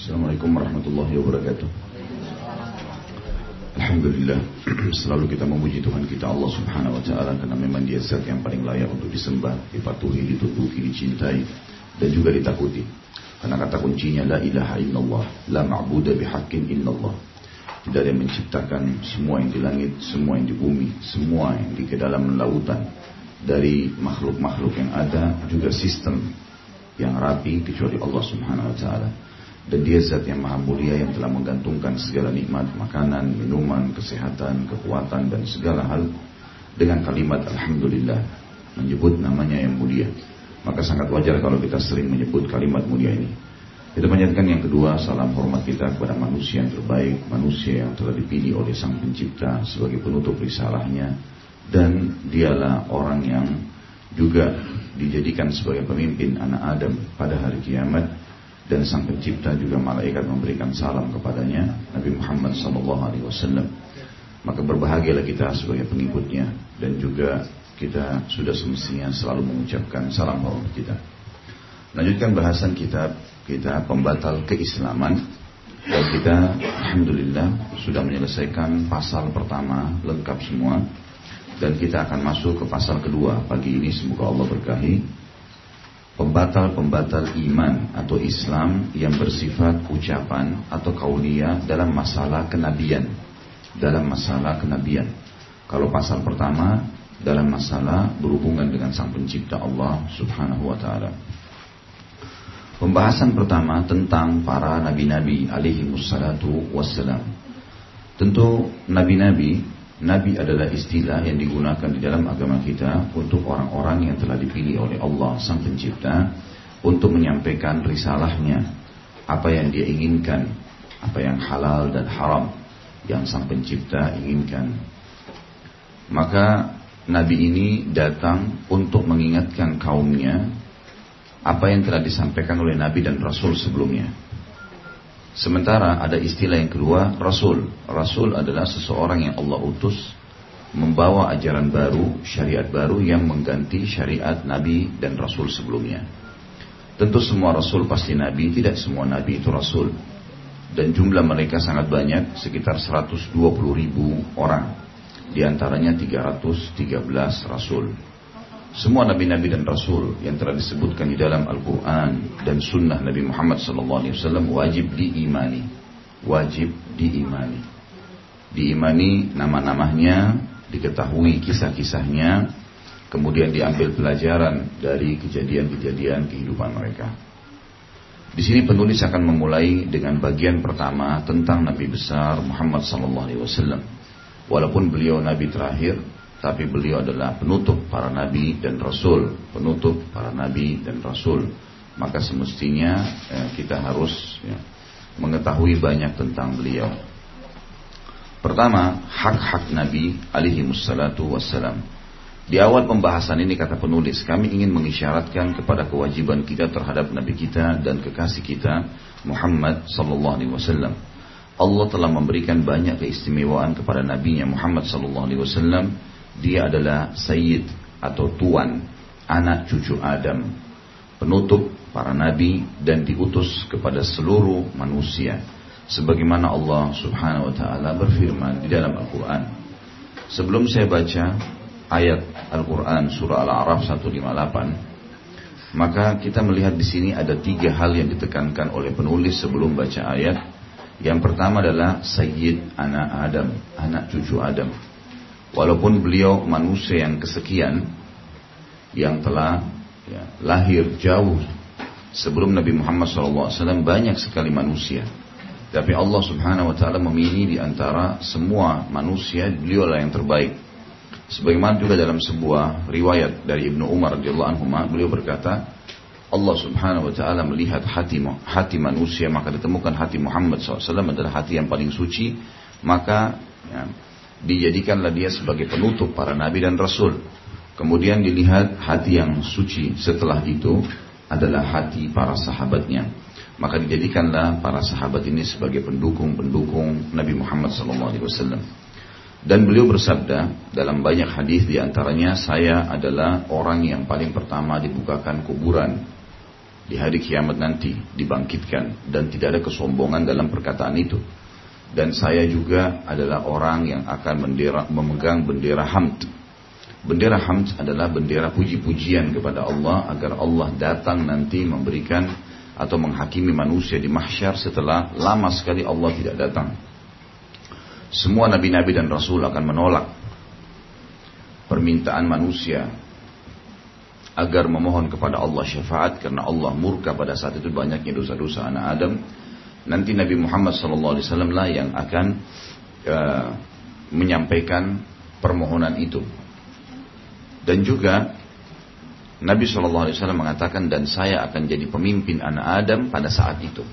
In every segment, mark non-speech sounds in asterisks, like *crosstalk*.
Assalamualaikum warahmatullahi wabarakatuh. Alhamdulillah selalu kita memuji Tuhan kita Allah Subhanahu wa taala karena memang dia zat yang paling layak untuk disembah, dipatuhi, ditutupi, dicintai dan juga ditakuti. Karena kata kuncinya la ilaha illallah, la ma'budu bihaqqin illallah. Tidak ada yang menciptakan semua yang di langit, semua yang di bumi, semua yang di dalam lautan. Dari makhluk-makhluk yang ada juga sistem yang rapi kecuali Allah Subhanahu wa taala. Dan dia zat yang maha mulia yang telah menggantungkan segala nikmat, makanan, minuman, kesehatan, kekuatan dan segala hal dengan kalimat Alhamdulillah. Menyebut namanya yang mulia. Maka sangat wajar kalau kita sering menyebut kalimat mulia ini. Kita panjatkan yang kedua, salam hormat kita kepada manusia yang terbaik, manusia yang telah dipilih oleh Sang Pencipta sebagai penutup risalahnya, dan dialah orang yang juga dijadikan sebagai pemimpin anak Adam pada hari kiamat dan sang pencipta juga malaikat memberikan salam kepadanya Nabi Muhammad SAW maka berbahagialah kita sebagai pengikutnya dan juga kita sudah semestinya selalu mengucapkan salam hormat kita. Lanjutkan bahasan kitab kita pembatal keislaman. Dan kita Alhamdulillah sudah menyelesaikan pasal pertama lengkap semua. Dan kita akan masuk ke pasal kedua pagi ini semoga Allah berkahi pembatal-pembatal iman atau Islam yang bersifat ucapan atau kaulia dalam masalah kenabian. Dalam masalah kenabian. Kalau pasal pertama dalam masalah berhubungan dengan sang pencipta Allah subhanahu wa ta'ala. Pembahasan pertama tentang para nabi-nabi alaihi wassalam. Tentu nabi-nabi Nabi adalah istilah yang digunakan di dalam agama kita untuk orang-orang yang telah dipilih oleh Allah Sang Pencipta untuk menyampaikan risalahnya, apa yang dia inginkan, apa yang halal dan haram yang Sang Pencipta inginkan. Maka Nabi ini datang untuk mengingatkan kaumnya apa yang telah disampaikan oleh Nabi dan Rasul sebelumnya. Sementara ada istilah yang kedua, Rasul. Rasul adalah seseorang yang Allah utus membawa ajaran baru, syariat baru yang mengganti syariat Nabi dan Rasul sebelumnya. Tentu semua Rasul pasti Nabi, tidak semua Nabi itu Rasul. Dan jumlah mereka sangat banyak, sekitar 120 ribu orang. Di antaranya 313 Rasul. Semua nabi-nabi dan rasul yang telah disebutkan di dalam Al-Quran dan Sunnah Nabi Muhammad SAW wajib diimani, wajib diimani, diimani nama-namanya, diketahui kisah-kisahnya, kemudian diambil pelajaran dari kejadian-kejadian kehidupan mereka. Di sini penulis akan memulai dengan bagian pertama tentang Nabi besar Muhammad SAW. Walaupun beliau Nabi terakhir, tapi beliau adalah penutup para nabi dan rasul, penutup para nabi dan rasul. Maka semestinya ya, kita harus ya, mengetahui banyak tentang beliau. Pertama, hak-hak Nabi alaihi musallatu wassalam. Di awal pembahasan ini kata penulis, kami ingin mengisyaratkan kepada kewajiban kita terhadap Nabi kita dan kekasih kita Muhammad sallallahu alaihi wasallam. Allah telah memberikan banyak keistimewaan kepada nabinya Muhammad sallallahu alaihi wasallam dia adalah Sayyid atau Tuan, anak cucu Adam, penutup para nabi dan diutus kepada seluruh manusia. Sebagaimana Allah subhanahu wa ta'ala berfirman di dalam Al-Quran. Sebelum saya baca ayat Al-Quran surah Al-A'raf 158, maka kita melihat di sini ada tiga hal yang ditekankan oleh penulis sebelum baca ayat. Yang pertama adalah Sayyid anak Adam, anak cucu Adam. Walaupun beliau manusia yang kesekian yang telah ya, lahir jauh sebelum Nabi Muhammad SAW banyak sekali manusia. Tapi Allah Subhanahu Wa Taala memilih di antara semua manusia beliau lah yang terbaik. Sebagaimana juga dalam sebuah riwayat dari Ibnu Umar radhiyallahu anhu beliau berkata, Allah Subhanahu wa taala melihat hati hati manusia maka ditemukan hati Muhammad SAW adalah hati yang paling suci maka ya, dijadikanlah dia sebagai penutup para nabi dan rasul. Kemudian dilihat hati yang suci setelah itu adalah hati para sahabatnya. Maka dijadikanlah para sahabat ini sebagai pendukung-pendukung Nabi Muhammad SAW. Dan beliau bersabda dalam banyak hadis di antaranya saya adalah orang yang paling pertama dibukakan kuburan di hari kiamat nanti dibangkitkan dan tidak ada kesombongan dalam perkataan itu. Dan saya juga adalah orang yang akan bendera, memegang bendera hamd. Bendera hamd adalah bendera puji-pujian kepada Allah agar Allah datang nanti memberikan atau menghakimi manusia di mahsyar setelah lama sekali Allah tidak datang. Semua nabi-nabi dan rasul akan menolak permintaan manusia agar memohon kepada Allah syafaat karena Allah murka pada saat itu banyaknya dosa-dosa anak Adam. Nanti Nabi Muhammad SAW lah yang akan uh, menyampaikan permohonan itu. Dan juga Nabi SAW mengatakan dan saya akan jadi pemimpin anak Adam pada saat itu.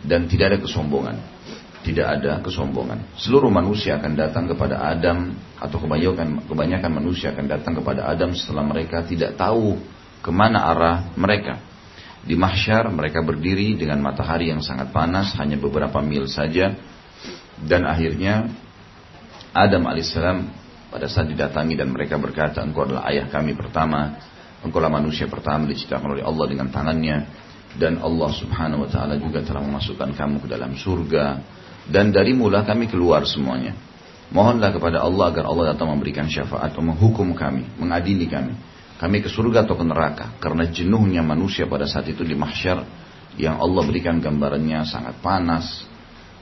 Dan tidak ada kesombongan tidak ada kesombongan. Seluruh manusia akan datang kepada Adam atau kebanyakan kebanyakan manusia akan datang kepada Adam setelah mereka tidak tahu ke mana arah mereka. Di mahsyar mereka berdiri dengan matahari yang sangat panas hanya beberapa mil saja dan akhirnya Adam alaihissalam pada saat didatangi dan mereka berkata engkau adalah ayah kami pertama engkau adalah manusia pertama diciptakan oleh Allah dengan tangannya dan Allah subhanahu wa ta'ala juga telah memasukkan kamu ke dalam surga dan dari mula kami keluar semuanya. Mohonlah kepada Allah agar Allah datang memberikan syafaat atau menghukum kami, mengadili kami. Kami ke surga atau ke neraka. Karena jenuhnya manusia pada saat itu di mahsyar yang Allah berikan gambarannya sangat panas.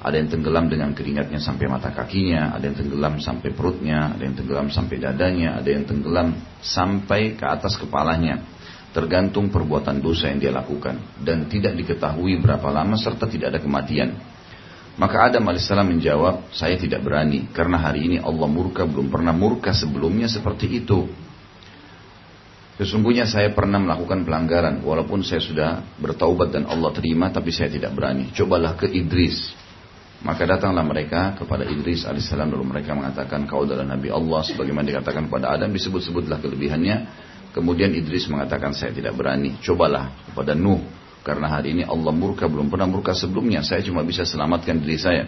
Ada yang tenggelam dengan keringatnya sampai mata kakinya, ada yang tenggelam sampai perutnya, ada yang tenggelam sampai dadanya, ada yang tenggelam sampai ke atas kepalanya. Tergantung perbuatan dosa yang dia lakukan. Dan tidak diketahui berapa lama serta tidak ada kematian. Maka Adam AS menjawab, saya tidak berani karena hari ini Allah murka belum pernah murka sebelumnya seperti itu. Sesungguhnya saya pernah melakukan pelanggaran walaupun saya sudah bertaubat dan Allah terima tapi saya tidak berani. Cobalah ke Idris. Maka datanglah mereka kepada Idris alaihissalam lalu mereka mengatakan kau adalah Nabi Allah sebagaimana dikatakan kepada Adam disebut-sebutlah kelebihannya. Kemudian Idris mengatakan saya tidak berani. Cobalah kepada Nuh karena hari ini Allah murka belum pernah murka sebelumnya. Saya cuma bisa selamatkan diri saya.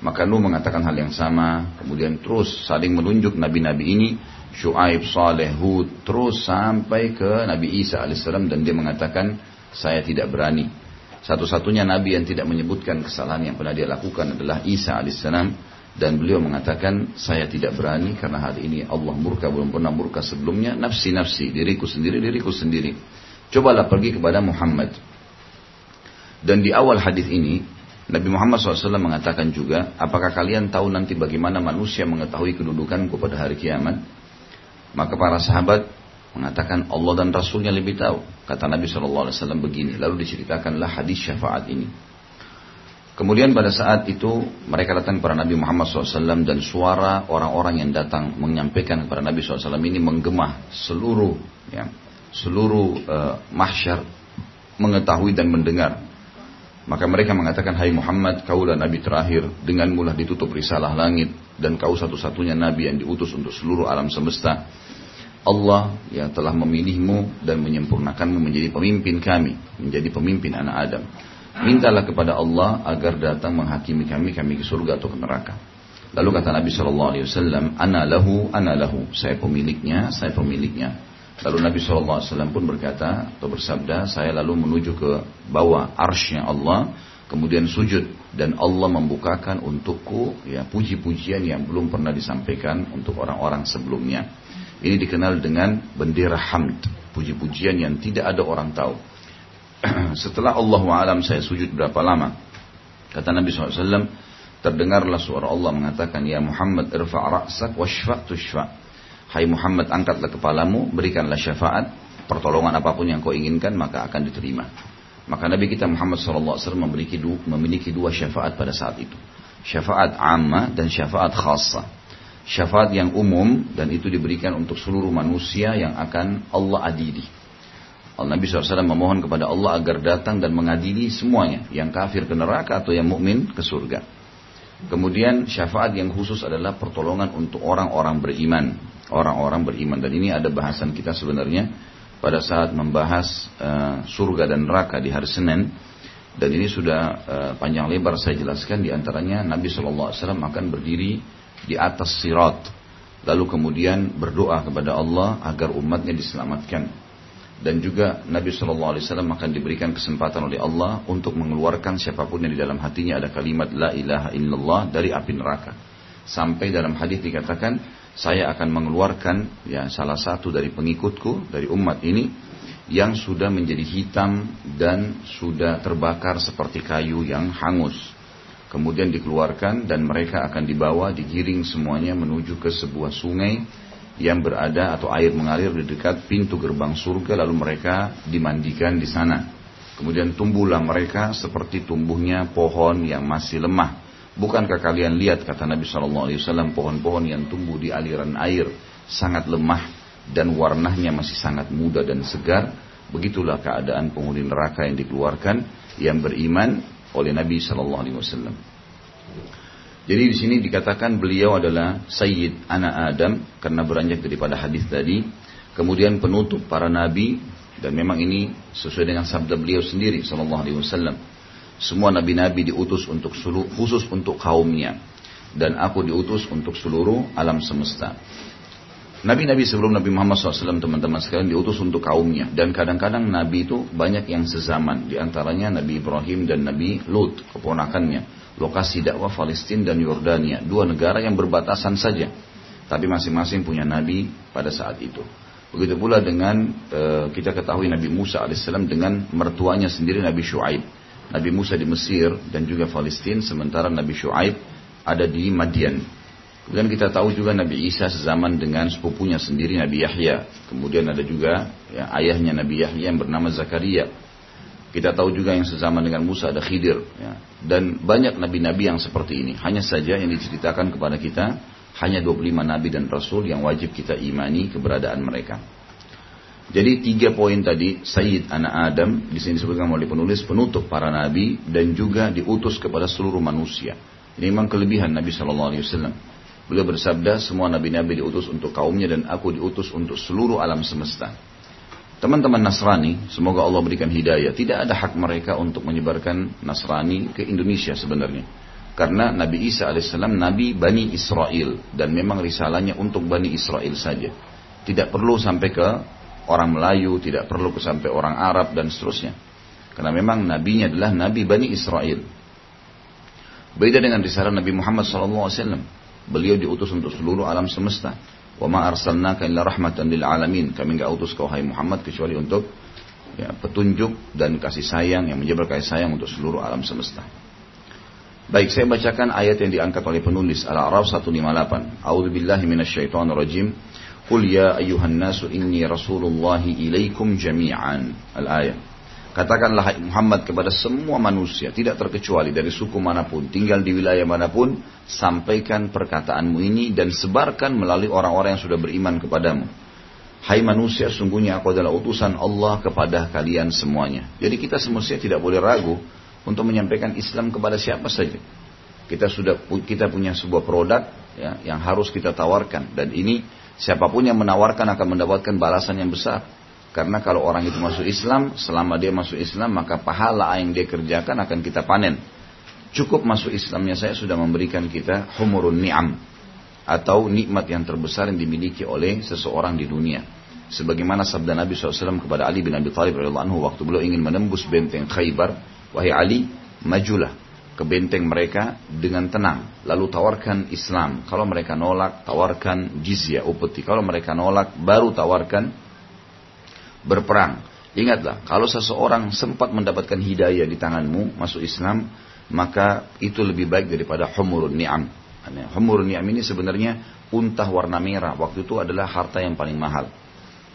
Maka Nuh mengatakan hal yang sama. Kemudian terus saling menunjuk nabi-nabi ini. Shu'aib, Saleh, Hud. Terus sampai ke Nabi Isa alaihissalam. Dan dia mengatakan saya tidak berani. Satu-satunya nabi yang tidak menyebutkan kesalahan yang pernah dia lakukan adalah Isa alaihissalam. Dan beliau mengatakan saya tidak berani karena hari ini Allah murka belum pernah murka sebelumnya. Nafsi-nafsi, diriku sendiri, diriku sendiri. Cobalah pergi kepada Muhammad. Dan di awal hadis ini, Nabi Muhammad SAW mengatakan juga, apakah kalian tahu nanti bagaimana manusia mengetahui kedudukanku pada hari kiamat? Maka para sahabat mengatakan Allah dan Rasulnya lebih tahu. Kata Nabi SAW begini, lalu diceritakanlah hadis syafaat ini. Kemudian pada saat itu mereka datang kepada Nabi Muhammad SAW dan suara orang-orang yang datang menyampaikan kepada Nabi SAW ini menggema seluruh ya, seluruh uh, mahsyar mengetahui dan mendengar maka mereka mengatakan, Hai Muhammad, kaulah Nabi terakhir, dengan mulah ditutup risalah langit, dan kau satu-satunya Nabi yang diutus untuk seluruh alam semesta. Allah yang telah memilihmu dan menyempurnakanmu menjadi pemimpin kami, menjadi pemimpin anak Adam. Mintalah kepada Allah agar datang menghakimi kami, kami ke surga atau ke neraka. Lalu kata Nabi Shallallahu Alaihi Wasallam, Ana lahu, ana lahu. Saya pemiliknya, saya pemiliknya. Lalu Nabi SAW pun berkata atau bersabda, saya lalu menuju ke bawah arsnya Allah, kemudian sujud dan Allah membukakan untukku ya puji-pujian yang belum pernah disampaikan untuk orang-orang sebelumnya. Ini dikenal dengan bendera hamd, puji-pujian yang tidak ada orang tahu. *clears throat* Setelah Allah alam saya sujud berapa lama? Kata Nabi SAW, terdengarlah suara Allah mengatakan, Ya Muhammad irfa' ra'sak washfa' tushfa' Hai Muhammad angkatlah kepalamu, berikanlah syafaat, pertolongan apa pun yang kau inginkan maka akan diterima. Maka Nabi kita Muhammad SAW memiliki dua, memiliki dua syafaat pada saat itu. Syafaat amma dan syafaat khasa. Syafaat yang umum dan itu diberikan untuk seluruh manusia yang akan Allah adili. Nabi SAW memohon kepada Allah agar datang dan mengadili semuanya. Yang kafir ke neraka atau yang mukmin ke surga. Kemudian syafaat yang khusus adalah pertolongan untuk orang-orang beriman orang-orang beriman dan ini ada bahasan kita sebenarnya pada saat membahas uh, surga dan neraka di hari Senin dan ini sudah uh, panjang lebar saya jelaskan di antaranya Nabi SAW akan berdiri di atas sirat lalu kemudian berdoa kepada Allah agar umatnya diselamatkan dan juga Nabi Shallallahu Alaihi akan diberikan kesempatan oleh Allah untuk mengeluarkan siapa pun yang di dalam hatinya ada kalimat la ilaha illallah dari api neraka. Sampai dalam hadis dikatakan saya akan mengeluarkan ya salah satu dari pengikutku dari umat ini yang sudah menjadi hitam dan sudah terbakar seperti kayu yang hangus. Kemudian dikeluarkan dan mereka akan dibawa digiring semuanya menuju ke sebuah sungai yang berada atau air mengalir di dekat pintu gerbang surga lalu mereka dimandikan di sana. Kemudian tumbuhlah mereka seperti tumbuhnya pohon yang masih lemah. Bukankah kalian lihat kata Nabi Shallallahu Alaihi Wasallam pohon-pohon yang tumbuh di aliran air sangat lemah dan warnanya masih sangat muda dan segar. Begitulah keadaan penghuni neraka yang dikeluarkan yang beriman oleh Nabi Shallallahu Alaihi Wasallam. Jadi di sini dikatakan beliau adalah Sayyid anak Adam karena beranjak daripada hadis tadi. Kemudian penutup para nabi dan memang ini sesuai dengan sabda beliau sendiri sallallahu alaihi wasallam. Semua nabi-nabi diutus untuk seluruh, khusus untuk kaumnya dan aku diutus untuk seluruh alam semesta. Nabi-nabi sebelum Nabi Muhammad SAW teman-teman sekalian diutus untuk kaumnya dan kadang-kadang Nabi itu banyak yang sezaman di antaranya Nabi Ibrahim dan Nabi Lut keponakannya lokasi dakwah Palestina dan Yordania, dua negara yang berbatasan saja, tapi masing-masing punya nabi pada saat itu. Begitu pula dengan e, kita ketahui Nabi Musa alaihissalam dengan mertuanya sendiri Nabi Shu'aib. Nabi Musa di Mesir dan juga Palestina, sementara Nabi Shu'aib ada di Madian. Kemudian kita tahu juga Nabi Isa sezaman dengan sepupunya sendiri Nabi Yahya. Kemudian ada juga ya, ayahnya Nabi Yahya yang bernama Zakaria. Kita tahu juga yang sezaman dengan Musa ada Khidir. Ya. Dan banyak nabi-nabi yang seperti ini. Hanya saja yang diceritakan kepada kita, hanya 25 nabi dan rasul yang wajib kita imani keberadaan mereka. Jadi tiga poin tadi, Sayyid anak Adam, di sini disebutkan oleh penulis, penutup para nabi dan juga diutus kepada seluruh manusia. Ini memang kelebihan Nabi Shallallahu Alaihi Wasallam. Beliau bersabda, semua nabi-nabi diutus untuk kaumnya dan aku diutus untuk seluruh alam semesta. Teman-teman Nasrani, semoga Allah berikan hidayah. Tidak ada hak mereka untuk menyebarkan Nasrani ke Indonesia sebenarnya. Karena Nabi Isa alaihissalam Nabi Bani Israel. Dan memang risalahnya untuk Bani Israel saja. Tidak perlu sampai ke orang Melayu, tidak perlu sampai orang Arab dan seterusnya. Karena memang nabinya adalah Nabi Bani Israel. Beda dengan risalah Nabi Muhammad SAW. Beliau diutus untuk seluruh alam semesta. Wa ma arsalnaka illa rahmatan lil alamin. Kami enggak utus kau hai Muhammad kecuali untuk ya, petunjuk dan kasih sayang yang menjabar kasih sayang untuk seluruh alam semesta. Baik, saya bacakan ayat yang diangkat oleh penulis Al-A'raf 158. A'udzu billahi minasyaitonir rajim. Qul ya ayyuhan nasu inni rasulullahi ilaikum jami'an. Al-ayat. Katakanlah Muhammad kepada semua manusia, tidak terkecuali dari suku mana pun, tinggal di wilayah mana pun, sampaikan perkataanmu ini dan sebarkan melalui orang-orang yang sudah beriman kepadamu. Hai manusia, sungguhnya aku adalah utusan Allah kepada kalian semuanya. Jadi kita semestinya tidak boleh ragu untuk menyampaikan Islam kepada siapa saja. Kita sudah kita punya sebuah produk ya, yang harus kita tawarkan dan ini siapa pun yang menawarkan akan mendapatkan balasan yang besar. Karena kalau orang itu masuk Islam, selama dia masuk Islam, maka pahala yang dia kerjakan akan kita panen. Cukup masuk Islamnya saya sudah memberikan kita humurun ni'am. Atau nikmat yang terbesar yang dimiliki oleh seseorang di dunia. Sebagaimana sabda Nabi SAW kepada Ali bin Abi Thalib anhu waktu beliau ingin menembus benteng Khaybar. Wahai Ali, majulah ke benteng mereka dengan tenang. Lalu tawarkan Islam. Kalau mereka nolak, tawarkan jizya, upeti. Kalau mereka nolak, baru tawarkan berperang. Ingatlah, kalau seseorang sempat mendapatkan hidayah di tanganmu masuk Islam, maka itu lebih baik daripada humurun ni'am. Humurun ni'am ini sebenarnya unta warna merah. Waktu itu adalah harta yang paling mahal.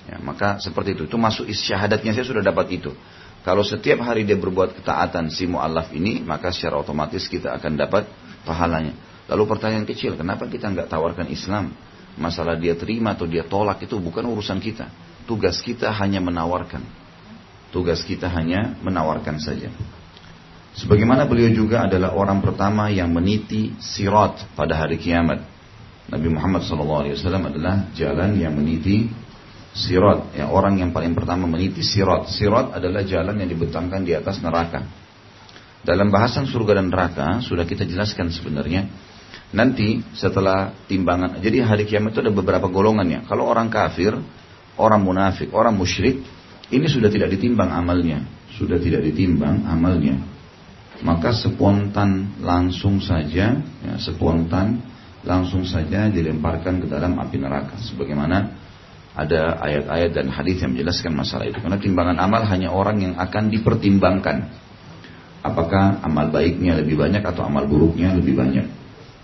Ya, maka seperti itu. Itu masuk syahadatnya saya sudah dapat itu. Kalau setiap hari dia berbuat ketaatan si mu'alaf ini, maka secara otomatis kita akan dapat pahalanya. Lalu pertanyaan kecil, kenapa kita nggak tawarkan Islam? Masalah dia terima atau dia tolak itu bukan urusan kita. Tugas kita hanya menawarkan. Tugas kita hanya menawarkan saja. Sebagaimana beliau juga adalah orang pertama yang meniti sirat pada hari kiamat. Nabi Muhammad SAW adalah jalan yang meniti sirat. Ya, orang yang paling pertama meniti sirat. Sirat adalah jalan yang dibentangkan di atas neraka. Dalam bahasan surga dan neraka sudah kita jelaskan sebenarnya. Nanti setelah timbangan, jadi hari kiamat itu ada beberapa golongannya. Kalau orang kafir, orang munafik, orang musyrik, ini sudah tidak ditimbang amalnya, sudah tidak ditimbang amalnya. Maka spontan langsung saja, ya, spontan langsung saja dilemparkan ke dalam api neraka. Sebagaimana ada ayat-ayat dan hadis yang menjelaskan masalah itu. Karena timbangan amal hanya orang yang akan dipertimbangkan. Apakah amal baiknya lebih banyak atau amal buruknya lebih banyak.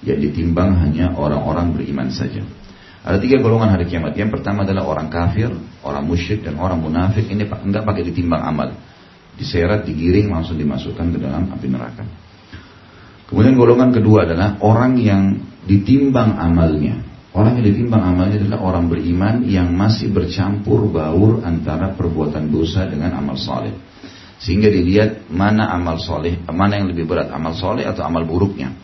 Yang ditimbang hanya orang-orang beriman saja. Ada tiga golongan hari kiamat. Yang pertama adalah orang kafir, orang musyrik, dan orang munafik. Ini enggak pakai ditimbang amal. Diseret, digiring, langsung dimasukkan ke dalam api neraka. Kemudian golongan kedua adalah orang yang ditimbang amalnya. Orang yang ditimbang amalnya adalah orang beriman yang masih bercampur baur antara perbuatan dosa dengan amal soleh. Sehingga dilihat mana amal soleh, mana yang lebih berat, amal soleh atau amal buruknya.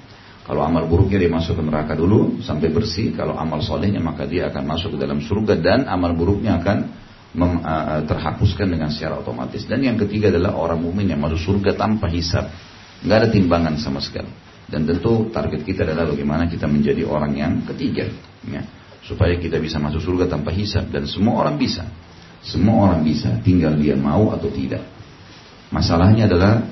Kalau amal buruknya dia masuk ke neraka dulu sampai bersih. Kalau amal solehnya maka dia akan masuk ke dalam surga dan amal buruknya akan mem, uh, terhapuskan dengan secara otomatis. Dan yang ketiga adalah orang mukmin yang masuk surga tanpa hisap, nggak ada timbangan sama sekali. Dan tentu target kita adalah bagaimana kita menjadi orang yang ketiga, ya, supaya kita bisa masuk surga tanpa hisap dan semua orang bisa, semua orang bisa, tinggal dia mau atau tidak. Masalahnya adalah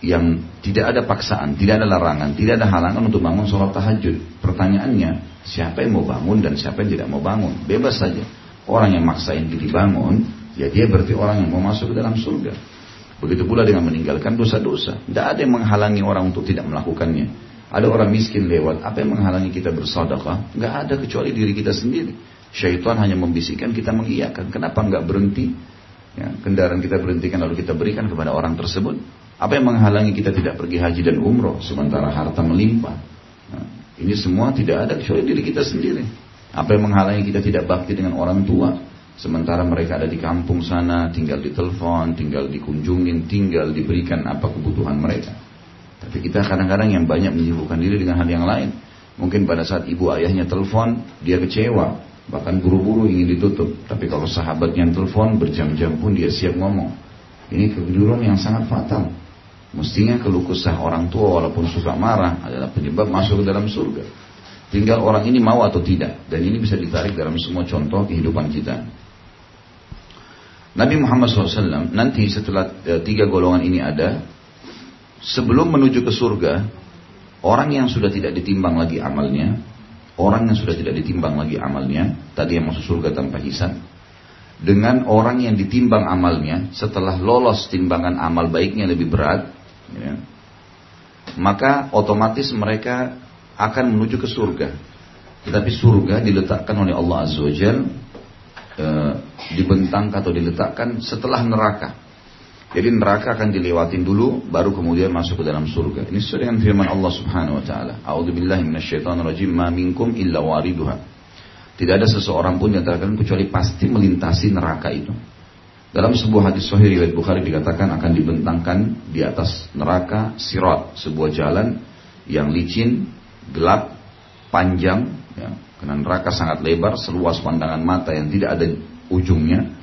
yang tidak ada paksaan, tidak ada larangan, tidak ada halangan untuk bangun sholat tahajud. Pertanyaannya, siapa yang mau bangun dan siapa yang tidak mau bangun? Bebas saja. Orang yang maksain diri bangun, ya dia berarti orang yang mau masuk ke dalam surga. Begitu pula dengan meninggalkan dosa-dosa. Tidak ada yang menghalangi orang untuk tidak melakukannya. Ada orang miskin lewat, apa yang menghalangi kita bersedekah? Tidak ada kecuali diri kita sendiri. Syaitan hanya membisikkan kita mengiyakan. Kenapa nggak berhenti? Ya, kendaraan kita berhentikan lalu kita berikan kepada orang tersebut. Apa yang menghalangi kita tidak pergi haji dan umroh sementara harta melimpah? Nah, ini semua tidak ada kecuali diri kita sendiri. Apa yang menghalangi kita tidak bakti dengan orang tua? Sementara mereka ada di kampung sana, tinggal di telepon, tinggal dikunjungin, tinggal diberikan apa kebutuhan mereka. Tapi kita kadang-kadang yang banyak menyibukkan diri dengan hal yang lain. Mungkin pada saat ibu ayahnya telepon, dia kecewa, bahkan buru-buru ingin ditutup. Tapi kalau sahabatnya telepon, berjam-jam pun dia siap ngomong. Ini kekeliruan yang sangat fatal. Mestinya keluh kesah orang tua walaupun suka marah adalah penyebab masuk ke dalam surga. Tinggal orang ini mau atau tidak. Dan ini bisa ditarik dalam semua contoh kehidupan kita. Nabi Muhammad SAW nanti setelah e, tiga golongan ini ada, sebelum menuju ke surga, orang yang sudah tidak ditimbang lagi amalnya, orang yang sudah tidak ditimbang lagi amalnya, tadi yang masuk surga tanpa hisab, dengan orang yang ditimbang amalnya, setelah lolos timbangan amal baiknya lebih berat, ya, maka otomatis mereka akan menuju ke surga. Tetapi surga diletakkan oleh Allah Azza wa Jal, e, dibentang atau diletakkan setelah neraka. Jadi neraka akan dilewatin dulu, baru kemudian masuk ke dalam surga. Ini sesuai dengan firman Allah Subhanahu Wa Taala. A'udzubillahi minasyaitonirrajim. Ma minkum illa wariduha. Tidak ada seseorang pun yang terkadang kecuali pasti melintasi neraka itu. Dalam sebuah hadis sahih riwayat Bukhari dikatakan akan dibentangkan di atas neraka sirat, sebuah jalan yang licin, gelap, panjang, ya, karena neraka sangat lebar, seluas pandangan mata yang tidak ada ujungnya.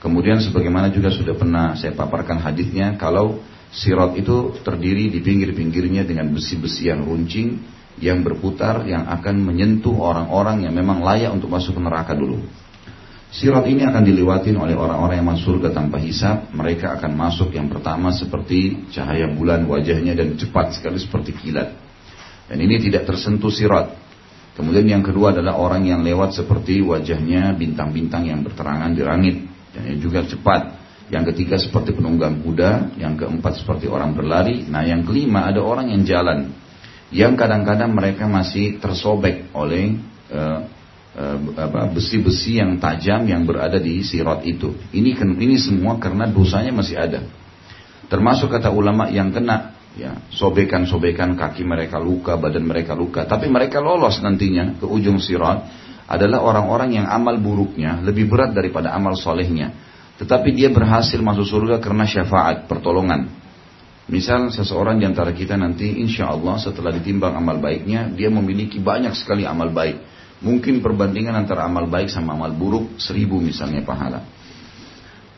Kemudian sebagaimana juga sudah pernah saya paparkan hadisnya, kalau sirat itu terdiri di pinggir-pinggirnya dengan besi-besi yang runcing, yang berputar, yang akan menyentuh orang-orang yang memang layak untuk masuk ke neraka dulu. Sirat ini akan dilewatin oleh orang-orang yang masuk surga tanpa hisap. Mereka akan masuk yang pertama seperti cahaya bulan wajahnya dan cepat sekali seperti kilat. Dan ini tidak tersentuh sirat. Kemudian yang kedua adalah orang yang lewat seperti wajahnya bintang-bintang yang berterangan di langit. Dan ini juga cepat. Yang ketiga seperti penunggang kuda. Yang keempat seperti orang berlari. Nah yang kelima ada orang yang jalan. Yang kadang-kadang mereka masih tersobek oleh uh, Eh, besi-besi yang tajam yang berada di sirat itu. Ini ini semua karena dosanya masih ada. Termasuk kata ulama yang kena ya sobekan-sobekan kaki mereka luka, badan mereka luka, tapi mereka lolos nantinya ke ujung sirat adalah orang-orang yang amal buruknya lebih berat daripada amal solehnya. Tetapi dia berhasil masuk surga karena syafaat, pertolongan. Misal seseorang di antara kita nanti insya Allah setelah ditimbang amal baiknya, dia memiliki banyak sekali amal baik. Mungkin perbandingan antara amal baik sama amal buruk seribu misalnya pahala.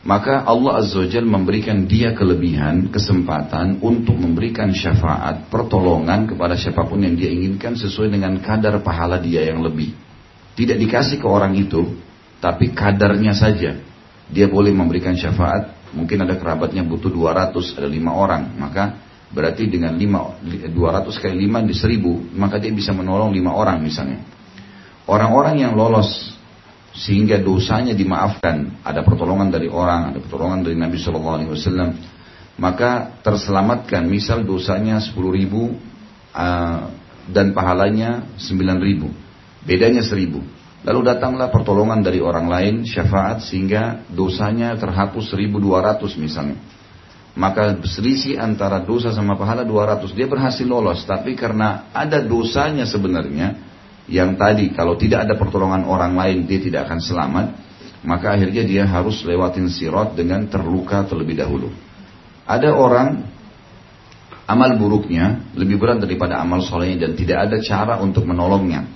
Maka Allah Azza wa memberikan dia kelebihan, kesempatan untuk memberikan syafaat, pertolongan kepada siapa pun yang dia inginkan sesuai dengan kadar pahala dia yang lebih. Tidak dikasih ke orang itu, tapi kadarnya saja. dia boleh memberikan syafaat. Mungkin ada kerabatnya butuh 200, ada lima orang, maka berarti dengan 5, 200 kali 5 di 1000, maka dia bisa menolong lima orang misalnya. Orang-orang yang lolos sehingga dosanya dimaafkan, ada pertolongan dari orang, ada pertolongan dari Nabi Shallallahu Alaihi Wasallam, maka terselamatkan. Misal dosanya 10 ribu uh, dan pahalanya 9 ribu, bedanya 1000. Lalu datanglah pertolongan dari orang lain, syafaat sehingga dosanya terhapus 1200 misalnya. Maka selisih antara dosa sama pahala 200. Dia berhasil lolos, tapi karena ada dosanya sebenarnya, yang tadi kalau tidak ada pertolongan orang lain dia tidak akan selamat, maka akhirnya dia harus lewatin sirot dengan terluka terlebih dahulu. Ada orang amal buruknya lebih berat daripada amal solehnya dan tidak ada cara untuk menolongnya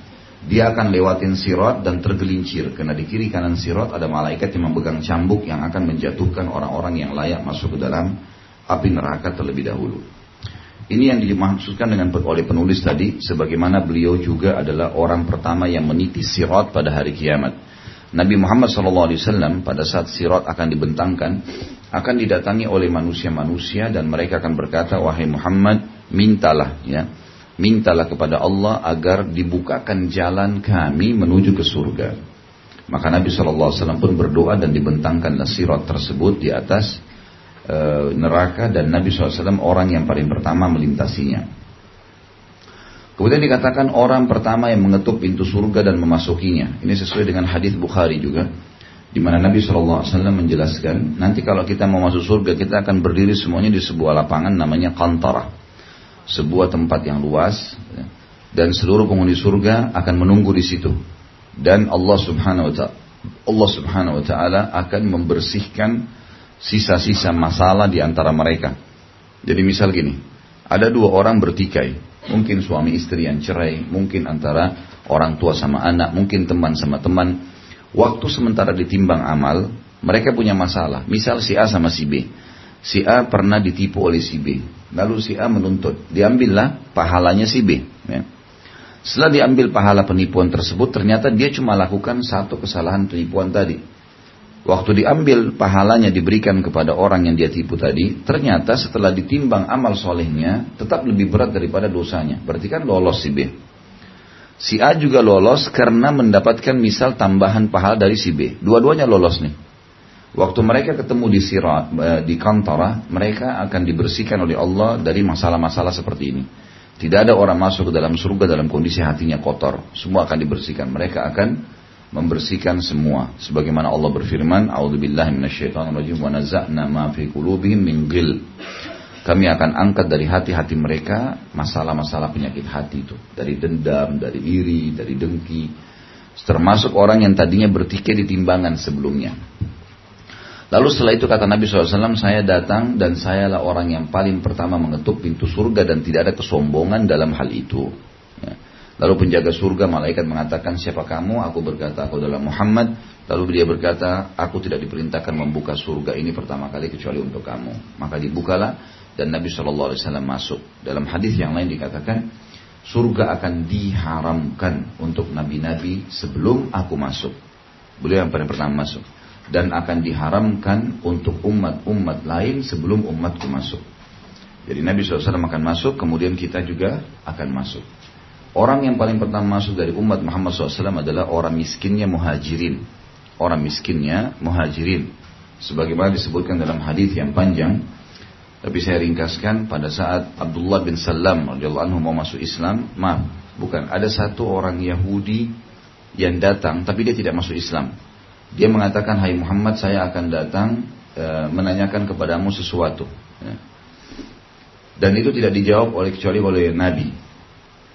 dia akan lewatin sirot dan tergelincir karena di kiri kanan sirot ada malaikat yang memegang cambuk yang akan menjatuhkan orang-orang yang layak masuk ke dalam api neraka terlebih dahulu. Ini yang dimaksudkan dengan oleh penulis tadi, sebagaimana beliau juga adalah orang pertama yang meniti sirot pada hari kiamat. Nabi Muhammad SAW pada saat sirot akan dibentangkan, akan didatangi oleh manusia-manusia dan mereka akan berkata, wahai Muhammad, mintalah ya mintalah kepada Allah agar dibukakan jalan kami menuju ke surga. Maka Nabi SAW pun berdoa dan dibentangkan sirat tersebut di atas e, neraka dan Nabi SAW orang yang paling pertama melintasinya. Kemudian dikatakan orang pertama yang mengetuk pintu surga dan memasukinya. Ini sesuai dengan hadis Bukhari juga. Di mana Nabi SAW menjelaskan, nanti kalau kita mau masuk surga, kita akan berdiri semuanya di sebuah lapangan namanya Kantara sebuah tempat yang luas ya, dan seluruh penghuni surga akan menunggu di situ dan Allah Subhanahu wa taala Allah Subhanahu wa taala akan membersihkan sisa-sisa masalah di antara mereka. Jadi misal gini, ada dua orang bertikai, mungkin suami istri yang cerai, mungkin antara orang tua sama anak, mungkin teman sama teman. Waktu sementara ditimbang amal, mereka punya masalah. Misal si A sama si B. Si A pernah ditipu oleh si B. Lalu si A menuntut. Diambillah pahalanya si B. Ya. Setelah diambil pahala penipuan tersebut, ternyata dia cuma lakukan satu kesalahan penipuan tadi. Waktu diambil pahalanya diberikan kepada orang yang dia tipu tadi, ternyata setelah ditimbang amal solehnya, tetap lebih berat daripada dosanya. Berarti kan lolos si B. Si A juga lolos karena mendapatkan misal tambahan pahala dari si B. Dua-duanya lolos nih. Waktu mereka ketemu di sirat, eh, di kantara, mereka akan dibersihkan oleh Allah dari masalah-masalah seperti ini. Tidak ada orang masuk ke dalam surga dalam kondisi hatinya kotor. Semua akan dibersihkan. Mereka akan membersihkan semua. Sebagaimana Allah berfirman, "A'udzubillahi wa ma fi qulubihim min ghil." Kami akan angkat dari hati-hati mereka masalah-masalah penyakit hati itu, dari dendam, dari iri, dari dengki, termasuk orang yang tadinya bertikai di timbangan sebelumnya. Lalu setelah itu kata Nabi SAW, saya datang dan sayalah orang yang paling pertama mengetuk pintu surga dan tidak ada kesombongan dalam hal itu. Lalu penjaga surga malaikat mengatakan siapa kamu? Aku berkata aku adalah Muhammad. Lalu dia berkata aku tidak diperintahkan membuka surga ini pertama kali kecuali untuk kamu. Maka dibukalah dan Nabi SAW masuk. Dalam hadis yang lain dikatakan surga akan diharamkan untuk nabi-nabi sebelum aku masuk. Beliau yang paling pertama masuk dan akan diharamkan untuk umat-umat lain sebelum umatku masuk. Jadi Nabi SAW akan masuk, kemudian kita juga akan masuk. Orang yang paling pertama masuk dari umat Muhammad SAW adalah orang miskinnya muhajirin. Orang miskinnya muhajirin. Sebagaimana disebutkan dalam hadis yang panjang, tapi saya ringkaskan pada saat Abdullah bin Salam anhu mau masuk Islam, maaf, bukan ada satu orang Yahudi yang datang tapi dia tidak masuk Islam. Dia mengatakan, Hai Muhammad, saya akan datang e, menanyakan kepadamu sesuatu. Ya. Dan itu tidak dijawab oleh kecuali oleh Nabi.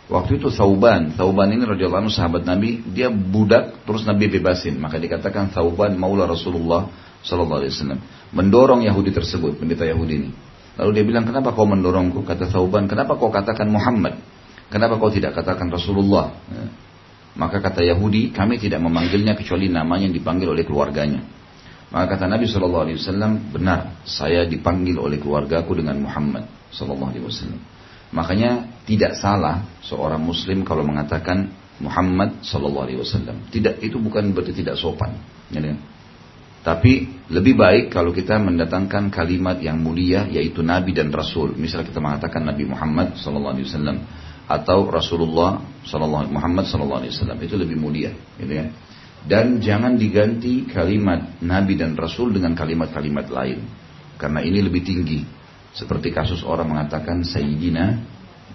Waktu itu Thauban, Thauban ini anhu sahabat Nabi, dia budak terus Nabi bebasin. Maka dikatakan Thauban maula Rasulullah sallallahu alaihi wasallam. Mendorong Yahudi tersebut, pendeta Yahudi ini. Lalu dia bilang, "Kenapa kau mendorongku?" Kata Thauban, "Kenapa kau katakan Muhammad? Kenapa kau tidak katakan Rasulullah?" Ya. Maka kata Yahudi, kami tidak memanggilnya kecuali namanya yang dipanggil oleh keluarganya. Maka kata Nabi Shallallahu Alaihi Wasallam, benar, saya dipanggil oleh keluargaku dengan Muhammad Shallallahu Alaihi Wasallam. Makanya tidak salah seorang Muslim kalau mengatakan Muhammad Shallallahu Alaihi Wasallam. Tidak itu bukan berarti tidak sopan. Ya, kan? Tapi lebih baik kalau kita mendatangkan kalimat yang mulia yaitu Nabi dan Rasul. Misal kita mengatakan Nabi Muhammad SAW atau Rasulullah SAW Muhammad SAW itu lebih mulia, gitu ya. Dan jangan diganti kalimat Nabi dan Rasul dengan kalimat-kalimat lain, karena ini lebih tinggi. Seperti kasus orang mengatakan Sayyidina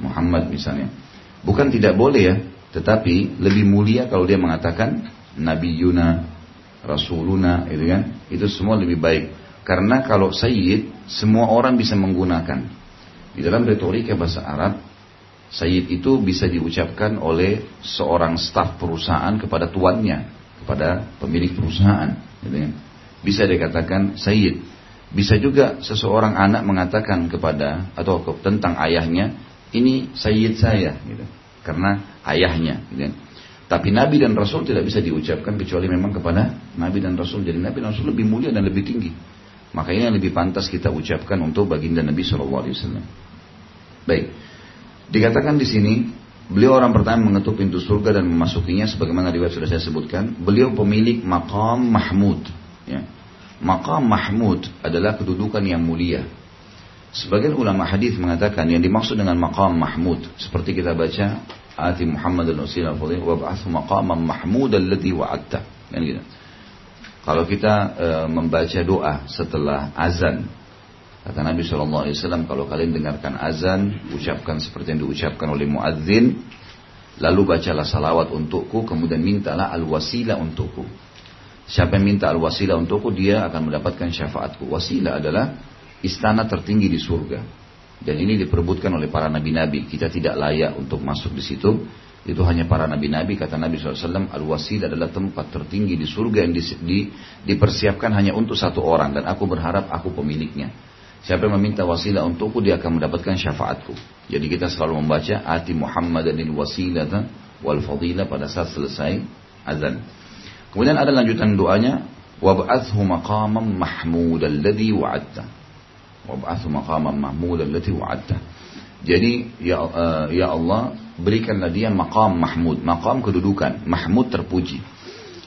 Muhammad misalnya. Bukan tidak boleh ya, tetapi lebih mulia kalau dia mengatakan Nabi Yuna, Rasuluna itu kan itu semua lebih baik karena kalau Sayyid semua orang bisa menggunakan di dalam retorika bahasa Arab Sayyid itu bisa diucapkan oleh seorang staf perusahaan kepada tuannya kepada pemilik perusahaan gitu kan. bisa dikatakan Sayyid bisa juga seseorang anak mengatakan kepada atau tentang ayahnya ini Sayyid saya gitu karena ayahnya gitu. Tapi Nabi dan Rasul tidak bisa diucapkan kecuali memang kepada Nabi dan Rasul. Jadi Nabi dan Rasul lebih mulia dan lebih tinggi. Makanya lebih pantas kita ucapkan untuk baginda Nabi Wasallam. Baik, dikatakan di sini beliau orang pertama mengetuk pintu surga dan memasukinya sebagaimana riwayat sudah saya sebutkan. Beliau pemilik makam Mahmud. Ya. Makam Mahmud adalah kedudukan yang mulia. Sebagian ulama hadis mengatakan yang dimaksud dengan makam Mahmud seperti kita baca ati Muhammad al-Wasilah wa ba'athu maqaman mahmud alladhi wa'atta. Kan gitu. Kalau kita e, membaca doa setelah azan, kata Nabi SAW, kalau kalian dengarkan azan, ucapkan seperti yang diucapkan oleh muadzin, lalu bacalah salawat untukku, kemudian mintalah al-wasilah untukku. Siapa yang minta al-wasilah untukku, dia akan mendapatkan syafaatku. Wasilah adalah istana tertinggi di surga. Dan ini diperbutkan oleh para nabi-nabi. Kita tidak layak untuk masuk di situ. Itu hanya para nabi-nabi. Kata Nabi SAW, Al-Wasil adalah tempat tertinggi di surga yang di, di, dipersiapkan hanya untuk satu orang. Dan aku berharap aku pemiliknya. Siapa yang meminta wasilah untukku, dia akan mendapatkan syafaatku. Jadi kita selalu membaca, Ati Muhammadanil wasilata wal fadilah pada saat selesai azan. Kemudian ada lanjutan doanya, Wab'athu maqamam mahmud alladhi wa'adta wab'athu maqaman mahmud allati wa'adta. Jadi ya uh, ya Allah berikanlah dia maqam mahmud, maqam kedudukan, mahmud terpuji.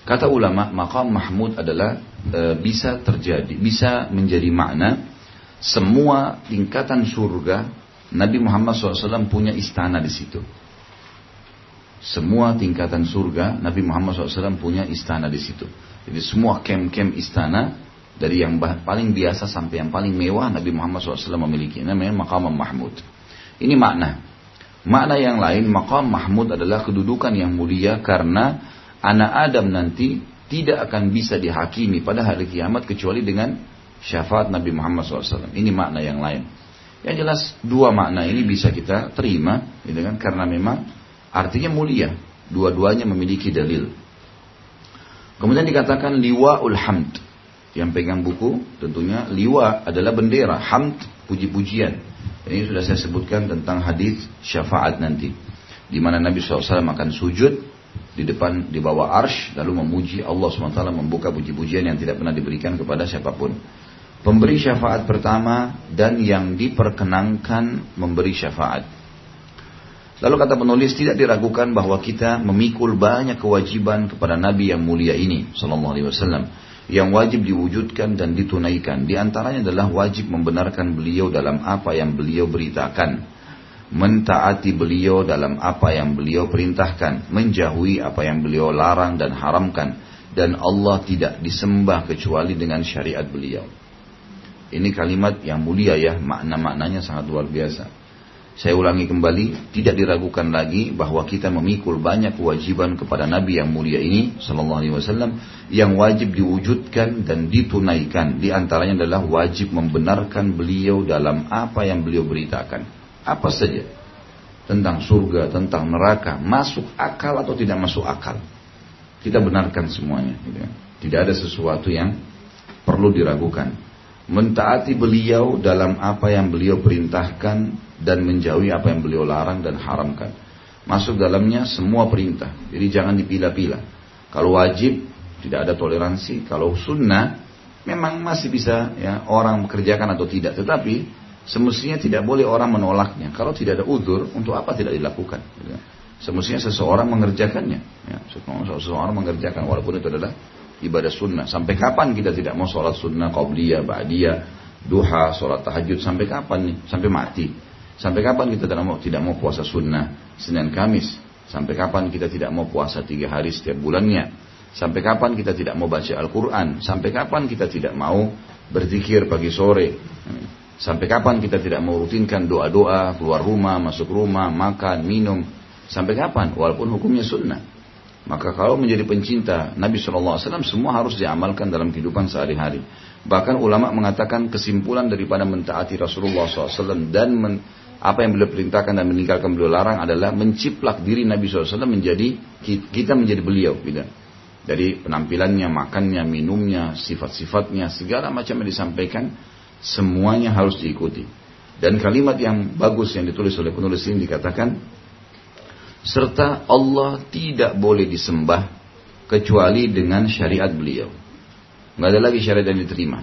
Kata ulama, maqam mahmud adalah uh, bisa terjadi, bisa menjadi makna semua tingkatan surga Nabi Muhammad SAW punya istana di situ. Semua tingkatan surga Nabi Muhammad SAW punya istana di situ. Jadi semua kem-kem istana dari yang paling biasa sampai yang paling mewah Nabi Muhammad SAW memiliki. Namanya maqam mahmud. Ini makna. Makna yang lain, maqam mahmud adalah kedudukan yang mulia karena anak Adam nanti tidak akan bisa dihakimi pada hari kiamat kecuali dengan syafaat Nabi Muhammad SAW. Ini makna yang lain. Yang jelas dua makna ini bisa kita terima, gitu kan? Karena memang artinya mulia. Dua-duanya memiliki dalil. Kemudian dikatakan liwaul hamd. Yang pegang buku tentunya liwa adalah bendera, hamd, puji-pujian. Ini sudah saya sebutkan tentang hadis syafaat nanti. Di mana Nabi SAW akan sujud di depan di bawah arsh lalu memuji Allah SWT membuka puji-pujian yang tidak pernah diberikan kepada siapa pun. Pemberi syafaat pertama dan yang diperkenankan memberi syafaat. Lalu kata penulis tidak diragukan bahwa kita memikul banyak kewajiban kepada Nabi yang mulia ini, Sallallahu Alaihi Wasallam yang wajib diwujudkan dan ditunaikan. Di antaranya adalah wajib membenarkan beliau dalam apa yang beliau beritakan, mentaati beliau dalam apa yang beliau perintahkan, menjauhi apa yang beliau larang dan haramkan, dan Allah tidak disembah kecuali dengan syariat beliau. Ini kalimat yang mulia ya, makna-maknanya sangat luar biasa. Saya ulangi kembali, tidak diragukan lagi bahwa kita memikul banyak kewajiban kepada Nabi yang mulia ini, Sallallahu Alaihi Wasallam, yang wajib diwujudkan dan ditunaikan. Di antaranya adalah wajib membenarkan beliau dalam apa yang beliau beritakan. Apa saja tentang surga, tentang neraka, masuk akal atau tidak masuk akal. Kita benarkan semuanya. Gitu ya. Tidak ada sesuatu yang perlu diragukan mentaati beliau dalam apa yang beliau perintahkan dan menjauhi apa yang beliau larang dan haramkan. Masuk dalamnya semua perintah. Jadi jangan dipilah-pilah. Kalau wajib tidak ada toleransi. Kalau sunnah memang masih bisa ya orang mengerjakan atau tidak. Tetapi semestinya tidak boleh orang menolaknya. Kalau tidak ada udur, untuk apa tidak dilakukan? Semestinya seseorang mengerjakannya. Ya, seseorang mengerjakan walaupun itu adalah ibadah sunnah. Sampai kapan kita tidak mau sholat sunnah, qabliyah, ba'diyah, duha, sholat tahajud, sampai kapan nih? Sampai mati. Sampai kapan kita tidak mau, tidak mau puasa sunnah, Senin Kamis? Sampai kapan kita tidak mau puasa tiga hari setiap bulannya? Sampai kapan kita tidak mau baca Al-Quran? Sampai kapan kita tidak mau berzikir pagi sore? Sampai kapan kita tidak mau rutinkan doa-doa, keluar rumah, masuk rumah, makan, minum? Sampai kapan? Walaupun hukumnya sunnah. Maka kalau menjadi pencinta Nabi SAW semua harus diamalkan dalam kehidupan sehari-hari. Bahkan ulama mengatakan kesimpulan daripada mentaati Rasulullah SAW dan men, apa yang beliau perintahkan dan meninggalkan beliau larang adalah menciplak diri Nabi SAW menjadi kita menjadi beliau. Gitu. Dari penampilannya, makannya, minumnya, sifat-sifatnya, segala macam yang disampaikan semuanya harus diikuti. Dan kalimat yang bagus yang ditulis oleh penulis ini dikatakan serta Allah tidak boleh disembah kecuali dengan syariat beliau. Nggak ada lagi syariat yang diterima.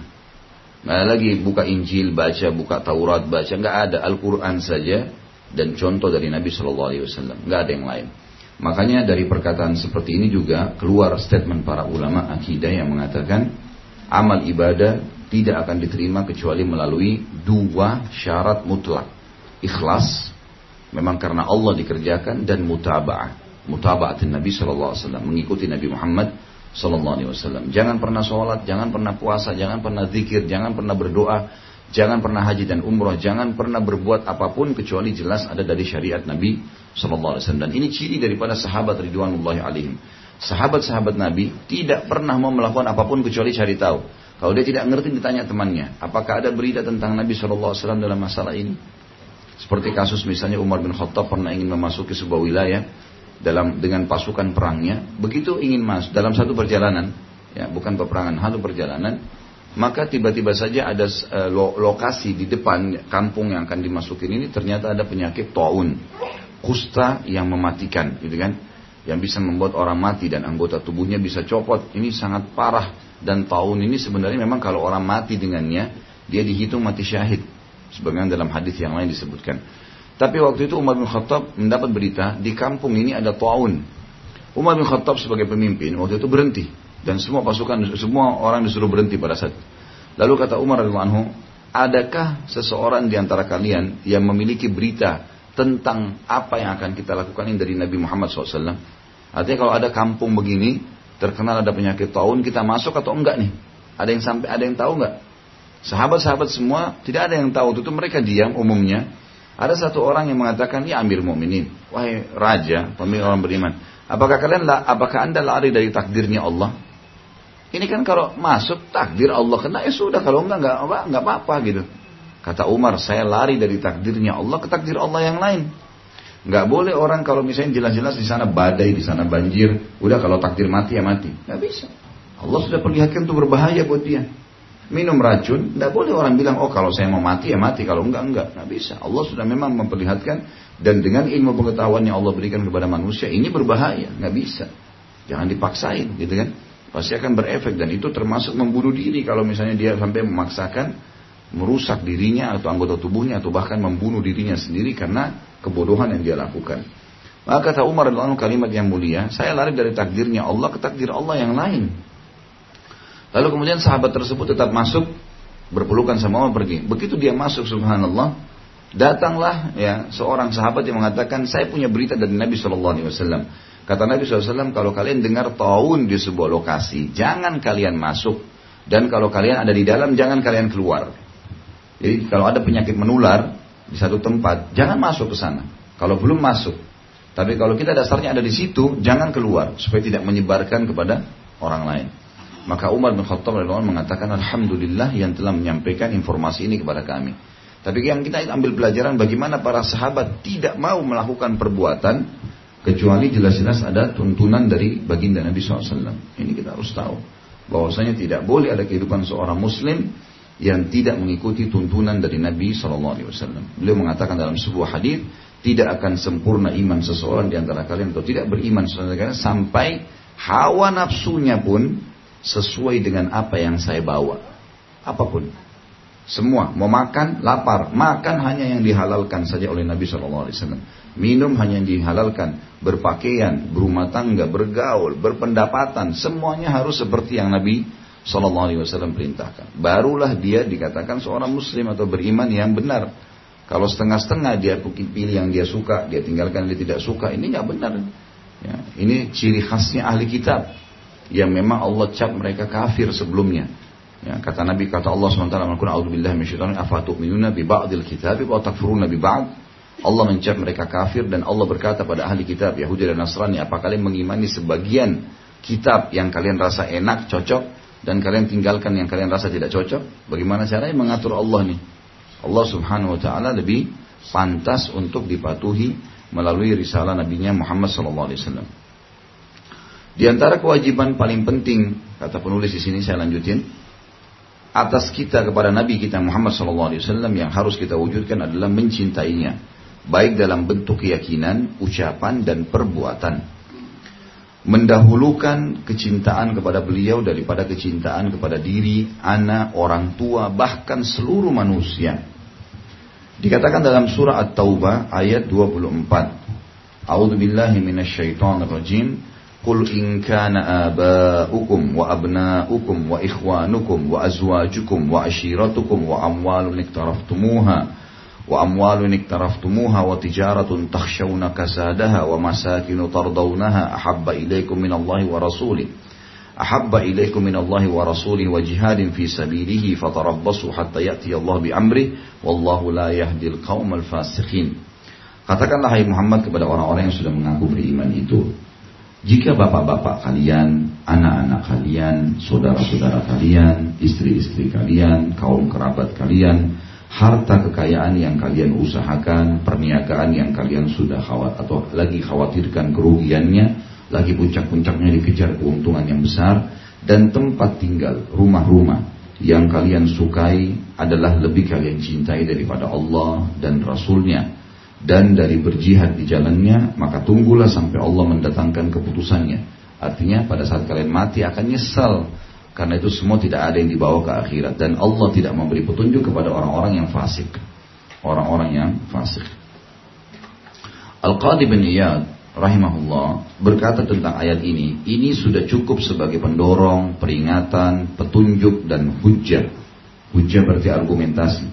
Nggak ada lagi buka Injil, baca, buka Taurat, baca. Nggak ada Al-Quran saja dan contoh dari Nabi Shallallahu Alaihi Wasallam. Nggak ada yang lain. Makanya dari perkataan seperti ini juga keluar statement para ulama akidah yang mengatakan amal ibadah tidak akan diterima kecuali melalui dua syarat mutlak. Ikhlas memang karena Allah dikerjakan dan mutaba'ah. Mutaba'atin Nabi SAW, mengikuti Nabi Muhammad SAW. Jangan pernah sholat, jangan pernah puasa, jangan pernah zikir, jangan pernah berdoa, jangan pernah haji dan umroh, jangan pernah berbuat apa pun kecuali jelas ada dari syariat Nabi SAW. Dan ini ciri daripada sahabat Ridwanullahi alaihim. Sahabat-sahabat Nabi tidak pernah mau melakukan apa pun kecuali cari tahu. Kalau dia tidak ngerti ditanya temannya, apakah ada berita tentang Nabi SAW dalam masalah ini? Seperti kasus misalnya Umar bin Khattab pernah ingin memasuki sebuah wilayah dalam dengan pasukan perangnya, begitu ingin masuk dalam satu perjalanan, ya bukan peperangan, satu perjalanan, maka tiba-tiba saja ada uh, lokasi di depan kampung yang akan dimasukin ini ternyata ada penyakit taun, kusta yang mematikan, gitu kan? Yang bisa membuat orang mati dan anggota tubuhnya bisa copot. Ini sangat parah dan taun ini sebenarnya memang kalau orang mati dengannya dia dihitung mati syahid. Sebagian dalam hadis yang lain disebutkan. Tapi waktu itu Umar bin Khattab mendapat berita di kampung ini ada taun. Umar bin Khattab sebagai pemimpin waktu itu berhenti dan semua pasukan semua orang disuruh berhenti pada saat. Lalu kata Umar radhiyallahu anhu, adakah seseorang di antara kalian yang memiliki berita tentang apa yang akan kita lakukan ini dari Nabi Muhammad SAW? Artinya kalau ada kampung begini terkenal ada penyakit taun kita masuk atau enggak nih? Ada yang sampai ada yang tahu enggak? Sahabat-sahabat semua tidak ada yang tahu itu mereka diam umumnya. Ada satu orang yang mengatakan, ya Amir Mu'minin, wahai raja, pemimpin orang beriman, apakah kalian apakah anda lari dari takdirnya Allah? Ini kan kalau masuk takdir Allah kena ya sudah kalau enggak enggak apa enggak apa-apa gitu. Kata Umar, saya lari dari takdirnya Allah ke takdir Allah yang lain. Enggak boleh orang kalau misalnya jelas-jelas di sana badai, di sana banjir, udah kalau takdir mati ya mati. Enggak bisa. Allah sudah perlihatkan itu berbahaya buat dia minum racun, tidak boleh orang bilang, oh kalau saya mau mati ya mati, kalau enggak enggak, nggak bisa. Allah sudah memang memperlihatkan dan dengan ilmu pengetahuan yang Allah berikan kepada manusia ini berbahaya, nggak bisa. Jangan dipaksain, gitu kan? Pasti akan berefek dan itu termasuk membunuh diri kalau misalnya dia sampai memaksakan merusak dirinya atau anggota tubuhnya atau bahkan membunuh dirinya sendiri karena kebodohan yang dia lakukan. Maka kata Umar adalah kalimat yang mulia, saya lari dari takdirnya Allah ke takdir Allah yang lain. Lalu kemudian sahabat tersebut tetap masuk berpelukan sama Umar pergi. Begitu dia masuk subhanallah, datanglah ya seorang sahabat yang mengatakan saya punya berita dari Nabi Shallallahu Alaihi Wasallam. Kata Nabi SAW, kalau kalian dengar tahun di sebuah lokasi, jangan kalian masuk. Dan kalau kalian ada di dalam, jangan kalian keluar. Jadi kalau ada penyakit menular di satu tempat, jangan masuk ke sana. Kalau belum masuk. Tapi kalau kita dasarnya ada di situ, jangan keluar. Supaya tidak menyebarkan kepada orang lain. Maka Umar bin Khattab mengatakan alhamdulillah yang telah menyampaikan informasi ini kepada kami. Tapi yang kita ambil pelajaran bagaimana para sahabat tidak mau melakukan perbuatan kecuali jelas-jelas ada tuntunan dari baginda Nabi SAW. Ini kita harus tahu bahwasanya tidak boleh ada kehidupan seorang Muslim yang tidak mengikuti tuntunan dari Nabi SAW. Beliau mengatakan dalam sebuah hadis tidak akan sempurna iman seseorang di antara kalian atau tidak beriman seseorang sampai hawa nafsunya pun sesuai dengan apa yang saya bawa. Apa pun. Semua mau makan lapar, makan hanya yang dihalalkan saja oleh Nabi Shallallahu Alaihi Wasallam. Minum hanya yang dihalalkan, berpakaian, berumah tangga, bergaul, berpendapatan, semuanya harus seperti yang Nabi Shallallahu Alaihi Wasallam perintahkan. Barulah dia dikatakan seorang Muslim atau beriman yang benar. Kalau setengah-setengah dia pilih yang dia suka, dia tinggalkan yang dia tidak suka, ini nggak benar. Ya, ini ciri khasnya ahli kitab yang memang Allah cap mereka kafir sebelumnya. Ya, kata Nabi kata Allah SWT takfuruna bi ba'd? Allah mencap mereka kafir dan Allah berkata pada ahli kitab Yahudi dan Nasrani apa kalian mengimani sebagian kitab yang kalian rasa enak, cocok dan kalian tinggalkan yang kalian rasa tidak cocok? Bagaimana caranya? Mengatur Allah nih. Allah subhanahu wa ta'ala lebih pantas untuk dipatuhi melalui risalah nabinya Muhammad sallallahu alaihi wasallam di antara kewajiban paling penting kata penulis di sini saya lanjutin atas kita kepada Nabi kita Muhammad SAW yang harus kita wujudkan adalah mencintainya, baik dalam bentuk keyakinan, ucapan dan perbuatan. Mendahulukan kecintaan kepada beliau daripada kecintaan kepada diri, anak, orang tua, bahkan seluruh manusia. Dikatakan dalam surah At-Taubah ayat 24. A'udzu billahi minasyaitonir rajim. قل إن كان آباؤكم وأبناؤكم وإخوانكم وأزواجكم وعشيرتكم وأموال اقترفتموها وأموال اقترفتموها وتجارة تخشون كسادها ومساكن ترضونها أحب إليكم من الله ورسوله أحب إليكم من الله ورسوله وجهاد في سبيله فتربصوا حتى يأتي الله بأمره والله لا يهدي القوم الفاسقين. Katakanlah hai Muhammad kepada orang-orang yang sudah mengaku beriman itu. Jika bapak-bapak kalian, anak-anak kalian, saudara-saudara kalian, istri-istri kalian, kaum kerabat kalian, harta kekayaan yang kalian usahakan, perniagaan yang kalian sudah khawat atau lagi khawatirkan kerugiannya, lagi puncak-puncaknya dikejar keuntungan yang besar, dan tempat tinggal, rumah-rumah yang kalian sukai adalah lebih kalian cintai daripada Allah dan Rasulnya dan dari berjihad di jalannya maka tunggulah sampai Allah mendatangkan keputusannya. Artinya pada saat kalian mati akan nyesal. Karena itu semua tidak ada yang dibawa ke akhirat. Dan Allah tidak memberi petunjuk kepada orang-orang yang fasik. Orang-orang yang fasik. Al-Qadi bin Iyad rahimahullah berkata tentang ayat ini ini sudah cukup sebagai pendorong peringatan petunjuk dan hujjah hujjah berarti argumentasi.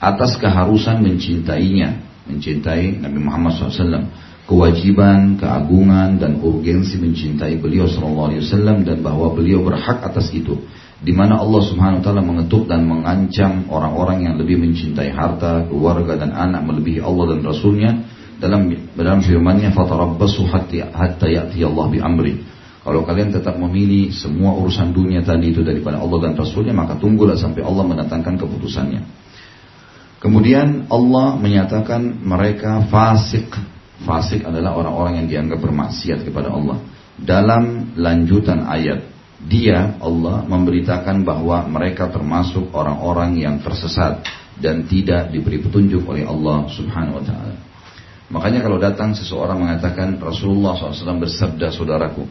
Atas keharusan mencintainya mencintai Nabi Muhammad SAW kewajiban, keagungan dan urgensi mencintai beliau SAW dan bahwa beliau berhak atas itu di mana Allah Subhanahu wa taala mengetuk dan mengancam orang-orang yang lebih mencintai harta, keluarga dan anak melebihi Allah dan Rasulnya dalam dalam firman-Nya fatarabbasu hatta hatta ya'ti Allah bi amri. Kalau kalian tetap memilih semua urusan dunia tadi itu daripada Allah dan Rasulnya maka tunggulah sampai Allah mendatangkan keputusannya. Kemudian Allah menyatakan mereka fasik. Fasik adalah orang-orang yang dianggap bermaksiat kepada Allah. Dalam lanjutan ayat, dia Allah memberitakan bahwa mereka termasuk orang-orang yang tersesat dan tidak diberi petunjuk oleh Allah Subhanahu wa taala. Makanya kalau datang seseorang mengatakan Rasulullah SAW bersabda saudaraku,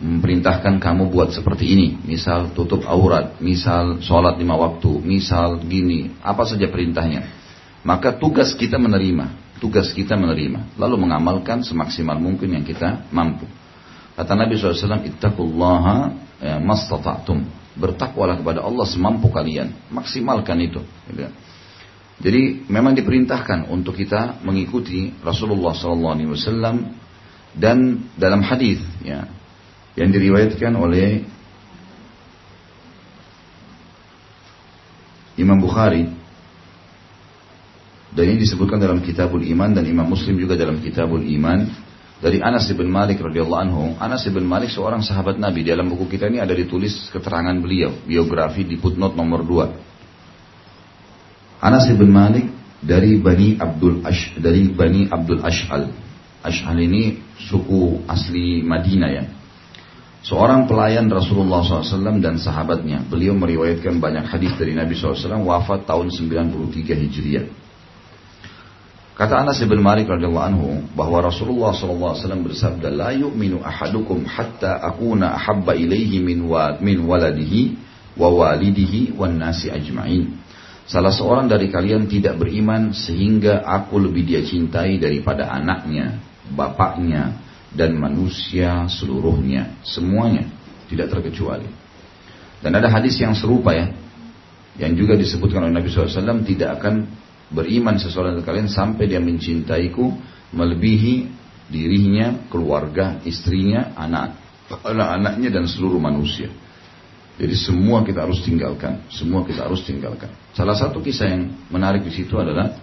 memerintahkan kamu buat seperti ini, misal tutup aurat, misal sholat lima waktu, misal gini, apa saja perintahnya. Maka tugas kita menerima, tugas kita menerima, lalu mengamalkan semaksimal mungkin yang kita mampu. Kata Nabi SAW, ittaqullaha ya, mastata'tum. Bertakwalah kepada Allah semampu kalian. Maksimalkan itu. Gitu. Jadi memang diperintahkan untuk kita mengikuti Rasulullah SAW dan dalam hadis ya yang diriwayatkan oleh Imam Bukhari dan ini disebutkan dalam Kitabul Iman dan Imam Muslim juga dalam Kitabul Iman dari Anas bin Malik radhiyallahu anhu. Anas bin Malik seorang sahabat Nabi. Dalam buku kita ini ada ditulis keterangan beliau, biografi di footnote nomor 2. Anas bin Malik dari Bani Abdul Ash dari Bani Abdul Ash'al. Ash'al ini suku asli Madinah ya. Seorang pelayan Rasulullah SAW dan sahabatnya. Beliau meriwayatkan banyak hadis dari Nabi SAW wafat tahun 93 Hijriah. Kata Anas bin Malik radhiyallahu anhu bahwa Rasulullah SAW bersabda, "La yu'minu ahadukum hatta akuna ahabba ilaihi min wa min waladihi wa walidihi wan nasi ajma'in. Salah seorang dari kalian tidak beriman sehingga aku lebih dia cintai daripada anaknya, bapaknya, dan manusia seluruhnya. Semuanya, tidak terkecuali. Dan ada hadis yang serupa ya, yang juga disebutkan oleh Nabi SAW, tidak akan beriman seseorang dari kalian sampai dia mencintaiku melebihi dirinya, keluarga, istrinya, anak, anak-anaknya dan seluruh manusia. Jadi semua kita harus tinggalkan, semua kita harus tinggalkan. Salah satu kisah yang menarik di situ adalah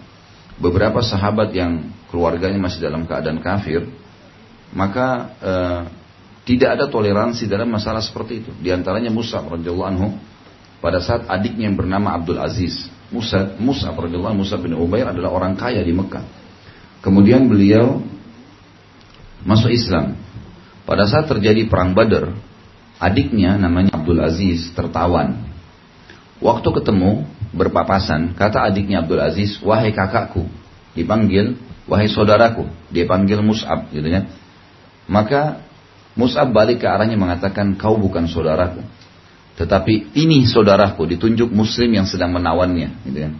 beberapa sahabat yang keluarganya masih dalam keadaan kafir, maka eh, tidak ada toleransi dalam masalah seperti itu. Di antaranya Musa radhiyallahu anhu pada saat adiknya yang bernama Abdul Aziz. Musa Musa radhiyallahu Musa bin Ubair adalah orang kaya di Mekah. Kemudian beliau masuk Islam. Pada saat terjadi perang Badar, adiknya namanya Abdul Aziz tertawan. Waktu ketemu berpapasan, kata adiknya Abdul Aziz, wahai kakakku, dipanggil wahai saudaraku, dia panggil Mus'ab gitu ya. Maka Mus'ab balik ke arahnya mengatakan kau bukan saudaraku. Tetapi ini saudaraku ditunjuk muslim yang sedang menawannya gitu ya.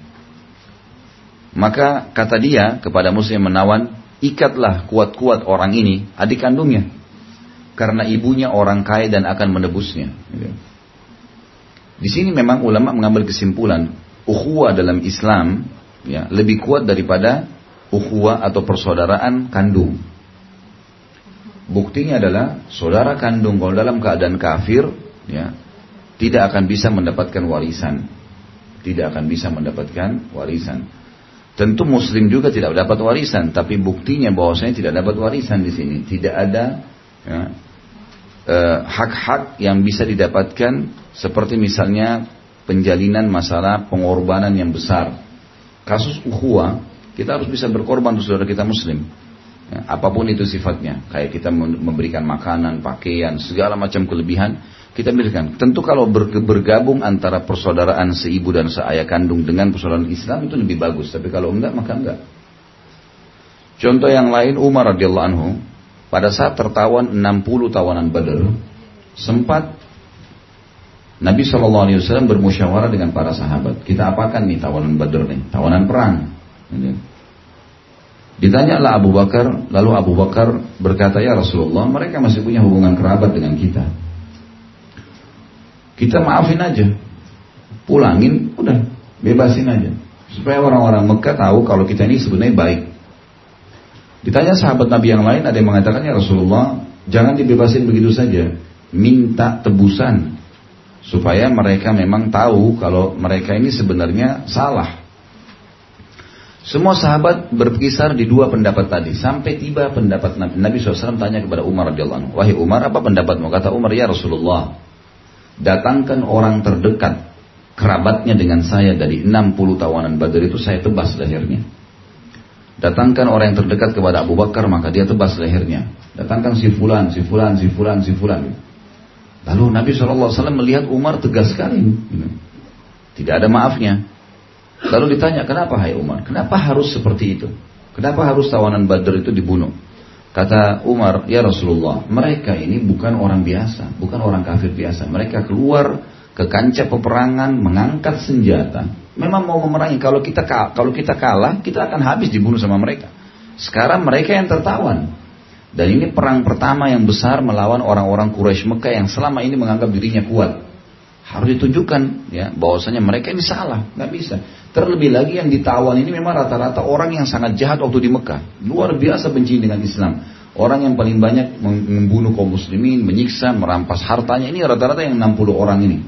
Maka kata dia kepada muslim yang menawan, ikatlah kuat-kuat orang ini, adik kandungnya karena ibunya orang kaya dan akan menebusnya. Di sini memang ulama mengambil kesimpulan ukhuwah dalam Islam ya lebih kuat daripada ukhuwah atau persaudaraan kandung. Buktinya adalah saudara kandung kalau dalam keadaan kafir ya tidak akan bisa mendapatkan warisan. Tidak akan bisa mendapatkan warisan. Tentu muslim juga tidak dapat warisan, tapi buktinya bahwasanya tidak dapat warisan di sini. Tidak ada ya, Eh, hak-hak yang bisa didapatkan seperti misalnya penjalinan masalah pengorbanan yang besar. Kasus ukhuwah, kita harus bisa berkorban untuk saudara kita muslim. Ya, apa pun itu sifatnya, kayak kita memberikan makanan, pakaian, segala macam kelebihan, kita berikan. Tentu kalau bergabung antara persaudaraan seibu dan seayah kandung dengan persaudaraan Islam itu lebih bagus, tapi kalau enggak maka enggak. Contoh yang lain Umar radhiyallahu anhu pada saat tertawan 60 tawanan Badar, sempat Nabi Shallallahu Alaihi Wasallam bermusyawarah dengan para sahabat. Kita apakan nih tawanan Badar nih? Tawanan perang. Ditanyalah Abu Bakar, lalu Abu Bakar berkata, ya Rasulullah, mereka masih punya hubungan kerabat dengan kita. Kita maafin aja, pulangin, udah, bebasin aja. Supaya orang-orang Mekah tahu kalau kita ini sebenarnya baik. Ditanya sahabat Nabi yang lain, ada yang mengatakan ya Rasulullah, jangan dibebasin begitu saja, minta tebusan supaya mereka memang tahu kalau mereka ini sebenarnya salah. Semua sahabat berkisar di dua pendapat tadi sampai tiba pendapat Nabi. Nabi SAW tanya kepada Umar radhiyallahu anhu, wahai Umar apa pendapatmu? Kata Umar ya Rasulullah, datangkan orang terdekat kerabatnya dengan saya dari 60 tawanan Badar itu saya tebas lehernya. Datangkan orang yang terdekat kepada Abu Bakar maka dia tebas lehernya. Datangkan si fulan, si fulan, si fulan, si fulan. Lalu Nabi SAW melihat Umar tegas sekali. Tidak ada maafnya. Lalu ditanya, kenapa hai Umar? Kenapa harus seperti itu? Kenapa harus tawanan Badr itu dibunuh? Kata Umar, ya Rasulullah, mereka ini bukan orang biasa, bukan orang kafir biasa. Mereka keluar ke kancah peperangan, mengangkat senjata, memang mau memerangi. Kalau kita kalau kita kalah, kita akan habis dibunuh sama mereka. Sekarang mereka yang tertawan. Dan ini perang pertama yang besar melawan orang-orang Quraisy Mekah yang selama ini menganggap dirinya kuat. Harus ditunjukkan ya bahwasanya mereka ini salah, nggak bisa. Terlebih lagi yang ditawan ini memang rata-rata orang yang sangat jahat waktu di Mekah. Luar biasa benci dengan Islam. Orang yang paling banyak membunuh kaum muslimin, menyiksa, merampas hartanya ini rata-rata yang 60 orang ini.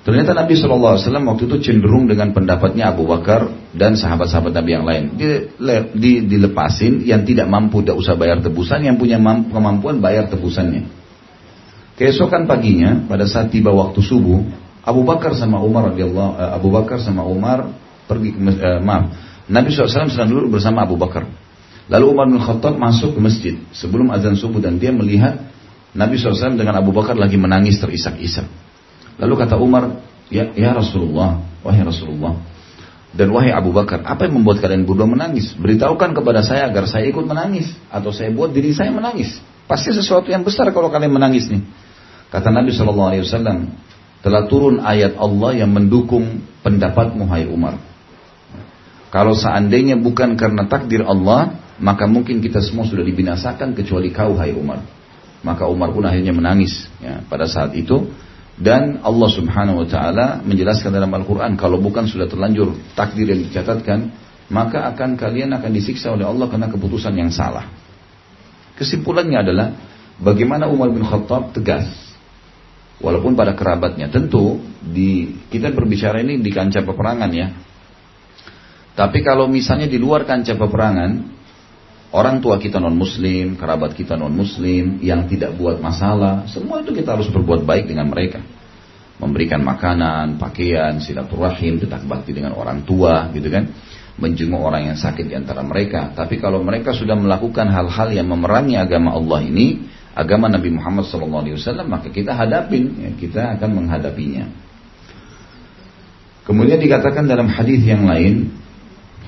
Ternyata Nabi SAW waktu itu cenderung dengan pendapatnya Abu Bakar dan sahabat-sahabat Nabi yang lain. Di, dilepasin, yang tidak mampu tidak usah bayar tebusan, yang punya kemampuan bayar tebusannya. Keesokan paginya, pada saat tiba waktu subuh, Abu Bakar sama Umar radhiyallahu eh, Abu Bakar sama Umar pergi ke eh, maaf. Nabi SAW sedang duduk bersama Abu Bakar. Lalu Umar bin Khattab masuk ke masjid sebelum azan subuh dan dia melihat Nabi SAW dengan Abu Bakar lagi menangis terisak-isak. Lalu kata Umar, ya, ya Rasulullah, wahai Rasulullah, dan wahai Abu Bakar, apa yang membuat kalian berdua menangis? Beritahukan kepada saya agar saya ikut menangis. Atau saya buat diri saya menangis. Pasti sesuatu yang besar kalau kalian menangis nih. Kata Nabi SAW, telah turun ayat Allah yang mendukung pendapatmu hai Umar. Kalau seandainya bukan karena takdir Allah, maka mungkin kita semua sudah dibinasakan kecuali kau hai Umar. Maka Umar pun akhirnya menangis ya, pada saat itu dan Allah Subhanahu wa taala menjelaskan dalam Al-Qur'an kalau bukan sudah terlanjur takdir yang dicatatkan, maka akan kalian akan disiksa oleh Allah karena keputusan yang salah. Kesimpulannya adalah bagaimana Umar bin Khattab tegas walaupun pada kerabatnya. Tentu di kita berbicara ini di kancah peperangan ya. Tapi kalau misalnya di luar kancah peperangan, orang tua kita non muslim, kerabat kita non muslim yang tidak buat masalah, semua itu kita harus berbuat baik dengan mereka. Memberikan makanan, pakaian, silaturahim, tetap bakti dengan orang tua, gitu kan. Menjenguk orang yang sakit di antara mereka. Tapi kalau mereka sudah melakukan hal-hal yang memerangi agama Allah ini, agama Nabi Muhammad SAW, maka kita hadapin, ya, kita akan menghadapinya. Kemudian dikatakan dalam hadis yang lain,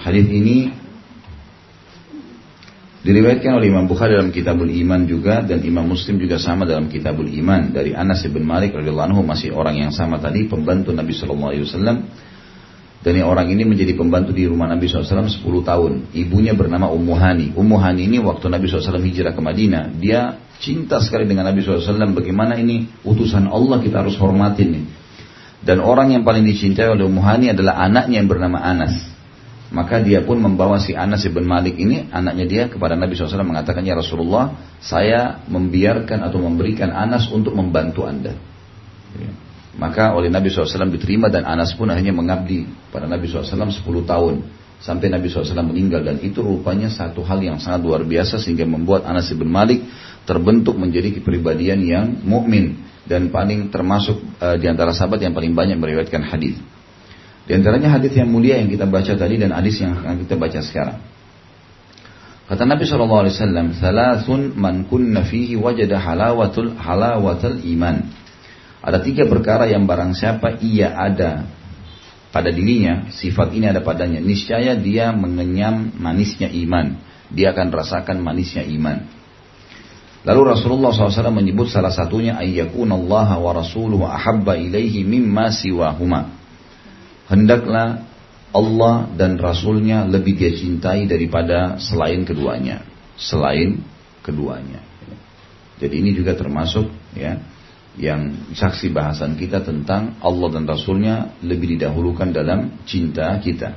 hadis ini diriwayatkan oleh Imam Bukhari dalam Kitabul Iman juga dan Imam Muslim juga sama dalam Kitabul Iman dari Anas bin Malik radhiyallahu anhu masih orang yang sama tadi pembantu Nabi wasallam dan yang orang ini menjadi pembantu di rumah Nabi SAW 10 tahun. Ibunya bernama Ummu Hani. Ummu Hani ini waktu Nabi SAW hijrah ke Madinah, dia cinta sekali dengan Nabi SAW. Bagaimana ini utusan Allah kita harus hormatin nih. Dan orang yang paling dicintai oleh Ummu Hani adalah anaknya yang bernama Anas. Maka dia pun membawa si Anas ibn Malik ini, anaknya dia kepada Nabi SAW mengatakan, Ya Rasulullah, saya membiarkan atau memberikan Anas untuk membantu anda. Ya. Maka oleh Nabi SAW diterima dan Anas pun akhirnya mengabdi pada Nabi SAW 10 tahun. Sampai Nabi SAW meninggal dan itu rupanya satu hal yang sangat luar biasa sehingga membuat Anas bin Malik terbentuk menjadi kepribadian yang mukmin dan paling termasuk uh, di antara sahabat yang paling banyak meriwayatkan hadis. Di antaranya hadis yang mulia yang kita baca tadi dan hadis yang akan kita baca sekarang. Kata Nabi SAW, Salasun man kunna fihi wajada halawatul halawatul iman. Ada tiga perkara yang barang siapa ia ada pada dirinya, sifat ini ada padanya. Niscaya dia mengenyam manisnya iman. Dia akan rasakan manisnya iman. Lalu Rasulullah SAW menyebut salah satunya ayyakun Allah wa rasuluhu ahabba ilaihi mimma siwahuma. Hendaklah Allah dan Rasulnya lebih dia cintai daripada selain keduanya. Selain keduanya. Jadi ini juga termasuk ya yang saksi bahasan kita tentang Allah dan Rasulnya lebih didahulukan dalam cinta kita.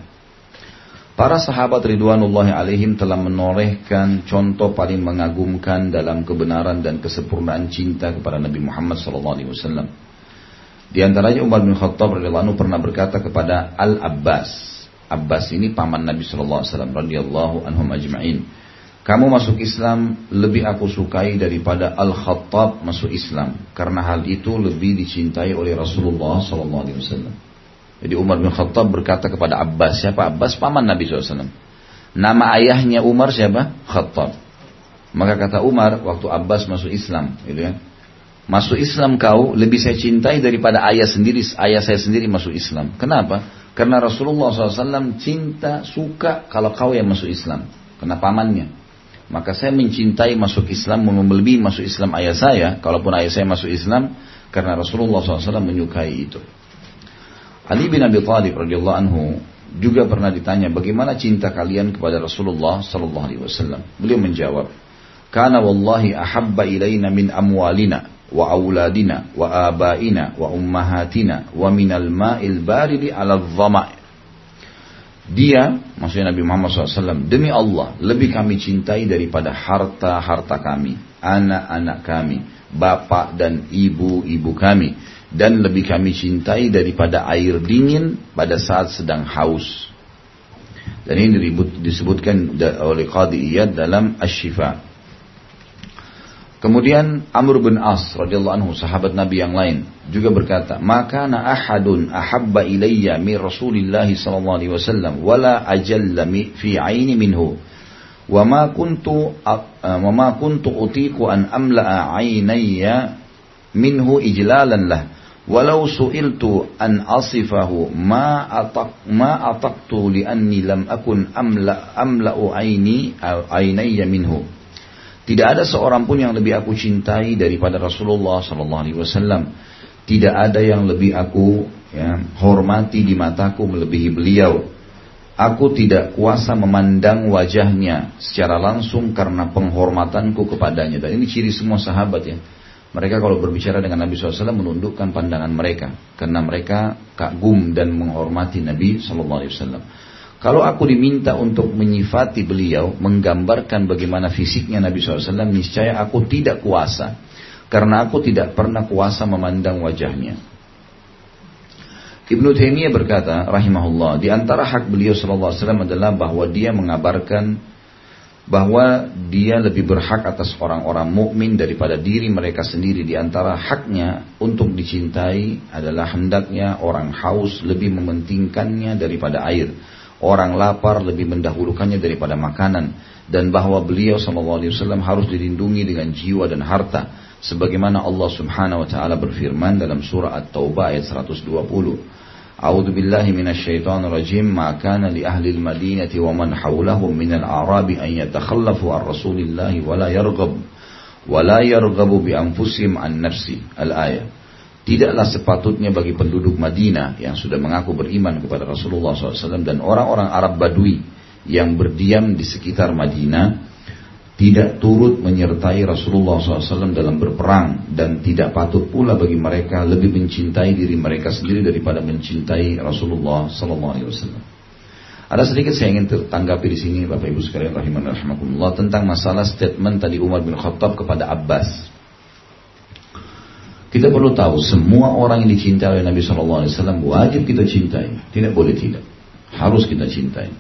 Para sahabat Ridwanullahi alaihim telah menorehkan contoh paling mengagumkan dalam kebenaran dan kesempurnaan cinta kepada Nabi Muhammad SAW. Di antaranya Umar bin Khattab radhiyallahu pernah berkata kepada Al Abbas. Abbas ini paman Nabi SAW radhiyallahu anhum ajma'in. Kamu masuk Islam lebih aku sukai daripada Al-Khattab masuk Islam. Karena hal itu lebih dicintai oleh Rasulullah SAW. Jadi Umar bin Khattab berkata kepada Abbas. Siapa Abbas? Paman Nabi SAW. Nama ayahnya Umar siapa? Khattab. Maka kata Umar waktu Abbas masuk Islam. Gitu ya. Masuk Islam kau lebih saya cintai daripada ayah sendiri. Ayah saya sendiri masuk Islam. Kenapa? Karena Rasulullah SAW cinta, suka kalau kau yang masuk Islam. Karena pamannya maka saya mencintai masuk Islam melebihi masuk Islam ayah saya kalaupun ayah saya masuk Islam karena Rasulullah SAW menyukai itu Ali bin Abi Thalib radhiyallahu anhu juga pernah ditanya bagaimana cinta kalian kepada Rasulullah sallallahu alaihi wasallam? Beliau menjawab kana wallahi ahabba ilaina min amwalina wa auladina wa abaina wa ummahatina wa minal ma'il baridi ala dhama' Dia, maksudnya Nabi Muhammad SAW, demi Allah lebih kami cintai daripada harta-harta kami, anak-anak kami, bapak dan ibu-ibu kami, dan lebih kami cintai daripada air dingin pada saat sedang haus. Dan ini disebutkan oleh Qadi Iyad dalam Ash-Shifa. Kemudian Amr bin As radhiyallahu anhu sahabat Nabi yang lain juga berkata, "Maka na ahadun ahabba ilayya min Rasulillah sallallahu alaihi wasallam wala ajalla fi aini minhu." Wa ma kuntu wa ma kuntu utiku an amla'a aynayya minhu ijlalan lah walau su'iltu an asifahu ma ataq ma ataqtu li anni lam akun amla amla'u aini aynayya minhu tidak ada seorang pun yang lebih aku cintai daripada Rasulullah Sallallahu Alaihi Wasallam. Tidak ada yang lebih aku ya, hormati di mataku melebihi beliau. Aku tidak kuasa memandang wajahnya secara langsung karena penghormatanku kepadanya. Dan ini ciri semua sahabat ya. Mereka kalau berbicara dengan Nabi SAW menundukkan pandangan mereka. Karena mereka kagum dan menghormati Nabi SAW. Kalau aku diminta untuk menyifati beliau, menggambarkan bagaimana fisiknya Nabi SAW, niscaya aku tidak kuasa. Karena aku tidak pernah kuasa memandang wajahnya. Ibnu Taimiyah berkata, rahimahullah, di antara hak beliau SAW adalah bahwa dia mengabarkan bahwa dia lebih berhak atas orang-orang mukmin daripada diri mereka sendiri. Di antara haknya untuk dicintai adalah hendaknya orang haus lebih mementingkannya daripada air. Orang lapar lebih mendahulukannya daripada makanan. Dan bahwa beliau SAW harus dilindungi dengan jiwa dan harta. Sebagaimana Allah Subhanahu wa taala berfirman dalam surah At-Taubah ayat 120 Rajim ma kana li ahli al-madinah wa man hawlahum min al-a'rab an yatakhallafu an rasulillahi wa la yarghab wa la yarghabu bi anfusihim an nafsi. Al-ayah. Tidaklah sepatutnya bagi penduduk Madinah yang sudah mengaku beriman kepada Rasulullah SAW dan orang-orang Arab Badui yang berdiam di sekitar Madinah tidak turut menyertai Rasulullah SAW dalam berperang dan tidak patut pula bagi mereka lebih mencintai diri mereka sendiri daripada mencintai Rasulullah SAW. Ada sedikit saya ingin tanggapi di sini Bapak Ibu sekalian rahimahullah tentang masalah statement tadi Umar bin Khattab kepada Abbas. Kita perlu tahu semua orang yang dicintai oleh Nabi SAW wajib kita cintai. Tidak boleh tidak. Harus kita cintai.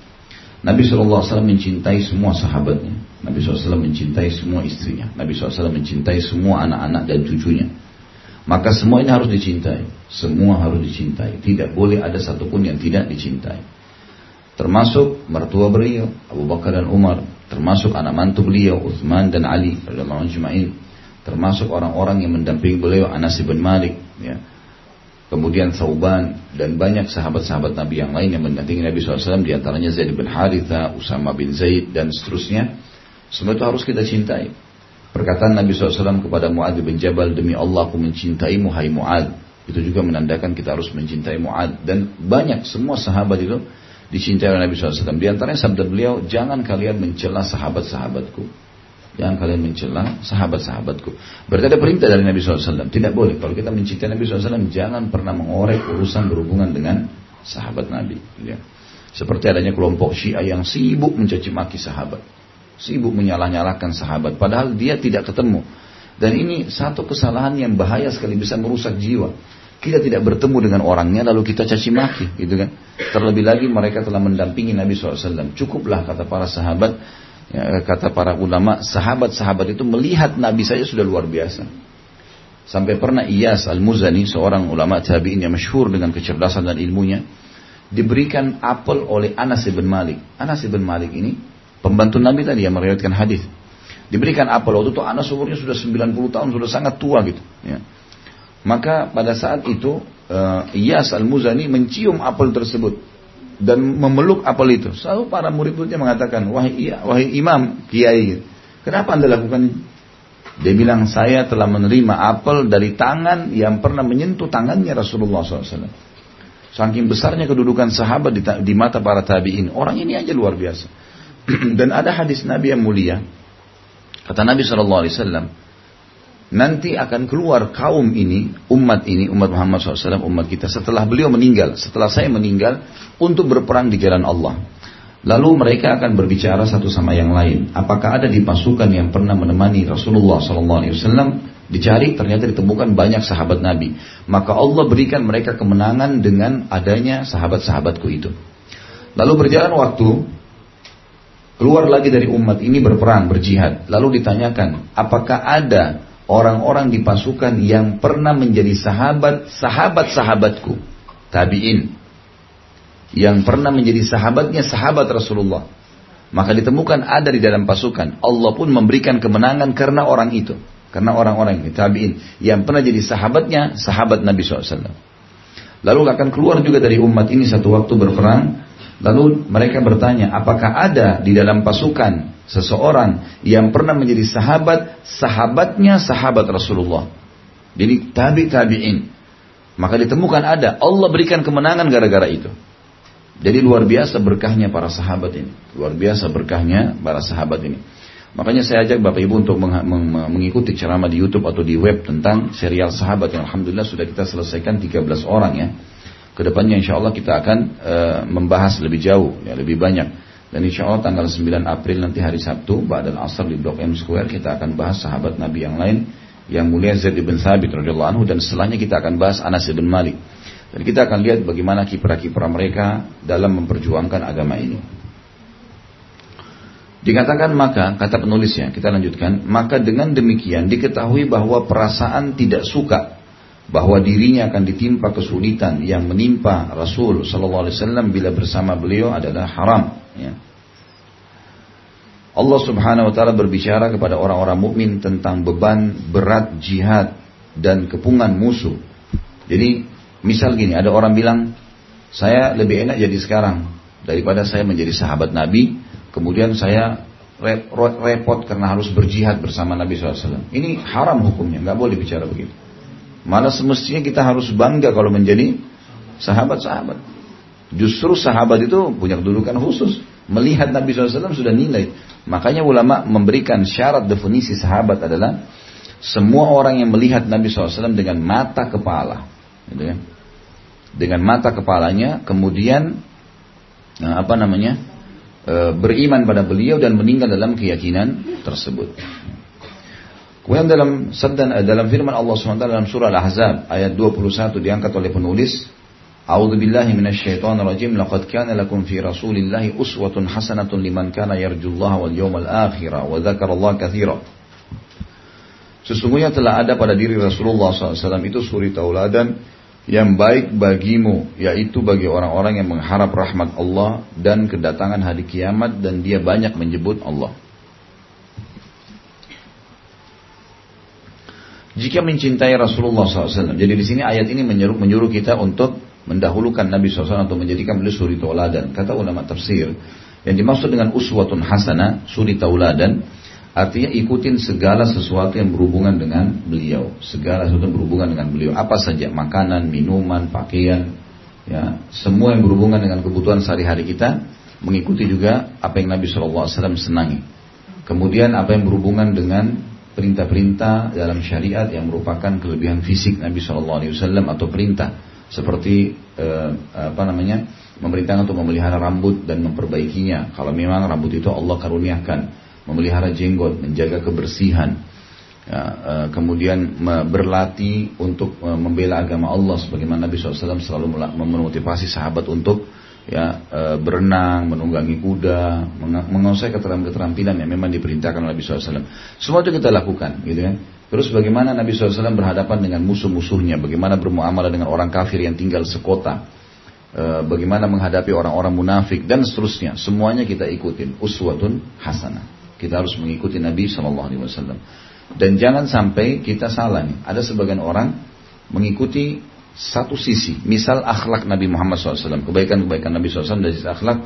Nabi SAW mencintai semua sahabatnya. Nabi SAW mencintai semua istrinya. Nabi SAW mencintai semua anak-anak dan cucunya. Maka semua ini harus dicintai. Semua harus dicintai. Tidak boleh ada satupun yang tidak dicintai. Termasuk mertua beliau, Abu Bakar dan Umar. Termasuk anak mantu beliau, Uthman dan Ali. Termasuk orang-orang yang mendampingi beliau Anas bin Malik ya. Kemudian Thauban dan banyak sahabat-sahabat Nabi yang lain yang mendampingi Nabi SAW di antaranya Zaid bin Haritha, Usama bin Zaid dan seterusnya. Semua itu harus kita cintai. Perkataan Nabi SAW kepada Mu'ad bin Jabal demi Allah aku mencintaimu hai Mu'ad itu juga menandakan kita harus mencintai Mu'ad dan banyak semua sahabat itu dicintai oleh Nabi SAW di antaranya sabda beliau jangan kalian mencela sahabat-sahabatku Jangan kalian mencela sahabat-sahabatku. Berarti ada perintah dari Nabi SAW. Tidak boleh. Kalau kita mencintai Nabi SAW, jangan pernah mengorek urusan berhubungan dengan sahabat Nabi. Ya. Seperti adanya kelompok Syiah yang sibuk mencaci maki sahabat. Sibuk menyalah-nyalahkan sahabat. Padahal dia tidak ketemu. Dan ini satu kesalahan yang bahaya sekali bisa merusak jiwa. Kita tidak bertemu dengan orangnya lalu kita caci maki, gitu kan? Terlebih lagi mereka telah mendampingi Nabi SAW. Cukuplah kata para sahabat ya, kata para ulama, sahabat-sahabat itu melihat Nabi saja sudah luar biasa. Sampai pernah Iyas Al-Muzani, seorang ulama tabi'in yang masyhur dengan kecerdasan dan ilmunya, diberikan apel oleh Anas bin Malik. Anas bin Malik ini pembantu Nabi tadi yang meriwayatkan hadis. Diberikan apel waktu itu Anas umurnya sudah 90 tahun, sudah sangat tua gitu. Ya. Maka pada saat itu uh, Iyas Al-Muzani mencium apel tersebut dan memeluk apel itu. Selalu para murid-muridnya mengatakan, wahai, iya, wahai imam, kiai, kenapa anda lakukan? Dia bilang, saya telah menerima apel dari tangan yang pernah menyentuh tangannya Rasulullah SAW. Saking besarnya kedudukan sahabat di, di mata para tabi'in. Orang ini aja luar biasa. *clears throat* Dan ada hadis Nabi yang mulia. Kata Nabi SAW, nanti akan keluar kaum ini, umat ini, umat Muhammad SAW, umat kita setelah beliau meninggal, setelah saya meninggal, untuk berperang di jalan Allah. Lalu mereka akan berbicara satu sama yang lain. Apakah ada di pasukan yang pernah menemani Rasulullah SAW? Dicari ternyata ditemukan banyak sahabat Nabi. Maka Allah berikan mereka kemenangan dengan adanya sahabat-sahabatku itu. Lalu berjalan waktu, keluar lagi dari umat ini berperang, berjihad. Lalu ditanyakan, apakah ada orang-orang di pasukan yang pernah menjadi sahabat sahabat-sahabatku tabi'in yang pernah menjadi sahabatnya sahabat Rasulullah. Maka ditemukan ada di dalam pasukan. Allah pun memberikan kemenangan karena orang itu. Karena orang-orang ini tabi'in yang pernah jadi sahabatnya sahabat Nabi SAW lalu akan keluar juga dari umat ini satu waktu berperang lalu mereka bertanya apakah ada di dalam pasukan seseorang yang pernah menjadi sahabat, sahabatnya sahabat Rasulullah. Jadi tabi tabiin. Maka ditemukan ada. Allah berikan kemenangan gara-gara itu. Jadi luar biasa berkahnya para sahabat ini. Luar biasa berkahnya para sahabat ini. Makanya saya ajak Bapak Ibu untuk meng meng mengikuti ceramah di YouTube atau di web tentang serial sahabat yang Alhamdulillah sudah kita selesaikan 13 orang ya. Ke depannya insya Allah kita akan uh, membahas lebih jauh, ya, lebih banyak. Dan insya Allah tanggal 9 April nanti hari Sabtu, Ba'dal Asr di Blok M Square kita akan bahas sahabat Nabi yang lain yang mulia Zaid bin Thabit radhiyallahu anhu dan setelahnya kita akan bahas Anas bin Malik. Dan kita akan lihat bagaimana kiprah-kiprah mereka dalam memperjuangkan agama ini. Dikatakan maka, kata penulisnya, kita lanjutkan, maka dengan demikian diketahui bahwa perasaan tidak suka bahwa dirinya akan ditimpa kesulitan yang menimpa Rasul Sallallahu Alaihi Wasallam bila bersama beliau adalah haram. Ya. Allah Subhanahu Wa Taala berbicara kepada orang-orang mukmin tentang beban berat jihad dan kepungan musuh. Jadi misal gini, ada orang bilang saya lebih enak jadi sekarang daripada saya menjadi sahabat Nabi Kemudian saya repot karena harus berjihad bersama Nabi SAW. Ini haram hukumnya, nggak boleh bicara begitu. Malah semestinya kita harus bangga kalau menjadi sahabat-sahabat. Justru sahabat itu punya kedudukan khusus. Melihat Nabi SAW sudah nilai. Makanya ulama memberikan syarat definisi sahabat adalah semua orang yang melihat Nabi SAW dengan mata kepala. Gitu ya. Dengan mata kepalanya, kemudian nah, apa namanya? E, beriman pada beliau dan meninggal dalam keyakinan tersebut. Kemudian dalam sabda dalam firman Allah SWT dalam surah Al-Ahzab ayat 21 diangkat oleh penulis A'udzu billahi minasyaitonir rajim laqad kana lakum fi rasulillahi uswatun hasanatun liman kana yarjullaha wal yawmal akhir wa dzakarallaha katsira. Sesungguhnya telah ada pada diri Rasulullah SAW itu suri tauladan yang baik bagimu yaitu bagi orang-orang yang mengharap rahmat Allah dan kedatangan hari kiamat dan dia banyak menyebut Allah. Jika mencintai Rasulullah SAW, jadi di sini ayat ini menyuruh, menyuruh kita untuk mendahulukan Nabi SAW atau menjadikan beliau suri tauladan. Kata ulama tafsir, yang dimaksud dengan uswatun hasanah, suri tauladan, Artinya ikutin segala sesuatu yang berhubungan dengan beliau, segala sesuatu yang berhubungan dengan beliau, apa saja? Makanan, minuman, pakaian, ya. Semua yang berhubungan dengan kebutuhan sehari-hari kita, mengikuti juga apa yang Nabi SAW senangi. Kemudian apa yang berhubungan dengan perintah-perintah dalam syariat yang merupakan kelebihan fisik Nabi SAW atau perintah. Seperti eh, apa namanya memerintahkan untuk memelihara rambut dan memperbaikinya. Kalau memang rambut itu Allah karuniakan. Memelihara jenggot, menjaga kebersihan, ya, uh, kemudian berlatih untuk uh, membela agama Allah sebagaimana Nabi SAW selalu memotivasi sahabat untuk ya uh, berenang, menunggangi kuda, menguasai keterampilan yang memang diperintahkan oleh Nabi SAW. Semua itu kita lakukan, gitu kan. Terus bagaimana Nabi SAW berhadapan dengan musuh-musuhnya, bagaimana bermuamalah dengan orang kafir yang tinggal sekota, bagaimana menghadapi orang-orang munafik dan seterusnya. Semuanya kita ikutin. Uswatun hasanah. Kita harus mengikuti Nabi Wasallam. Dan jangan sampai kita salah nih. Ada sebagian orang mengikuti satu sisi. Misal akhlak Nabi Muhammad SAW. Kebaikan-kebaikan Nabi SAW dari sisi akhlak.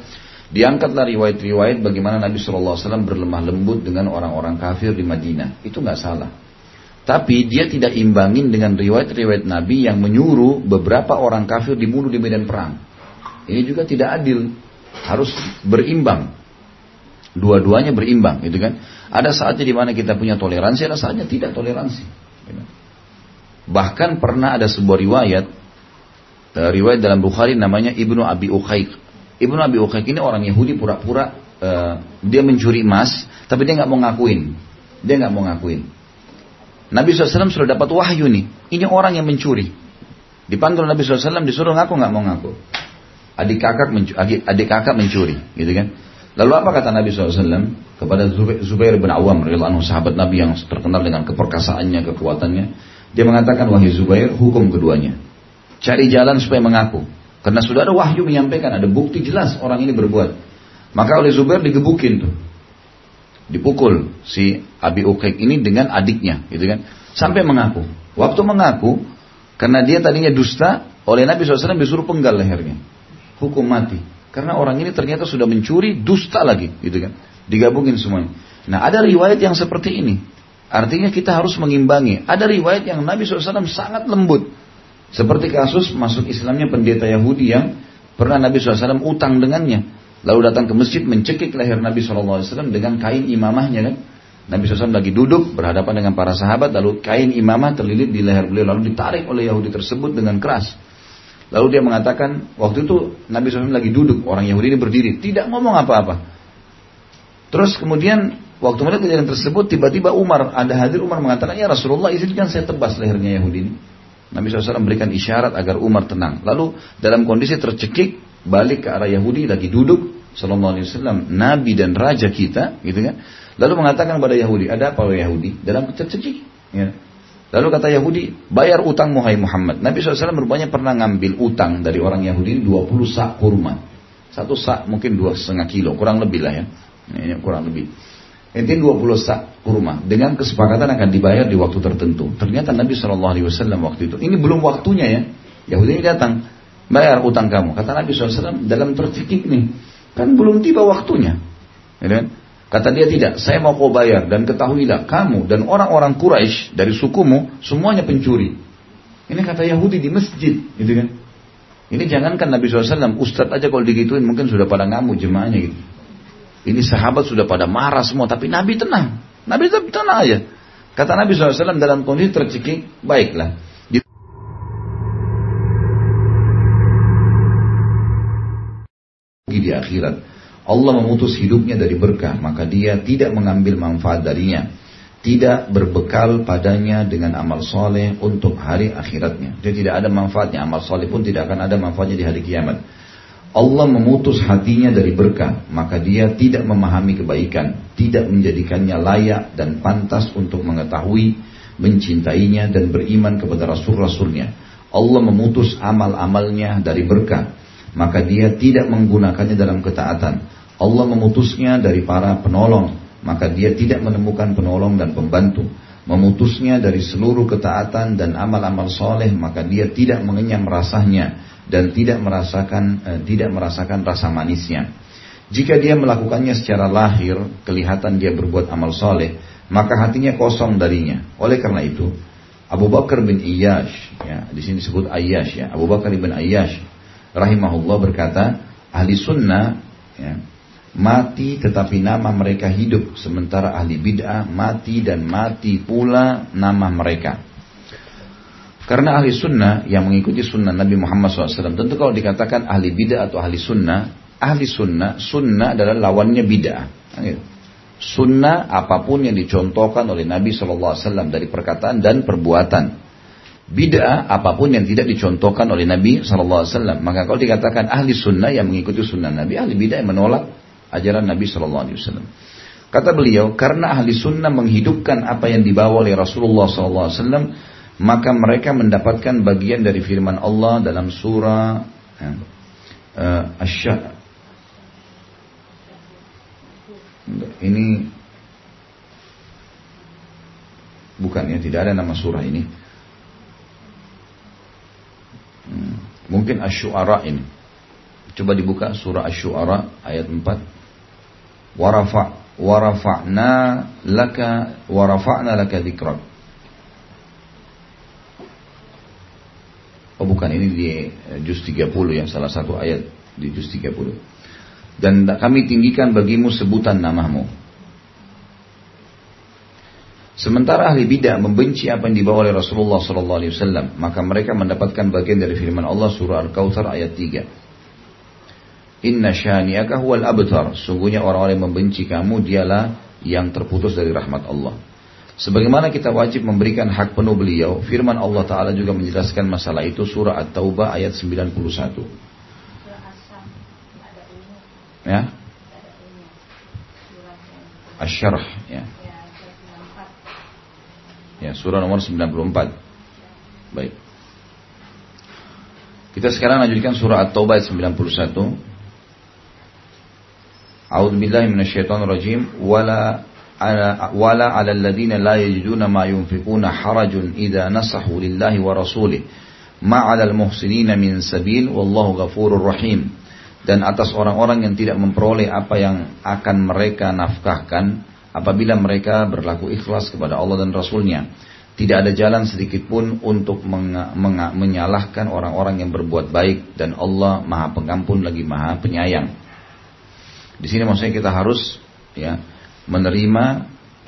Diangkatlah riwayat-riwayat bagaimana Nabi SAW berlemah lembut dengan orang-orang kafir di Madinah. Itu nggak salah. Tapi dia tidak imbangin dengan riwayat-riwayat Nabi yang menyuruh beberapa orang kafir dibunuh di medan perang. Ini juga tidak adil. Harus berimbang. Dua-duanya berimbang, gitu kan? Ada saatnya di mana kita punya toleransi, ada saatnya tidak toleransi. Gitu. Bahkan pernah ada sebuah riwayat, uh, riwayat dalam Bukhari namanya Ibnu Abi Uqaiq. Ibnu Abi Uqaiq ini orang Yahudi pura-pura uh, dia mencuri emas, tapi dia nggak mau ngakuin. Dia nggak mau ngakuin. Nabi SAW sudah dapat wahyu nih. Ini orang yang mencuri. Dipanggil Nabi SAW disuruh ngaku nggak mau ngaku. Adik kakak mencuri, adik, adik kakak mencuri, gitu kan? Lalu apa kata Nabi SAW kepada Zubair bin Awam, anhu, sahabat Nabi yang terkenal dengan keperkasaannya, kekuatannya. Dia mengatakan, wahai Zubair, hukum keduanya. Cari jalan supaya mengaku. Karena sudah ada wahyu menyampaikan, ada bukti jelas orang ini berbuat. Maka oleh Zubair digebukin tuh. Dipukul si Abi Uqaik ini dengan adiknya, gitu kan. Sampai mengaku. Waktu mengaku, karena dia tadinya dusta, oleh Nabi SAW disuruh penggal lehernya. Hukum mati. Karena orang ini ternyata sudah mencuri, dusta lagi, gitu kan. Digabungin semuanya. Nah, ada riwayat yang seperti ini. Artinya kita harus mengimbangi. Ada riwayat yang Nabi SAW sangat lembut. Seperti kasus masuk Islamnya pendeta Yahudi yang pernah Nabi SAW utang dengannya. Lalu datang ke masjid mencekik leher Nabi SAW dengan kain imamahnya kan. Nabi SAW lagi duduk berhadapan dengan para sahabat lalu kain imamah terlilit di leher beliau lalu ditarik oleh Yahudi tersebut dengan keras. Lalu dia mengatakan waktu itu Nabi SAW lagi duduk orang Yahudi ini berdiri tidak ngomong apa-apa. Terus kemudian waktu melihat kejadian tersebut tiba-tiba Umar ada hadir Umar mengatakan ya Rasulullah izinkan saya tebas lehernya Yahudi ini. Nabi SAW memberikan isyarat agar Umar tenang. Lalu dalam kondisi tercekik, balik ke arah Yahudi, lagi duduk, Sallallahu Alaihi Wasallam, Nabi dan Raja kita, gitu kan. Lalu mengatakan kepada Yahudi, ada apa Yahudi? Dalam tercekik. Ya. Lalu kata Yahudi, bayar utang Muhai Muhammad. Nabi SAW rupanya pernah ngambil utang dari orang Yahudi 20 sak kurma. Satu sak mungkin dua setengah kilo, kurang lebih lah ya. Ini kurang lebih. Intinya 20 sak kurma dengan kesepakatan akan dibayar di waktu tertentu. Ternyata Nabi Shallallahu Alaihi Wasallam waktu itu ini belum waktunya ya. Yahudi ini datang bayar utang kamu. Kata Nabi SAW dalam terfikik nih kan belum tiba waktunya. Ya kan? Kata dia tidak, saya mau kau bayar dan ketahuilah kamu dan orang-orang Quraisy dari sukumu semuanya pencuri. Ini kata Yahudi di masjid, gitu kan? Ini jangankan Nabi SAW, Ustadz aja kalau digituin mungkin sudah pada ngamuk jemaahnya gitu. Ini sahabat sudah pada marah semua, tapi Nabi tenang. Nabi tetap tenang aja. Kata Nabi SAW dalam kondisi tercekik, baiklah. Di akhirat. Allah memutus hidupnya dari berkah, maka dia tidak mengambil manfaat darinya. Tidak berbekal padanya dengan amal soleh untuk hari akhiratnya. Dia tidak ada manfaatnya, amal soleh pun tidak akan ada manfaatnya di hari kiamat. Allah memutus hatinya dari berkah, maka dia tidak memahami kebaikan, tidak menjadikannya layak dan pantas untuk mengetahui, mencintainya dan beriman kepada rasul-rasulnya. Allah memutus amal-amalnya dari berkah, maka dia tidak menggunakannya dalam ketaatan. Allah memutusnya dari para penolong, maka dia tidak menemukan penolong dan pembantu. Memutusnya dari seluruh ketaatan dan amal-amal soleh, maka dia tidak mengenyam rasanya dan tidak merasakan eh, tidak merasakan rasa manisnya. Jika dia melakukannya secara lahir, kelihatan dia berbuat amal soleh, maka hatinya kosong darinya. Oleh karena itu, Abu Bakar bin Iyash, ya, di sini disebut Ayyash ya, Abu Bakar bin Ayyash, rahimahullah berkata, ahli sunnah, ya, mati tetapi nama mereka hidup, sementara ahli bid'ah mati dan mati pula nama mereka. Karena ahli sunnah yang mengikuti sunnah Nabi Muhammad SAW, tentu kalau dikatakan ahli bid'ah atau ahli sunnah, ahli sunnah, sunnah adalah lawannya bid'ah. Gitu. Sunnah apa pun yang dicontohkan oleh Nabi SAW dari perkataan dan perbuatan. Bid'ah apa pun yang tidak dicontohkan oleh Nabi SAW. Maka kalau dikatakan ahli sunnah yang mengikuti sunnah Nabi, ahli bid'ah yang menolak ajaran Nabi SAW. Kata beliau, karena ahli sunnah menghidupkan apa yang dibawa oleh Rasulullah SAW, maka mereka mendapatkan bagian dari firman Allah dalam surah ya, uh, asy ini bukan ya tidak ada nama surah ini. Hmm, mungkin asy-syu'ara ini. Coba dibuka surah asy-syu'ara ayat 4 warafa warafa'na laka warafa'na laka dzikrak Oh bukan ini di eh, juz 30 yang salah satu ayat di juz 30. Dan kami tinggikan bagimu sebutan namamu. Sementara ahli bidah membenci apa yang dibawa oleh Rasulullah SAW, maka mereka mendapatkan bagian dari firman Allah surah Al-Kautsar ayat 3. Inna syani'aka huwal abtar. Sungguhnya orang-orang yang membenci kamu dialah yang terputus dari rahmat Allah. Sebagaimana kita wajib memberikan hak penuh beliau, firman Allah Ta'ala juga menjelaskan masalah itu surah At-Taubah ayat 91. Ya. Asyarah ya. Ya, surah nomor 94. Baik. Kita sekarang lanjutkan surah At-Taubah ayat 91. A'udzu billahi rajim wala wala ala alladziina la yajiduna ma yunfiquna harajun idza nasahu lillahi wa rasulih ma'alal almuhsinina min sabil wallahu ghafurur rahim dan atas orang-orang yang tidak memperoleh apa yang akan mereka nafkahkan apabila mereka berlaku ikhlas kepada Allah dan Rasulnya tidak ada jalan sedikit pun untuk menyalahkan orang-orang yang berbuat baik dan Allah Maha Pengampun lagi Maha Penyayang. Di sini maksudnya kita harus ya menerima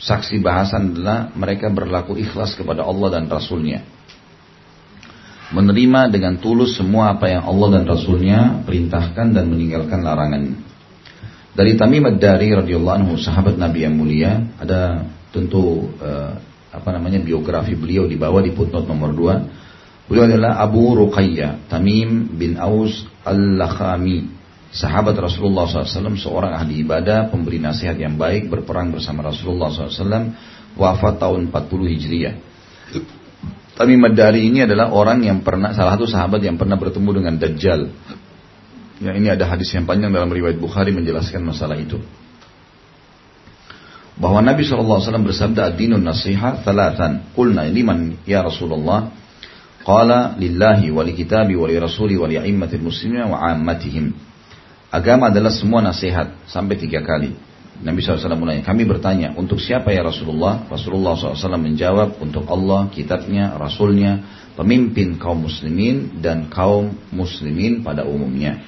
saksi bahasan adalah mereka berlaku ikhlas kepada Allah dan Rasulnya. Menerima dengan tulus semua apa yang Allah dan Rasulnya perintahkan dan meninggalkan larangan. Dari Tamim dari radhiyallahu anhu sahabat Nabi yang mulia ada tentu uh, apa namanya biografi beliau di bawah di footnote nomor 2. Beliau adalah Abu Ruqayyah Tamim bin Aus Al-Lakhami. Sahabat Rasulullah SAW, seorang ahli ibadah, pemberi nasihat yang baik, berperang bersama Rasulullah SAW, wafat tahun 40 Hijriah. Tamim Madari ini adalah orang yang pernah, salah satu sahabat yang pernah bertemu dengan Dajjal. Ya, ini ada hadis yang panjang dalam riwayat Bukhari menjelaskan masalah itu bahwa Nabi SAW bersabda ad-dinun nasihat thalathan. Qulna liman ya Rasulullah? Qala lillahi wa li kitabi wa li rasuli wa li a'immatil muslimin wa ammatihim. Agama adalah semua nasihat sampai tiga kali. Nabi SAW mulai kami bertanya, untuk siapa ya Rasulullah? Rasulullah SAW menjawab, untuk Allah, kitabnya, rasulnya, pemimpin kaum muslimin dan kaum muslimin pada umumnya.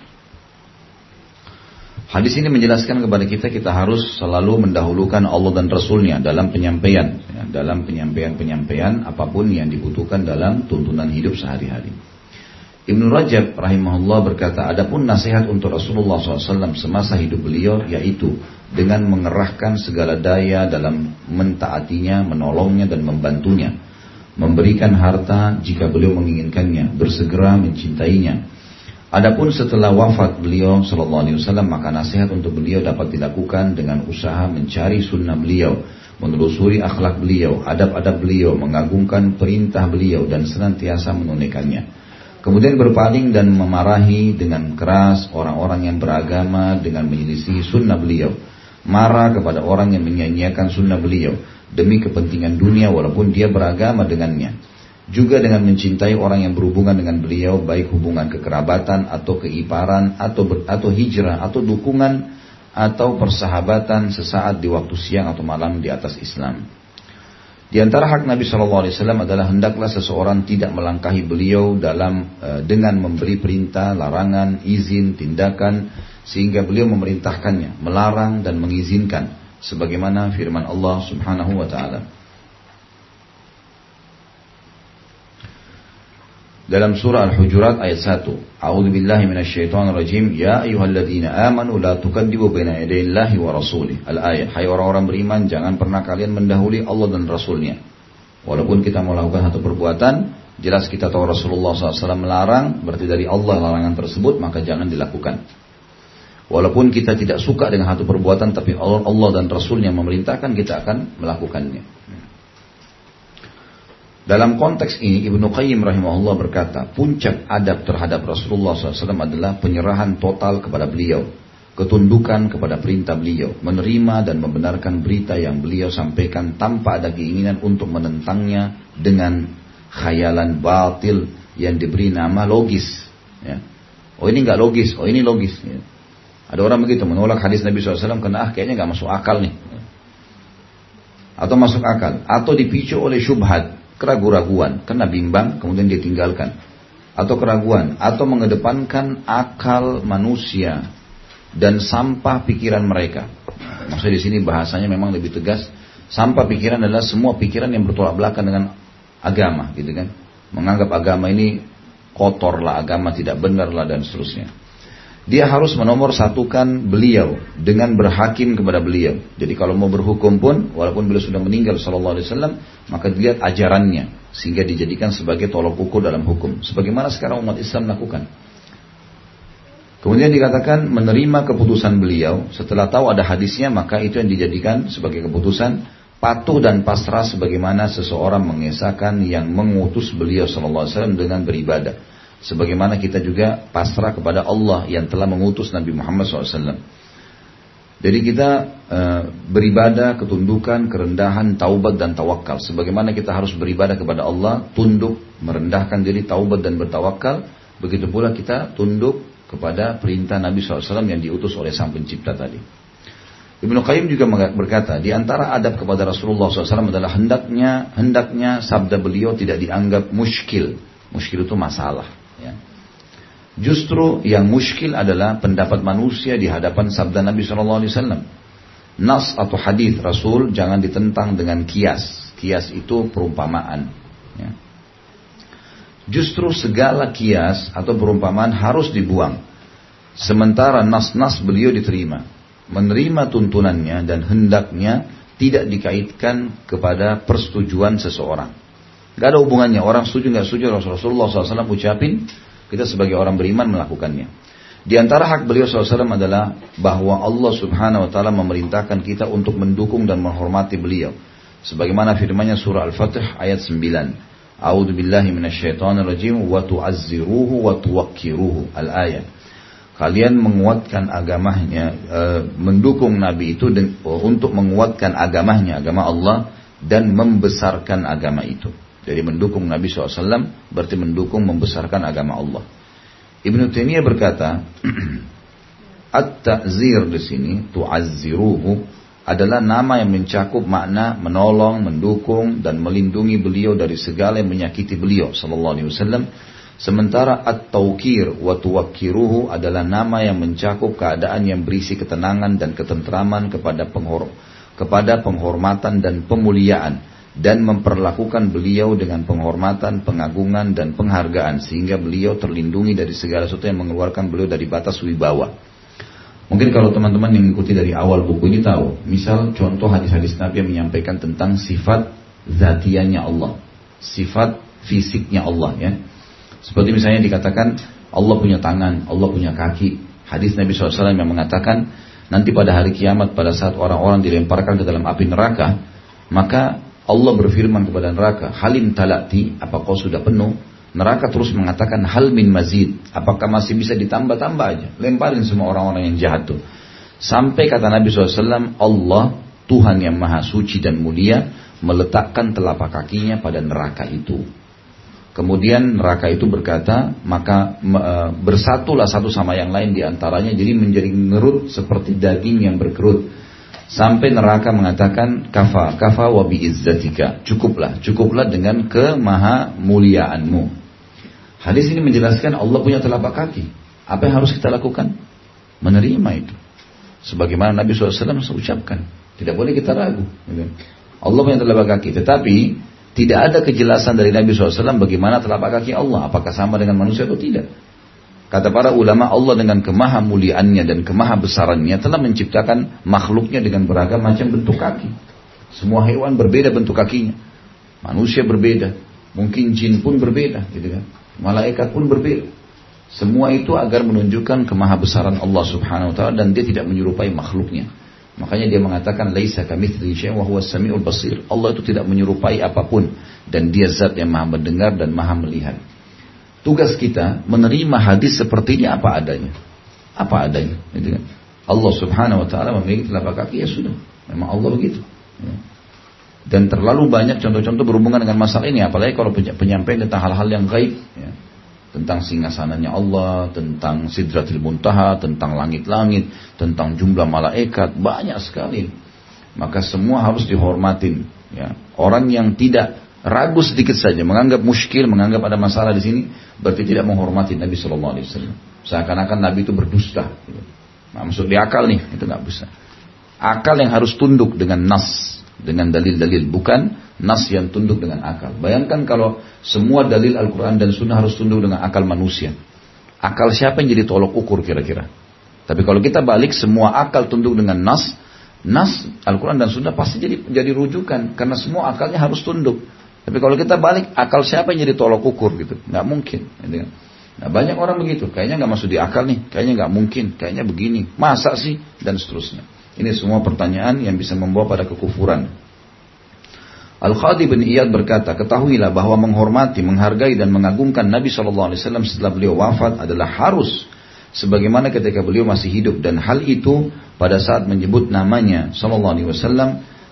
Hadis ini menjelaskan kepada kita kita harus selalu mendahulukan Allah dan Rasulnya dalam penyampaian, ya, dalam penyampaian-penyampaian apa pun yang dibutuhkan dalam tuntunan hidup sehari-hari. Ibnu Rajab rahimahullah berkata, adapun nasihat untuk Rasulullah SAW semasa hidup beliau yaitu dengan mengerahkan segala daya dalam mentaatinya, menolongnya dan membantunya, memberikan harta jika beliau menginginkannya, bersegera mencintainya, Adapun setelah wafat beliau Sallallahu Alaihi Wasallam maka nasihat untuk beliau dapat dilakukan dengan usaha mencari sunnah beliau, menelusuri akhlak beliau, adab-adab beliau, mengagungkan perintah beliau dan senantiasa menunaikannya. Kemudian berpaling dan memarahi dengan keras orang-orang yang beragama dengan menyelisih sunnah beliau. Marah kepada orang yang menyanyiakan sunnah beliau demi kepentingan dunia walaupun dia beragama dengannya juga dengan mencintai orang yang berhubungan dengan beliau baik hubungan kekerabatan atau keiparan atau ber, atau hijrah atau dukungan atau persahabatan sesaat di waktu siang atau malam di atas Islam. Di antara hak Nabi Shallallahu Alaihi Wasallam adalah hendaklah seseorang tidak melangkahi beliau dalam e, dengan memberi perintah, larangan, izin, tindakan sehingga beliau memerintahkannya, melarang dan mengizinkan sebagaimana firman Allah Subhanahu wa taala. Dalam surah Al-Hujurat ayat 1. A'udzu billahi minasyaitonir rajim. Ya ayyuhalladzina amanu la tukadzibu baina yadayillahi wa rasulih. Al-ayat. Hai orang-orang beriman, jangan pernah kalian mendahului Allah dan Rasulnya. Walaupun kita melakukan satu perbuatan, jelas kita tahu Rasulullah SAW melarang, berarti dari Allah larangan tersebut, maka jangan dilakukan. Walaupun kita tidak suka dengan satu perbuatan, tapi Allah dan Rasulnya memerintahkan, kita akan melakukannya. Dalam konteks ini Ibnu Qayyim rahimahullah berkata, puncak adab terhadap Rasulullah SAW adalah penyerahan total kepada beliau, ketundukan kepada perintah beliau, menerima dan membenarkan berita yang beliau sampaikan tanpa ada keinginan untuk menentangnya dengan khayalan batil yang diberi nama logis. Ya. Oh ini nggak logis, oh ini logis. Ya. Ada orang begitu menolak hadis Nabi SAW karena ah kayaknya nggak masuk akal nih. Atau masuk akal, atau dipicu oleh syubhat, keraguan-raguan, karena bimbang, kemudian dia tinggalkan. Atau keraguan, atau mengedepankan akal manusia dan sampah pikiran mereka. Maksudnya di sini bahasanya memang lebih tegas. Sampah pikiran adalah semua pikiran yang bertolak belakang dengan agama, gitu kan? Menganggap agama ini kotor lah, agama tidak benar lah dan seterusnya dia harus menomor satukan beliau dengan berhakim kepada beliau. Jadi kalau mau berhukum pun, walaupun beliau sudah meninggal Sallallahu Alaihi Wasallam, maka dilihat ajarannya sehingga dijadikan sebagai tolok ukur dalam hukum. Sebagaimana sekarang umat Islam lakukan. Kemudian dikatakan menerima keputusan beliau setelah tahu ada hadisnya maka itu yang dijadikan sebagai keputusan patuh dan pasrah sebagaimana seseorang mengesahkan yang mengutus beliau Sallallahu Alaihi Wasallam dengan beribadah sebagaimana kita juga pasrah kepada Allah yang telah mengutus Nabi Muhammad SAW. Jadi kita e, beribadah, ketundukan, kerendahan, taubat dan tawakal. Sebagaimana kita harus beribadah kepada Allah, tunduk, merendahkan diri, taubat dan bertawakal. Begitu pula kita tunduk kepada perintah Nabi SAW yang diutus oleh Sang Pencipta tadi. Ibnu Qayyim juga berkata, di antara adab kepada Rasulullah SAW adalah hendaknya hendaknya sabda beliau tidak dianggap muskil. Muskil itu masalah. Ya. Justru yang muskil adalah pendapat manusia di hadapan sabda Nabi SAW. Nas atau hadis Rasul jangan ditentang dengan kias. Kias itu perumpamaan. Ya. Justru segala kias atau perumpamaan harus dibuang. Sementara nas-nas beliau diterima menerima tuntunannya dan hendaknya tidak dikaitkan kepada persetujuan seseorang. Gak ada hubungannya orang setuju nggak setuju Rasulullah SAW ucapin kita sebagai orang beriman melakukannya. Di antara hak beliau SAW adalah bahwa Allah Subhanahu Wa Taala memerintahkan kita untuk mendukung dan menghormati beliau. Sebagaimana firmannya surah Al-Fatih ayat 9. A'udzu billahi minasyaitonir rajim wa tu'azziruhu wa tuwakkiruhu. Al-ayat kalian menguatkan agamanya, e, mendukung Nabi itu untuk menguatkan agamanya, agama Allah dan membesarkan agama itu. Jadi mendukung Nabi SAW berarti mendukung membesarkan agama Allah. Ibnu Taimiyah berkata, *clears throat* At-ta'zir di sini, tu'azziruhu, adalah nama yang mencakup makna menolong, mendukung, dan melindungi beliau dari segala yang menyakiti beliau, sallallahu alaihi wasallam, Sementara at-tawkir wa tuwakkiruhu adalah nama yang mencakup keadaan yang berisi ketenangan dan ketentraman kepada penghor kepada penghormatan dan pemuliaan dan memperlakukan beliau dengan penghormatan, pengagungan dan penghargaan sehingga beliau terlindungi dari segala sesuatu yang mengeluarkan beliau dari batas wibawa. Mungkin kalau teman-teman yang mengikuti dari awal buku ini tahu, misal contoh hadis-hadis Nabi yang menyampaikan tentang sifat zatiannya Allah, sifat fisiknya Allah ya. Seperti misalnya dikatakan Allah punya tangan, Allah punya kaki. Hadis Nabi SAW yang mengatakan nanti pada hari kiamat pada saat orang-orang dilemparkan ke dalam api neraka, maka Allah berfirman kepada neraka, Halim talati, apa kau sudah penuh? Neraka terus mengatakan hal min mazid, apakah masih bisa ditambah-tambah aja? Lemparin semua orang-orang yang jahat tuh. Sampai kata Nabi SAW, Allah Tuhan yang maha suci dan mulia meletakkan telapak kakinya pada neraka itu. Kemudian neraka itu berkata, maka e, bersatulah satu sama yang lain di antaranya, jadi menjadi ngerut seperti daging yang berkerut. Sampai neraka mengatakan, kafa, kafa wa izzatika. Cukuplah, cukuplah dengan kemaha muliaanmu. Hadis ini menjelaskan Allah punya telapak kaki. Apa yang harus kita lakukan? Menerima itu. Sebagaimana Nabi SAW ucapkan. Tidak boleh kita ragu. Allah punya telapak kaki. Tetapi tidak ada kejelasan dari Nabi SAW bagaimana telapak kaki Allah. Apakah sama dengan manusia atau tidak. Kata para ulama Allah dengan kemaha muliannya dan kemaha besarannya telah menciptakan makhluknya dengan beragam macam bentuk kaki. Semua hewan berbeda bentuk kakinya. Manusia berbeda. Mungkin jin pun berbeda. Gitu kan. Malaikat pun berbeda. Semua itu agar menunjukkan kemaha besaran Allah subhanahu wa ta'ala dan dia tidak menyerupai makhluknya. Makanya dia mengatakan laisa syai'un wa huwas samiul basir. Allah itu tidak menyerupai apa pun dan dia zat yang Maha mendengar dan Maha melihat. Tugas kita menerima hadis seperti ini apa adanya. Apa adanya, gitu kan? Allah Subhanahu wa taala memiliki telapak kaki ya sudah. Memang Allah begitu. Ya. Dan terlalu banyak contoh-contoh berhubungan dengan masalah ini apalagi kalau penyampaian tentang hal-hal yang gaib ya tentang singgasananya Allah, tentang sidratil muntaha, tentang langit-langit, tentang jumlah malaikat, banyak sekali. Maka semua harus dihormatin. Ya. Orang yang tidak ragu sedikit saja, menganggap muskil, menganggap ada masalah di sini, berarti tidak menghormati Nabi Shallallahu Alaihi Wasallam. Seakan-akan Nabi itu berdusta. Nah, maksud di akal nih, itu nggak bisa. Akal yang harus tunduk dengan nas, dengan dalil-dalil, bukan nas yang tunduk dengan akal. Bayangkan kalau semua dalil Al-Quran dan Sunnah harus tunduk dengan akal manusia. Akal siapa yang jadi tolok ukur kira-kira? Tapi kalau kita balik semua akal tunduk dengan nas, nas Al-Quran dan Sunnah pasti jadi jadi rujukan karena semua akalnya harus tunduk. Tapi kalau kita balik akal siapa yang jadi tolok ukur gitu? Nggak mungkin. Gitu kan? Nah banyak orang begitu, kayaknya nggak masuk di akal nih, kayaknya nggak mungkin, kayaknya begini, masa sih dan seterusnya. Ini semua pertanyaan yang bisa membawa pada kekufuran. Al-Khadi bin Iyad berkata, ketahuilah bahwa menghormati, menghargai dan mengagungkan Nabi SAW setelah beliau wafat adalah harus sebagaimana ketika beliau masih hidup dan hal itu pada saat menyebut namanya SAW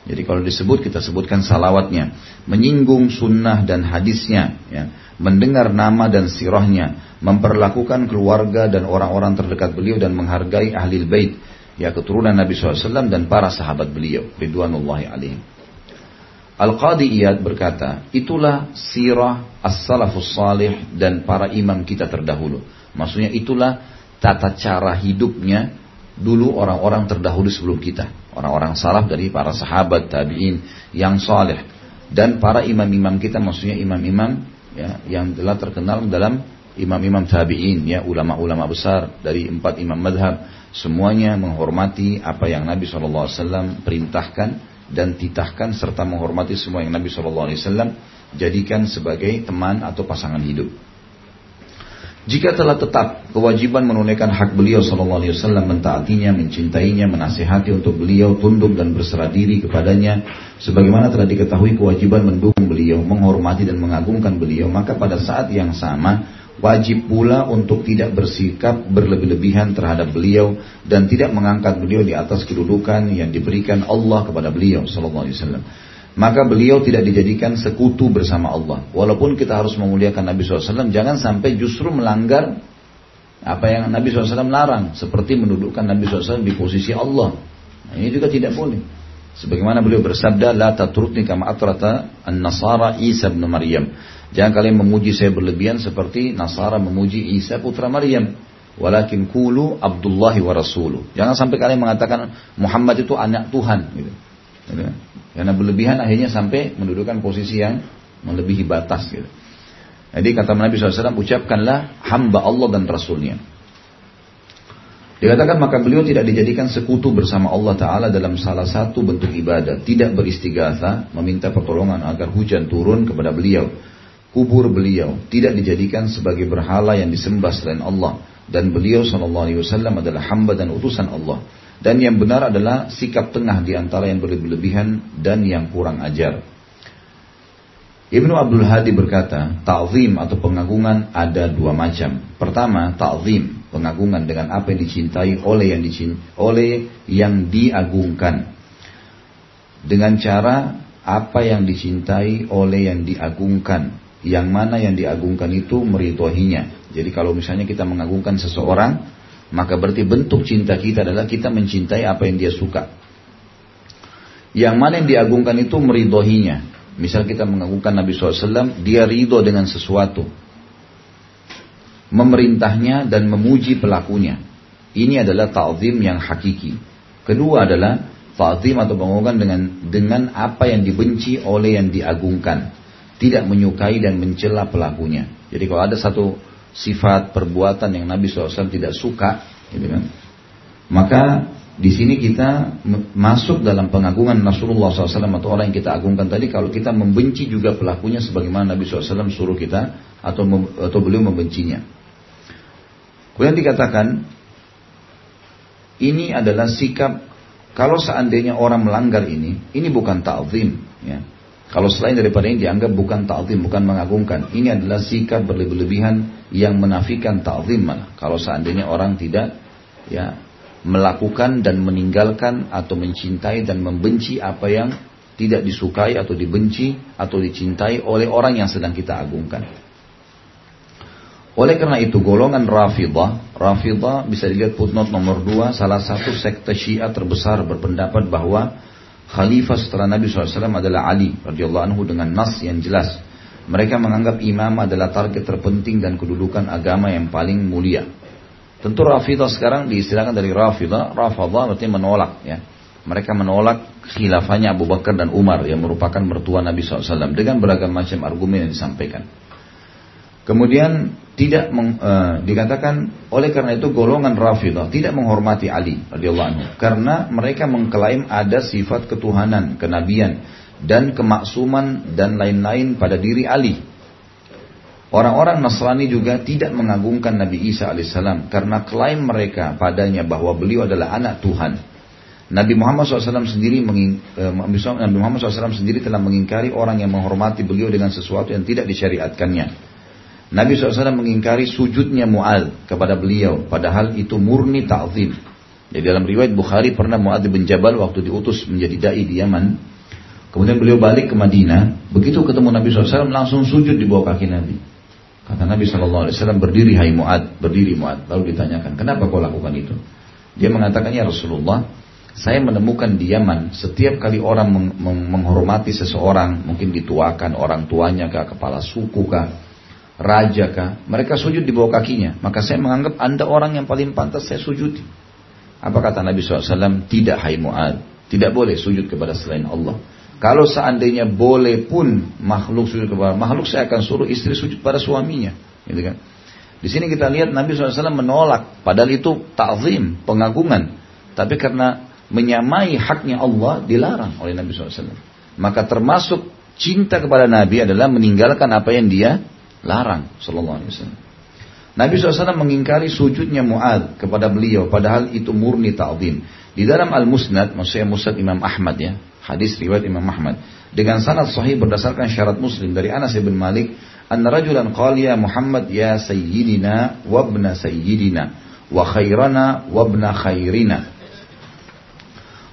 jadi kalau disebut kita sebutkan salawatnya menyinggung sunnah dan hadisnya ya, mendengar nama dan sirahnya memperlakukan keluarga dan orang-orang terdekat beliau dan menghargai ahli bait ya keturunan Nabi SAW dan para sahabat beliau ridwanullahi alaihim. Al-Qadi Iyad berkata, itulah sirah as-salafus salih dan para imam kita terdahulu. Maksudnya itulah tata cara hidupnya dulu orang-orang terdahulu sebelum kita. Orang-orang salaf dari para sahabat, tabi'in yang saleh. Dan para imam-imam kita maksudnya imam-imam ya, yang telah terkenal dalam imam-imam tabi'in ya ulama-ulama besar dari empat imam madhab semuanya menghormati apa yang Nabi SAW perintahkan dan titahkan serta menghormati semua yang Nabi SAW jadikan sebagai teman atau pasangan hidup. Jika telah tetap kewajiban menunaikan hak beliau sallallahu alaihi wasallam mentaatinya, mencintainya, menasihati untuk beliau tunduk dan berserah diri kepadanya sebagaimana telah diketahui kewajiban mendukung beliau, menghormati dan mengagungkan beliau, maka pada saat yang sama wajib pula untuk tidak bersikap berlebih-lebihan terhadap beliau dan tidak mengangkat beliau di atas kedudukan yang diberikan Allah kepada beliau sallallahu alaihi wasallam. Maka beliau tidak dijadikan sekutu bersama Allah. Walaupun kita harus memuliakan Nabi SAW, jangan sampai justru melanggar apa yang Nabi SAW larang. Seperti mendudukkan Nabi SAW di posisi Allah. Nah, ini juga tidak boleh. Sebagaimana beliau bersabda, La tatrutni kama atrata an-nasara Isa bin Maryam. Jangan kalian memuji saya berlebihan seperti Nasara memuji Isa putra Maryam. Walakin kulu Abdullahi wa Rasuluh. Jangan sampai kalian mengatakan Muhammad itu anak Tuhan. Gitu. Gitu. Karena berlebihan akhirnya sampai mendudukan posisi yang melebihi batas. Gitu. Jadi kata Nabi SAW, ucapkanlah hamba Allah dan Rasulnya. Dikatakan maka beliau tidak dijadikan sekutu bersama Allah Ta'ala dalam salah satu bentuk ibadah. Tidak beristighatha, meminta pertolongan agar hujan turun kepada beliau kubur beliau tidak dijadikan sebagai berhala yang disembah selain Allah dan beliau sallallahu alaihi wasallam adalah hamba dan utusan Allah dan yang benar adalah sikap tengah di antara yang berlebihan dan yang kurang ajar. Ibnu Abdul Hadi berkata, ta'zim atau pengagungan ada dua macam. Pertama, ta'zim, pengagungan dengan apa yang dicintai oleh yang dicintai, oleh yang diagungkan. Dengan cara apa yang dicintai oleh yang diagungkan yang mana yang diagungkan itu meridhoinya. Jadi kalau misalnya kita mengagungkan seseorang, maka berarti bentuk cinta kita adalah kita mencintai apa yang dia suka. Yang mana yang diagungkan itu meridhoinya. Misal kita mengagungkan Nabi SAW, dia ridho dengan sesuatu. Memerintahnya dan memuji pelakunya. Ini adalah ta'zim yang hakiki. Kedua adalah ta'zim atau pengagungan dengan dengan apa yang dibenci oleh yang diagungkan tidak menyukai dan mencela pelakunya. Jadi kalau ada satu sifat perbuatan yang Nabi SAW tidak suka, gitu kan, maka di sini kita masuk dalam pengagungan Rasulullah SAW atau orang yang kita agungkan tadi kalau kita membenci juga pelakunya sebagaimana Nabi SAW suruh kita atau atau beliau membencinya. Kemudian dikatakan ini adalah sikap kalau seandainya orang melanggar ini, ini bukan ta'zim, ya. Kalau selain daripada ini dianggap bukan ta'zim, bukan mengagungkan. Ini adalah sikap berlebih-lebihan yang menafikan ta'zim. Kalau seandainya orang tidak ya melakukan dan meninggalkan atau mencintai dan membenci apa yang tidak disukai atau dibenci atau dicintai oleh orang yang sedang kita agungkan. Oleh karena itu golongan Rafidah, Rafidah bisa dilihat footnote nomor 2, salah satu sekte Syiah terbesar berpendapat bahwa khalifah setelah Nabi SAW adalah Ali radhiyallahu anhu dengan nas yang jelas. Mereka menganggap imam adalah target terpenting dan kedudukan agama yang paling mulia. Tentu Rafidah sekarang diistilahkan dari Rafidah, Rafidah berarti menolak ya. Mereka menolak khilafahnya Abu Bakar dan Umar yang merupakan mertua Nabi SAW dengan beragam macam argumen yang disampaikan. Kemudian tidak meng, uh, dikatakan oleh karena itu golongan Rafidah tidak menghormati Ali radhiyallahu anhu karena mereka mengklaim ada sifat ketuhanan, kenabian dan kemaksuman dan lain-lain pada diri Ali. Orang-orang Nasrani juga tidak mengagungkan Nabi Isa alaihissalam karena klaim mereka padanya bahwa beliau adalah anak Tuhan. Nabi Muhammad SAW sendiri eh, Nabi Muhammad SAW sendiri telah mengingkari orang yang menghormati beliau dengan sesuatu yang tidak disyariatkannya. Nabi SAW mengingkari sujudnya Mu'ad kepada beliau. Padahal itu murni ta'zim. Jadi dalam riwayat Bukhari pernah Mu'ad bin Jabal waktu diutus menjadi da'i di Yaman. Kemudian beliau balik ke Madinah. Begitu ketemu Nabi SAW langsung sujud di bawah kaki Nabi. Kata Nabi SAW berdiri hai Mu'ad. Berdiri Mu'ad. Lalu ditanyakan kenapa kau lakukan itu? Dia mengatakan ya Rasulullah, saya menemukan di Yaman setiap kali orang meng meng menghormati seseorang, mungkin dituakan orang tuanya kah, kepala suku kah, raja kah, mereka sujud di bawah kakinya. Maka saya menganggap anda orang yang paling pantas saya sujudi. Apa kata Nabi SAW? Tidak hai Mu'ad. Tidak boleh sujud kepada selain Allah. Kalau seandainya boleh pun makhluk sujud kepada makhluk, saya akan suruh istri sujud pada suaminya. Gitu kan? Di sini kita lihat Nabi SAW menolak, padahal itu ta'zim, pengagungan. Tapi karena menyamai haknya Allah dilarang oleh Nabi SAW. Maka termasuk cinta kepada Nabi adalah meninggalkan apa yang dia Larang sallallahu alaihi wasallam. Nabi SAW mengingkari sujudnya Mu'ad kepada beliau padahal itu murni ta'zim. Di dalam Al-Musnad, maksudnya Musnad Imam Ahmad ya, hadis riwayat Imam Ahmad dengan sanad sahih berdasarkan syarat Muslim dari Anas bin Malik, "Anna rajulan qala ya Muhammad ya sayyidina wa ibna sayyidina wa khairana wa ibna khairina."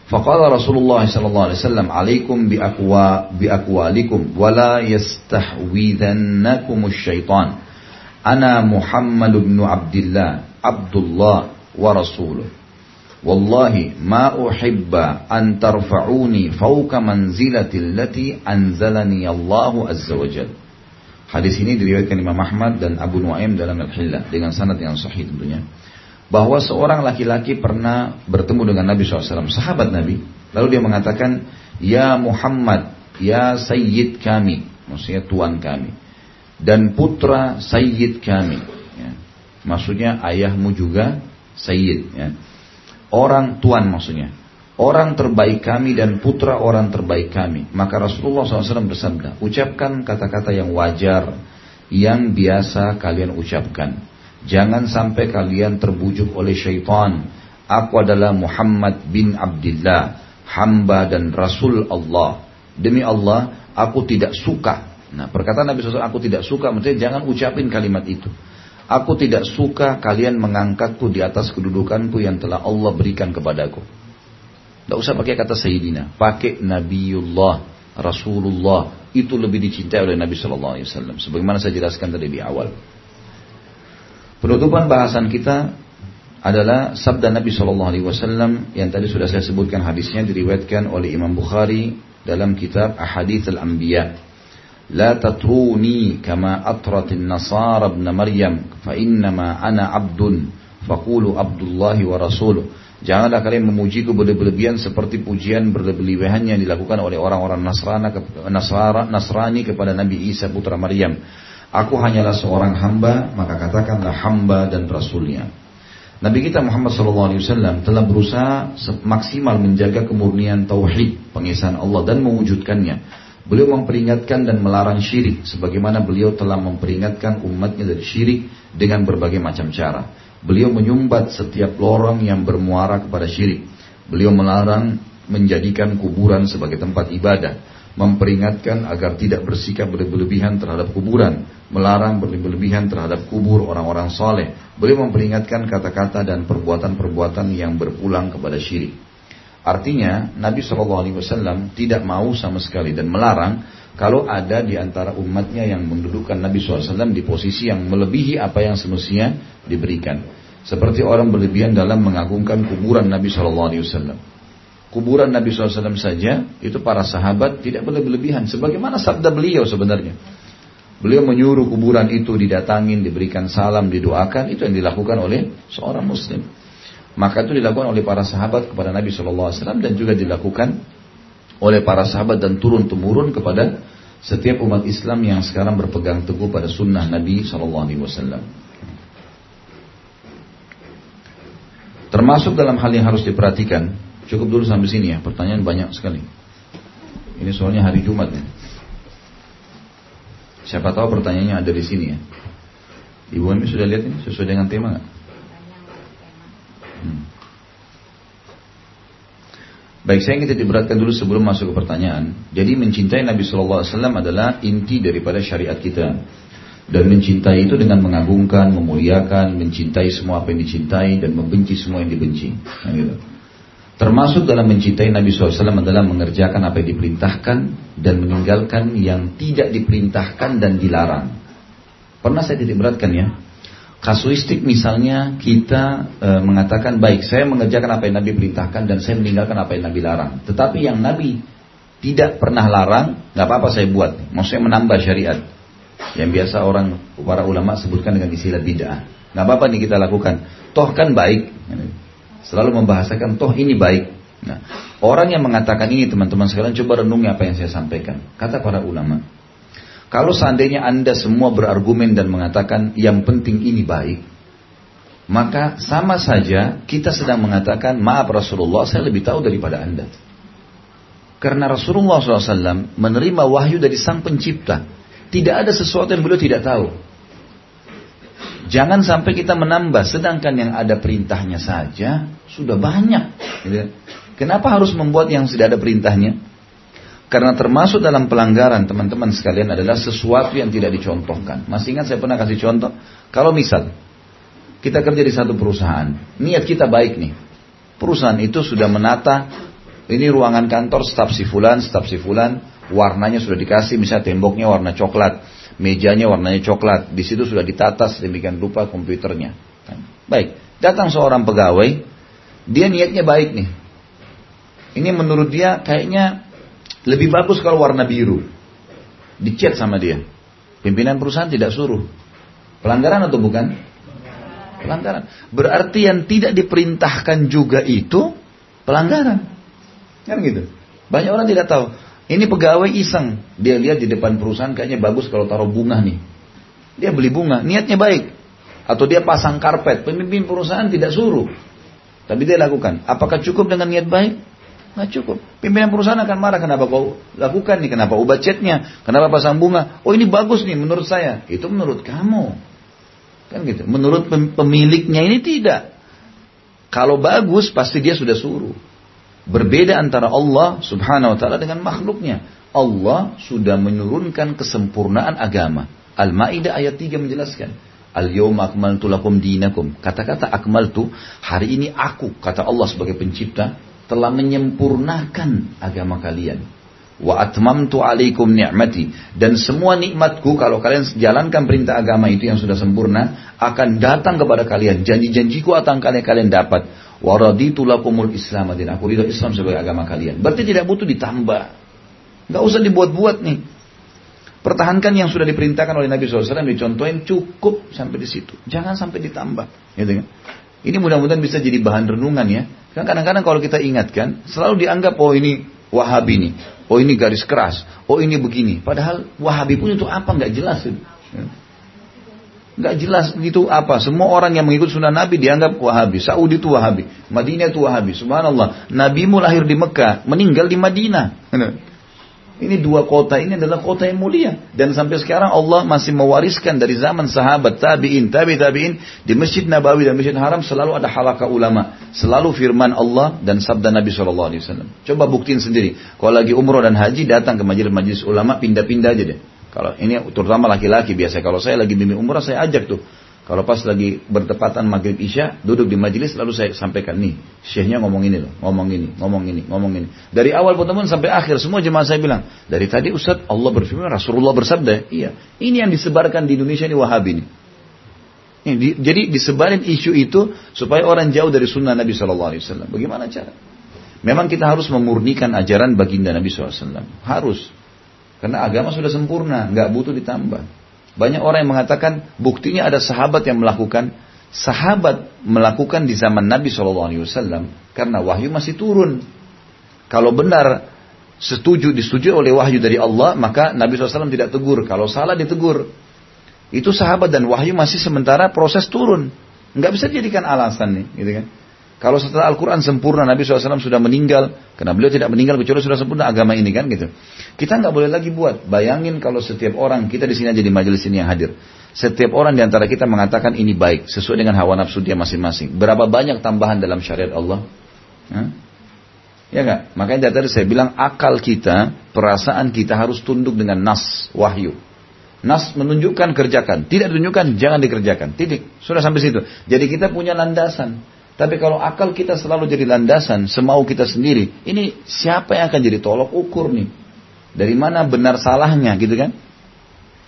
Faqala Rasulullah sallallahu alaihi wasallam, "Alaikum bi aqwa bi aqwalikum wa la yastahwidhannakum Ana Muhammad bin Abdullah, Abdullah wa rasuluh. Wallahi ma uhibba an tarfa'uni fawqa manzilati allati anzalani Allah azza. Hadis ini diriwayatkan Imam Ahmad dan Abu Nuaim dalam Al-Hillah dengan sanad yang sahih tentunya. Bahwa seorang laki-laki pernah bertemu dengan Nabi SAW, sahabat Nabi. Lalu dia mengatakan, Ya Muhammad, Ya Sayyid kami, maksudnya Tuan kami. Dan putra Sayyid kami. Ya. Maksudnya ayahmu juga Sayyid. Ya. Orang Tuan maksudnya orang terbaik kami dan putra orang terbaik kami. Maka Rasulullah SAW bersabda, ucapkan kata-kata yang wajar, yang biasa kalian ucapkan. Jangan sampai kalian terbujuk oleh syaitan. Aku adalah Muhammad bin Abdullah, hamba dan Rasul Allah. Demi Allah, aku tidak suka. Nah, perkataan Nabi SAW, aku tidak suka, maksudnya jangan ucapin kalimat itu. Aku tidak suka kalian mengangkatku di atas kedudukanku yang telah Allah berikan kepadaku. Tidak usah pakai kata Sayyidina. Pakai Nabiullah, Rasulullah. Itu lebih dicintai oleh Nabi Shallallahu Alaihi Wasallam. Sebagaimana saya jelaskan tadi di awal. Penutupan bahasan kita adalah sabda Nabi Shallallahu Alaihi Wasallam yang tadi sudah saya sebutkan hadisnya diriwayatkan oleh Imam Bukhari dalam kitab Ahadith al-Anbiya. La tatruni kama atratin nasara ibn Maryam fa innama ana abdun faqulu abdullahi wa rasuluh Janganlah kalian memujiku berlebihan seperti pujian berlebihan yang dilakukan oleh orang-orang Nasrani, Nasrani kepada Nabi Isa putra Maryam. Aku hanyalah seorang hamba, maka katakanlah hamba dan rasulnya. Nabi kita Muhammad SAW telah berusaha maksimal menjaga kemurnian tauhid, pengesahan Allah dan mewujudkannya. Beliau memperingatkan dan melarang syirik, sebagaimana beliau telah memperingatkan umatnya dari syirik dengan berbagai macam cara. Beliau menyumbat setiap lorong yang bermuara kepada syirik. Beliau melarang menjadikan kuburan sebagai tempat ibadah, memperingatkan agar tidak bersikap berlebihan terhadap kuburan, melarang berlebihan terhadap kubur orang-orang soleh. Beliau memperingatkan kata-kata dan perbuatan-perbuatan yang berpulang kepada syirik. Artinya Nabi SAW tidak mau sama sekali dan melarang kalau ada di antara umatnya yang mendudukan Nabi SAW di posisi yang melebihi apa yang semestinya diberikan. Seperti orang berlebihan dalam mengagungkan kuburan Nabi SAW. Kuburan Nabi SAW saja itu para sahabat tidak berlebihan. Sebagaimana sabda beliau sebenarnya. Beliau menyuruh kuburan itu didatangin, diberikan salam, didoakan. Itu yang dilakukan oleh seorang muslim. Maka itu dilakukan oleh para sahabat kepada Nabi SAW dan juga dilakukan oleh para sahabat dan turun temurun kepada setiap umat Islam yang sekarang berpegang teguh pada sunnah Nabi Wasallam. Termasuk dalam hal yang harus diperhatikan. Cukup dulu sampai sini ya. Pertanyaan banyak sekali. Ini soalnya hari Jumat ya. Siapa tahu pertanyaannya ada di sini ya. Ibu Ami sudah lihat ini sesuai dengan tema nggak? Hmm. Baik, saya ingin diberatkan dulu sebelum masuk ke pertanyaan. Jadi mencintai Nabi Shallallahu Alaihi Wasallam adalah inti daripada syariat kita. Dan mencintai itu dengan mengagungkan, memuliakan, mencintai semua apa yang dicintai dan membenci semua yang dibenci. Nah, gitu. Termasuk dalam mencintai Nabi SAW adalah mengerjakan apa yang diperintahkan dan meninggalkan yang tidak diperintahkan dan dilarang. Pernah saya titik beratkan ya, Kasuistik misalnya kita e, mengatakan baik saya mengerjakan apa yang Nabi perintahkan dan saya meninggalkan apa yang Nabi larang. Tetapi yang Nabi tidak pernah larang, nggak apa-apa saya buat. Maksudnya menambah syariat. Yang biasa orang para ulama sebutkan dengan istilah bid'ah. Nggak apa-apa nih kita lakukan. Toh kan baik. Selalu membahasakan toh ini baik. Nah, orang yang mengatakan ini teman-teman sekalian coba renungi apa yang saya sampaikan. Kata para ulama, kalau seandainya Anda semua berargumen dan mengatakan yang penting ini baik, maka sama saja kita sedang mengatakan maaf Rasulullah saya lebih tahu daripada Anda. Karena Rasulullah SAW menerima wahyu dari sang pencipta. Tidak ada sesuatu yang beliau tidak tahu. Jangan sampai kita menambah, sedangkan yang ada perintahnya saja sudah banyak. Gitu. Kenapa harus membuat yang sudah ada perintahnya? Karena termasuk dalam pelanggaran teman-teman sekalian adalah sesuatu yang tidak dicontohkan. Masih ingat saya pernah kasih contoh? Kalau misal kita kerja di satu perusahaan, niat kita baik nih. Perusahaan itu sudah menata ini ruangan kantor staf si fulan, staf si fulan, warnanya sudah dikasih, misalnya temboknya warna coklat, mejanya warnanya coklat, di situ sudah ditata sedemikian rupa komputernya. Baik, datang seorang pegawai, dia niatnya baik nih. Ini menurut dia kayaknya lebih bagus kalau warna biru. Dicat sama dia. Pimpinan perusahaan tidak suruh. Pelanggaran atau bukan? Pelanggaran. Berarti yang tidak diperintahkan juga itu pelanggaran. Kan gitu. Banyak orang tidak tahu. Ini pegawai iseng. Dia lihat di depan perusahaan kayaknya bagus kalau taruh bunga nih. Dia beli bunga, niatnya baik. Atau dia pasang karpet, pemimpin perusahaan tidak suruh. Tapi dia lakukan. Apakah cukup dengan niat baik? Nggak cukup. Pimpinan perusahaan akan marah. Kenapa kau lakukan nih? Kenapa ubah catnya? Kenapa pasang bunga? Oh ini bagus nih menurut saya. Itu menurut kamu. Kan gitu. Menurut pemiliknya ini tidak. Kalau bagus pasti dia sudah suruh. Berbeda antara Allah subhanahu wa ta'ala dengan makhluknya. Allah sudah menurunkan kesempurnaan agama. Al-Ma'idah ayat 3 menjelaskan. Al-yawma akmaltu lakum dinakum. Kata-kata akmaltu, hari ini aku, kata Allah sebagai pencipta, telah menyempurnakan agama kalian. Wa atmamtu alaikum ni'mati. Dan semua nikmatku kalau kalian jalankan perintah agama itu yang sudah sempurna, akan datang kepada kalian. Janji-janjiku akan kalian kalian dapat. Wa raditu lakumul islam adin. Aku ridho Islam sebagai agama kalian. Berarti tidak butuh ditambah. Gak usah dibuat-buat nih. Pertahankan yang sudah diperintahkan oleh Nabi SAW dicontohin cukup sampai di situ. Jangan sampai ditambah. Gitu kan? Ini mudah-mudahan bisa jadi bahan renungan ya. Kan kadang-kadang kalau kita ingatkan, selalu dianggap oh ini Wahabi nih, oh ini garis keras, oh ini begini. Padahal Wahabi pun itu apa nggak jelas itu. Nggak jelas itu apa. Semua orang yang mengikut sunnah Nabi dianggap Wahabi. Saudi itu Wahabi. Madinah itu Wahabi. Subhanallah. Nabimu lahir di Mekah. Meninggal di Madinah. *laughs* Ini dua kota ini adalah kota yang mulia. Dan sampai sekarang Allah masih mewariskan dari zaman sahabat, tabi'in, tabi tabi'in. Di Masjid Nabawi dan Masjid Haram selalu ada halaka ulama. Selalu firman Allah dan sabda Nabi SAW. Coba buktiin sendiri. Kalau lagi umroh dan haji datang ke majelis-majelis ulama, pindah-pindah aja deh. Kalau ini terutama laki-laki biasa. Kalau saya lagi bimbing umrah saya ajak tuh. Kalau pas lagi bertepatan maghrib isya, duduk di majelis lalu saya sampaikan nih, syekhnya ngomong ini loh, ngomong ini, ngomong ini, ngomong ini. Dari awal pertemuan sampai akhir semua jemaah saya bilang, dari tadi Ustaz Allah berfirman, Rasulullah bersabda, iya. Ini yang disebarkan di Indonesia ini Wahabi ini. Ini, di, jadi disebarin isu itu supaya orang jauh dari sunnah Nabi Shallallahu Alaihi Wasallam. Bagaimana cara? Memang kita harus memurnikan ajaran baginda Nabi SAW. Harus. Karena agama sudah sempurna, nggak butuh ditambah. Banyak orang yang mengatakan buktinya ada sahabat yang melakukan sahabat melakukan di zaman Nabi SAW karena wahyu masih turun. Kalau benar setuju disetujui oleh wahyu dari Allah maka Nabi SAW tidak tegur. Kalau salah ditegur. Itu sahabat dan wahyu masih sementara proses turun. Nggak bisa dijadikan alasan nih, gitu kan? Kalau setelah Al-Quran sempurna Nabi SAW sudah meninggal, karena beliau tidak meninggal kecuali sudah sempurna agama ini kan gitu. Kita nggak boleh lagi buat. Bayangin kalau setiap orang kita di sini aja di majelis ini yang hadir, setiap orang di antara kita mengatakan ini baik sesuai dengan hawa nafsu dia masing-masing. Berapa banyak tambahan dalam syariat Allah? Hah? Ya nggak? Makanya dari tadi saya bilang akal kita, perasaan kita harus tunduk dengan nas, wahyu. Nas menunjukkan kerjakan, tidak menunjukkan jangan dikerjakan. Titik. Sudah sampai situ. Jadi kita punya landasan. Tapi kalau akal kita selalu jadi landasan, semau kita sendiri, ini siapa yang akan jadi tolok ukur nih? Dari mana benar salahnya gitu kan?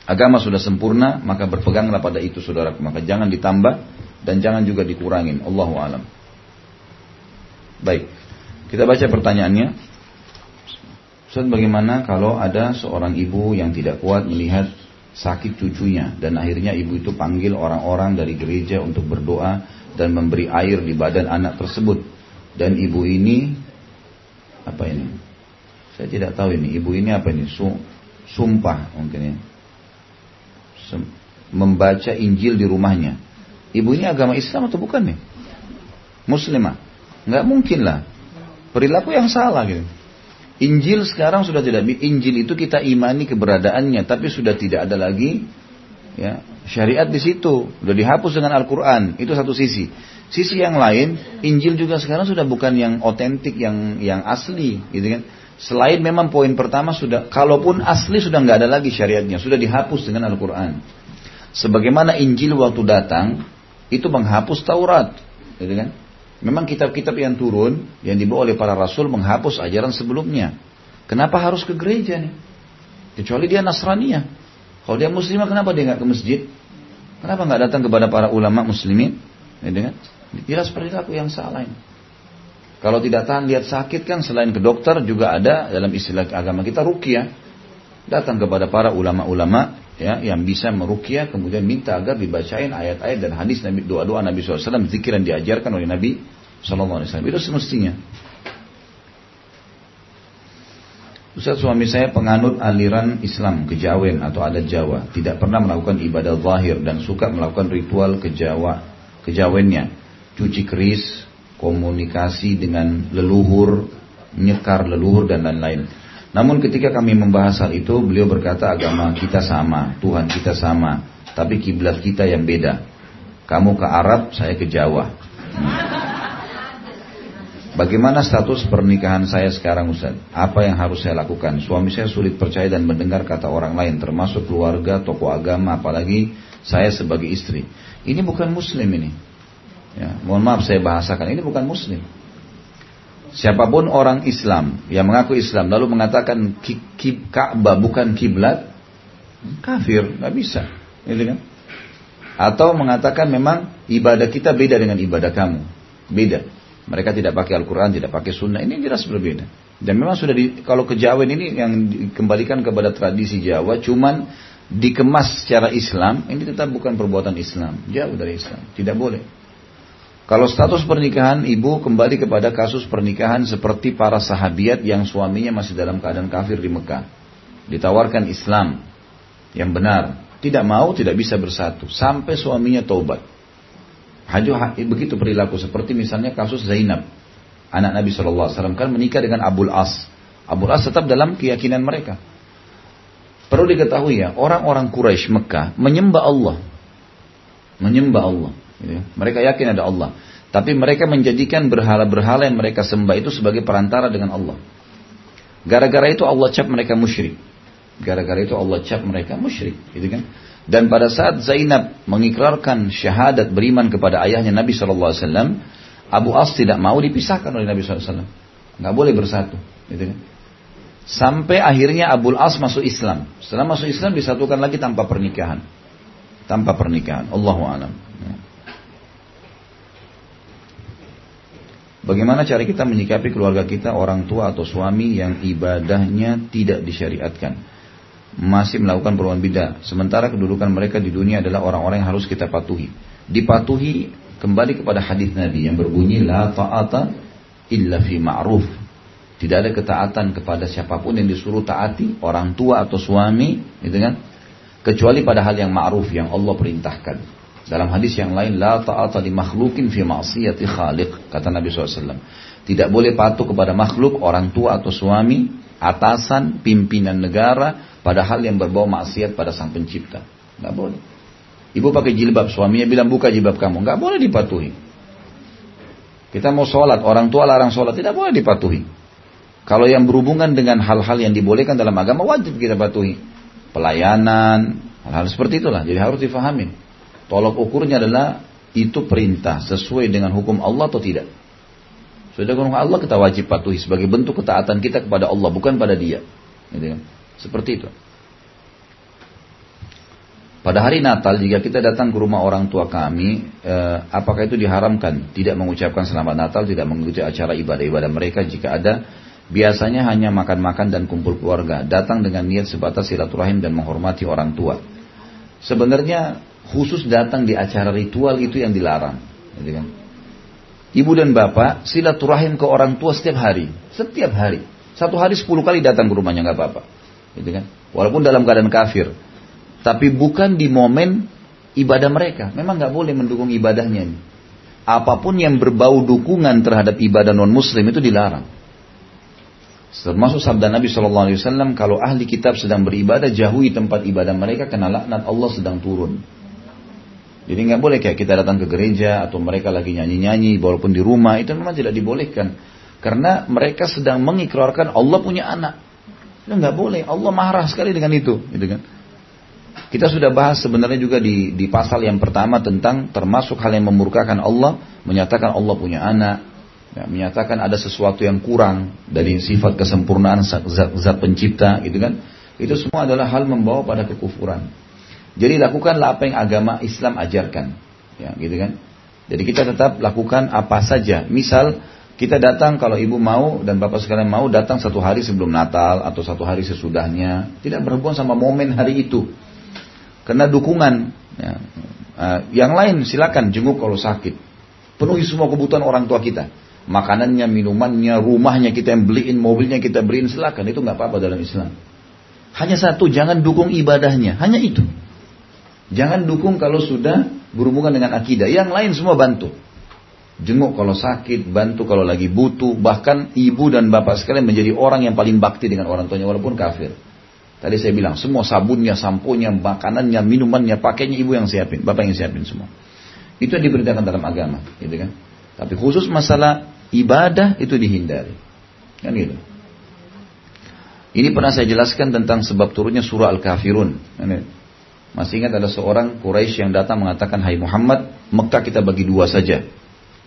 Agama sudah sempurna, maka berpeganglah pada itu saudara. Maka jangan ditambah dan jangan juga dikurangin. Allahu alam. Baik. Kita baca pertanyaannya. Ustaz bagaimana kalau ada seorang ibu yang tidak kuat melihat sakit cucunya dan akhirnya ibu itu panggil orang-orang dari gereja untuk berdoa dan memberi air di badan anak tersebut dan ibu ini apa ini? Saya tidak tahu ini. Ibu ini apa ini? Sumpah mungkin ya membaca Injil di rumahnya. Ibu ini agama Islam atau bukan nih? Muslimah. Nggak mungkin lah. Perilaku yang salah gitu. Injil sekarang sudah tidak Injil itu kita imani keberadaannya, tapi sudah tidak ada lagi ya syariat di situ. Sudah dihapus dengan Al-Quran. Itu satu sisi. Sisi yang lain, Injil juga sekarang sudah bukan yang otentik, yang yang asli, gitu kan? Selain memang poin pertama sudah, kalaupun asli sudah nggak ada lagi syariatnya, sudah dihapus dengan Al-Quran. Sebagaimana Injil waktu datang, itu menghapus Taurat, gitu kan? Memang kitab-kitab yang turun, yang dibawa oleh para rasul menghapus ajaran sebelumnya. Kenapa harus ke gereja nih? Kecuali dia Nasrania. Kalau dia muslimah, kenapa dia nggak ke masjid? Kenapa nggak datang kepada para ulama muslimin? Gitu kan? Jelas perilaku yang salah ini. Kalau tidak tahan lihat sakit kan selain ke dokter juga ada dalam istilah agama kita rukyah. Datang kepada para ulama-ulama ya yang bisa merukyah kemudian minta agar dibacain ayat-ayat dan hadis Nabi doa-doa Nabi SAW zikir yang diajarkan oleh Nabi SAW itu semestinya. Ustaz suami saya penganut aliran Islam kejawen atau adat Jawa, tidak pernah melakukan ibadah zahir dan suka melakukan ritual kejawa kejawennya cuci keris, komunikasi dengan leluhur, nyekar leluhur dan lain-lain. Namun ketika kami membahas hal itu, beliau berkata agama kita sama, Tuhan kita sama, tapi kiblat kita yang beda. Kamu ke Arab, saya ke Jawa. Hmm. Bagaimana status pernikahan saya sekarang Ustaz? Apa yang harus saya lakukan? Suami saya sulit percaya dan mendengar kata orang lain, termasuk keluarga, tokoh agama, apalagi saya sebagai istri. Ini bukan muslim ini. Ya, mohon maaf saya bahasakan ini bukan muslim. Siapa pun orang Islam yang mengaku Islam lalu mengatakan Ka'bah bukan kiblat, kafir, nggak bisa, gitu kan? Atau mengatakan memang ibadah kita beda dengan ibadah kamu, beda. Mereka tidak pakai Al-Quran, tidak pakai Sunnah, ini jelas berbeda. Dan memang sudah di, kalau kejawen ini yang dikembalikan kepada tradisi Jawa, cuman dikemas secara Islam, ini tetap bukan perbuatan Islam, jauh dari Islam, tidak boleh. Kalau status pernikahan ibu kembali kepada kasus pernikahan seperti para sahabiat yang suaminya masih dalam keadaan kafir di Mekah. Ditawarkan Islam yang benar. Tidak mau, tidak bisa bersatu. Sampai suaminya taubat. Haju begitu perilaku. Seperti misalnya kasus Zainab. Anak Nabi SAW kan menikah dengan Abul As. Abul As tetap dalam keyakinan mereka. Perlu diketahui ya, orang-orang Quraisy Mekah menyembah Allah. Menyembah Allah. Ya. Mereka yakin ada Allah. Tapi mereka menjadikan berhala-berhala yang mereka sembah itu sebagai perantara dengan Allah. Gara-gara itu Allah cap mereka musyrik. Gara-gara itu Allah cap mereka musyrik, gitu kan? Dan pada saat Zainab mengikrarkan syahadat beriman kepada ayahnya Nabi SAW, Abu As tidak mau dipisahkan oleh Nabi SAW. Nggak boleh bersatu, gitu kan? Sampai akhirnya Abu As masuk Islam. Setelah masuk Islam disatukan lagi tanpa pernikahan. Tanpa pernikahan. Allahu a'lam. Bagaimana cara kita menyikapi keluarga kita, orang tua atau suami yang ibadahnya tidak disyariatkan? Masih melakukan perubahan bidah. Sementara kedudukan mereka di dunia adalah orang-orang yang harus kita patuhi. Dipatuhi kembali kepada hadis Nabi yang berbunyi la ta'ata illa fi ma'ruf. Tidak ada ketaatan kepada siapa pun yang disuruh taati, orang tua atau suami, gitu kan? Kecuali pada hal yang ma'ruf yang Allah perintahkan. Dalam hadis yang lain, la ta'ata di makhlukin fi ma'asiyati khaliq, kata Nabi SAW. Tidak boleh patuh kepada makhluk, orang tua atau suami, atasan, pimpinan negara, pada hal yang berbau maksiat pada sang pencipta. Nggak boleh. Ibu pakai jilbab, suaminya bilang buka jilbab kamu. Nggak boleh dipatuhi. Kita mau sholat, orang tua larang sholat, tidak boleh dipatuhi. Kalau yang berhubungan dengan hal-hal yang dibolehkan dalam agama, wajib kita patuhi. Pelayanan, hal-hal seperti itulah. Jadi harus difahami. Tolok ukurnya adalah itu perintah sesuai dengan hukum Allah atau tidak. Sudah dengan Allah kita wajib patuhi sebagai bentuk ketaatan kita kepada Allah bukan pada dia. Gitu kan? Seperti itu. Pada hari Natal jika kita datang ke rumah orang tua kami, eh, apakah itu diharamkan? Tidak mengucapkan selamat Natal, tidak mengikuti acara ibadah-ibadah mereka jika ada. Biasanya hanya makan-makan dan kumpul keluarga. Datang dengan niat sebatas silaturahim dan menghormati orang tua. Sebenarnya khusus datang di acara ritual itu yang dilarang. Gitu kan? Ibu dan bapak silaturahim ke orang tua setiap hari. Setiap hari. Satu hari sepuluh kali datang ke rumahnya nggak apa-apa. Gitu kan? Walaupun dalam keadaan kafir. Tapi bukan di momen ibadah mereka. Memang nggak boleh mendukung ibadahnya. Apa pun yang berbau dukungan terhadap ibadah non Muslim itu dilarang. Termasuk sabda Nabi Shallallahu Alaihi Wasallam, kalau ahli kitab sedang beribadah, jauhi tempat ibadah mereka, karena laknat Allah sedang turun. Jadi nggak boleh kayak kita datang ke gereja atau mereka lagi nyanyi-nyanyi, walaupun di rumah itu memang tidak dibolehkan, karena mereka sedang mengikrarkan Allah punya anak. Itu nggak boleh. Allah marah sekali dengan itu, gitu kan? Kita sudah bahas sebenarnya juga di, di pasal yang pertama tentang termasuk hal yang memurkakan Allah, menyatakan Allah punya anak, ya, menyatakan ada sesuatu yang kurang dari sifat kesempurnaan zat, zat pencipta, gitu kan? Itu semua adalah hal membawa pada kekufuran. Jadi lakukanlah apa yang agama Islam ajarkan, ya, gitu kan? Jadi kita tetap lakukan apa saja. Misal kita datang kalau ibu mau dan bapak sekalian mau datang satu hari sebelum Natal atau satu hari sesudahnya, tidak berhubungan sama momen hari itu. Karena dukungan. Ya. Uh, yang lain silakan jenguk kalau sakit. Penuhi semua kebutuhan orang tua kita. Makanannya, minumannya, rumahnya kita yang beliin, mobilnya kita beliin silakan. Itu nggak apa-apa dalam Islam. Hanya satu, jangan dukung ibadahnya. Hanya itu. Jangan dukung kalau sudah berhubungan dengan akidah. Yang lain semua bantu. Jenguk kalau sakit, bantu kalau lagi butuh. Bahkan ibu dan bapak sekalian menjadi orang yang paling bakti dengan orang tuanya walaupun kafir. Tadi saya bilang, semua sabunnya, samponya, makanannya, minumannya, pakainya ibu yang siapin, bapak yang siapin semua. Itu yang diberitakan dalam agama, gitu kan? Tapi khusus masalah ibadah itu dihindari. Kan gitu. Ini pernah saya jelaskan tentang sebab turunnya surah Al-Kafirun. Masih ingat ada seorang Quraisy yang datang mengatakan, Hai Muhammad, Mekah kita bagi dua saja.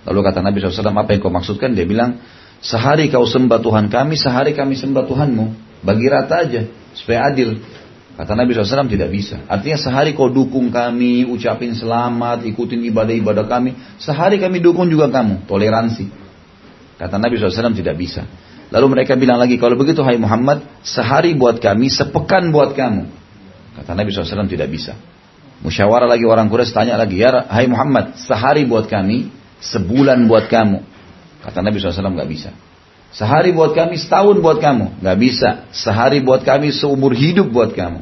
Lalu kata Nabi SAW, apa yang kau maksudkan? Dia bilang, sehari kau sembah Tuhan kami, sehari kami sembah Tuhanmu. Bagi rata aja supaya adil. Kata Nabi SAW tidak bisa. Artinya sehari kau dukung kami, ucapin selamat, ikutin ibadah-ibadah kami. Sehari kami dukung juga kamu. Toleransi. Kata Nabi SAW tidak bisa. Lalu mereka bilang lagi, kalau begitu hai Muhammad, sehari buat kami, sepekan buat kamu. Kata Nabi SAW tidak bisa. Musyawarah lagi orang Quraisy tanya lagi, ya hai Muhammad, sehari buat kami, sebulan buat kamu. Kata Nabi SAW nggak bisa. Sehari buat kami, setahun buat kamu. Gak bisa. Sehari buat kami, seumur hidup buat kamu.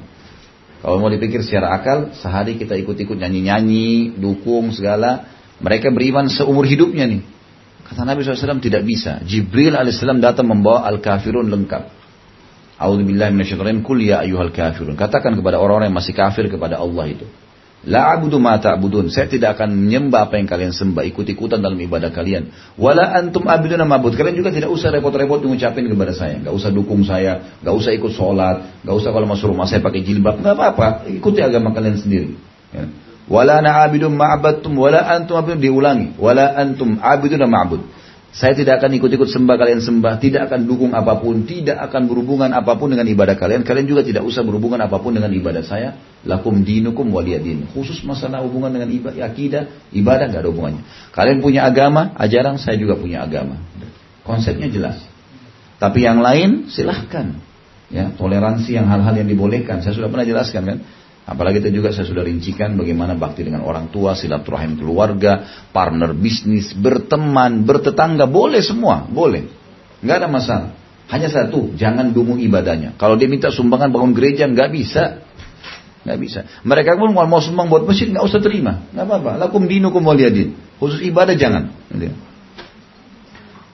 Kalau mau dipikir secara akal, sehari kita ikut-ikut nyanyi-nyanyi, dukung segala. Mereka beriman seumur hidupnya nih. Kata Nabi SAW tidak bisa. Jibril AS datang membawa al-kafirun lengkap. A'udzubillahi kul ya kafirun. Katakan kepada orang-orang yang masih kafir kepada Allah itu. La ma ta'budun. Saya tidak akan menyembah apa yang kalian sembah, ikut-ikutan dalam ibadah kalian. Wala antum abiduna ma'bud. Kalian juga tidak usah repot-repot mengucapin kepada saya. Gak usah dukung saya, gak usah ikut sholat, gak usah kalau masuk rumah saya pakai jilbab. Gak apa-apa, ikuti agama kalian sendiri. Ya. Wala ana abidun ma'abadtum, wala antum abidun diulangi. Wala antum abiduna ma'bud. Saya tidak akan ikut-ikut sembah kalian sembah, tidak akan dukung apa pun, tidak akan berhubungan apa pun dengan ibadah kalian. Kalian juga tidak usah berhubungan apa pun dengan ibadah saya. Lakum dinukum waliyadin. Khusus masalah hubungan dengan ibadah, akidah, ibadah nggak ada hubungannya. Kalian punya agama, ajaran saya juga punya agama. Konsepnya jelas. Tapi yang lain silahkan. Ya, toleransi yang hal-hal yang dibolehkan. Saya sudah pernah jelaskan kan. Apalagi itu juga saya sudah rincikan bagaimana bakti dengan orang tua, silaturahim keluarga, partner bisnis, berteman, bertetangga, boleh semua, boleh. Nggak ada masalah. Hanya satu, jangan dukung ibadahnya. Kalau dia minta sumbangan bangun gereja, nggak bisa. Nggak bisa. Mereka pun mau sumbang buat masjid, nggak usah terima. Nggak apa-apa. Lakum dinukum waliyadin. Khusus ibadah jangan.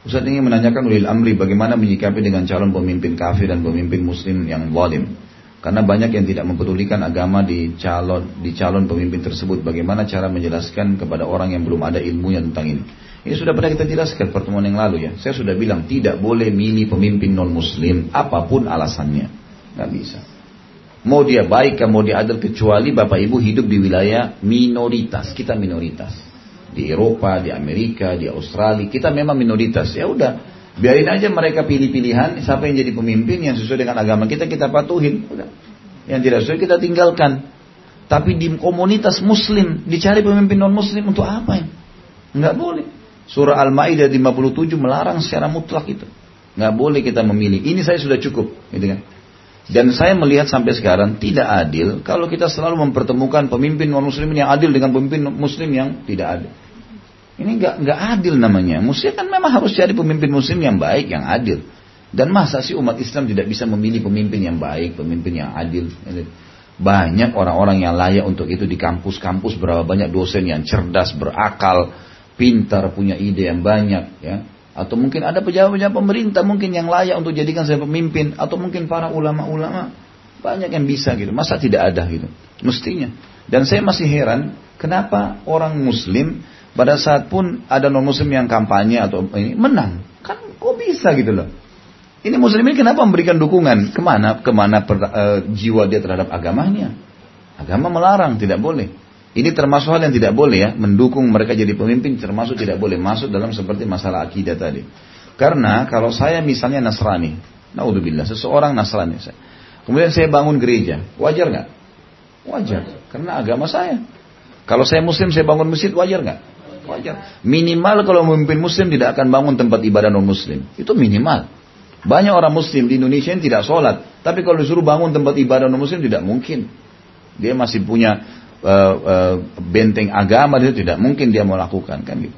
Ustaz ingin menanyakan ulil amri bagaimana menyikapi dengan calon pemimpin kafir dan pemimpin muslim yang zalim. Karena banyak yang tidak mempedulikan agama di calon di calon pemimpin tersebut. Bagaimana cara menjelaskan kepada orang yang belum ada ilmunya tentang ini? Ini sudah pernah kita jelaskan pertemuan yang lalu ya. Saya sudah bilang tidak boleh milih pemimpin non muslim apa pun alasannya. Gak bisa. Mau dia baik, mau dia adil kecuali bapak ibu hidup di wilayah minoritas. Kita minoritas. Di Eropa, di Amerika, di Australia, kita memang minoritas. Ya udah, Biarin aja mereka pilih pilihan siapa yang jadi pemimpin yang sesuai dengan agama kita kita patuhin. Udah. Yang tidak sesuai kita tinggalkan. Tapi di komunitas muslim dicari pemimpin non muslim untuk apa ya? Nggak boleh. Surah Al-Maidah 57 melarang secara mutlak itu. Nggak boleh kita memilih. Ini saya sudah cukup, gitu kan? Dan saya melihat sampai sekarang tidak adil kalau kita selalu mempertemukan pemimpin non muslim yang adil dengan pemimpin muslim yang tidak adil. Ini nggak nggak adil namanya. Muslim kan memang harus cari pemimpin muslim yang baik, yang adil. Dan masa sih umat Islam tidak bisa memilih pemimpin yang baik, pemimpin yang adil? Banyak orang-orang yang layak untuk itu di kampus-kampus berapa banyak dosen yang cerdas, berakal, pintar, punya ide yang banyak, ya. Atau mungkin ada pejabat-pejabat pemerintah mungkin yang layak untuk jadikan saya pemimpin, atau mungkin para ulama-ulama banyak yang bisa gitu. Masa tidak ada gitu? Mestinya. Dan saya masih heran kenapa orang Muslim pada saat pun ada non Muslim yang kampanye atau ini menang, kan kok bisa gitu loh? Ini muslimin kenapa memberikan dukungan? Ke mana ke mana per, uh, jiwa dia terhadap agamanya? Agama melarang, tidak boleh. Ini termasuk hal yang tidak boleh ya, mendukung mereka jadi pemimpin termasuk tidak boleh masuk dalam seperti masalah akidah tadi. Karena kalau saya misalnya Nasrani, naudzubillah, seseorang Nasrani, saya, kemudian saya bangun gereja, wajar nggak? Wajar, karena agama saya. Kalau saya Muslim, saya bangun masjid, wajar nggak? Wajar. Minimal kalau memimpin Muslim tidak akan bangun tempat ibadah non Muslim, itu minimal. Banyak orang muslim di Indonesia yang tidak sholat. Tapi kalau disuruh bangun tempat ibadah non muslim tidak mungkin. Dia masih punya uh, uh, benteng agama itu tidak mungkin dia melakukan kan gitu.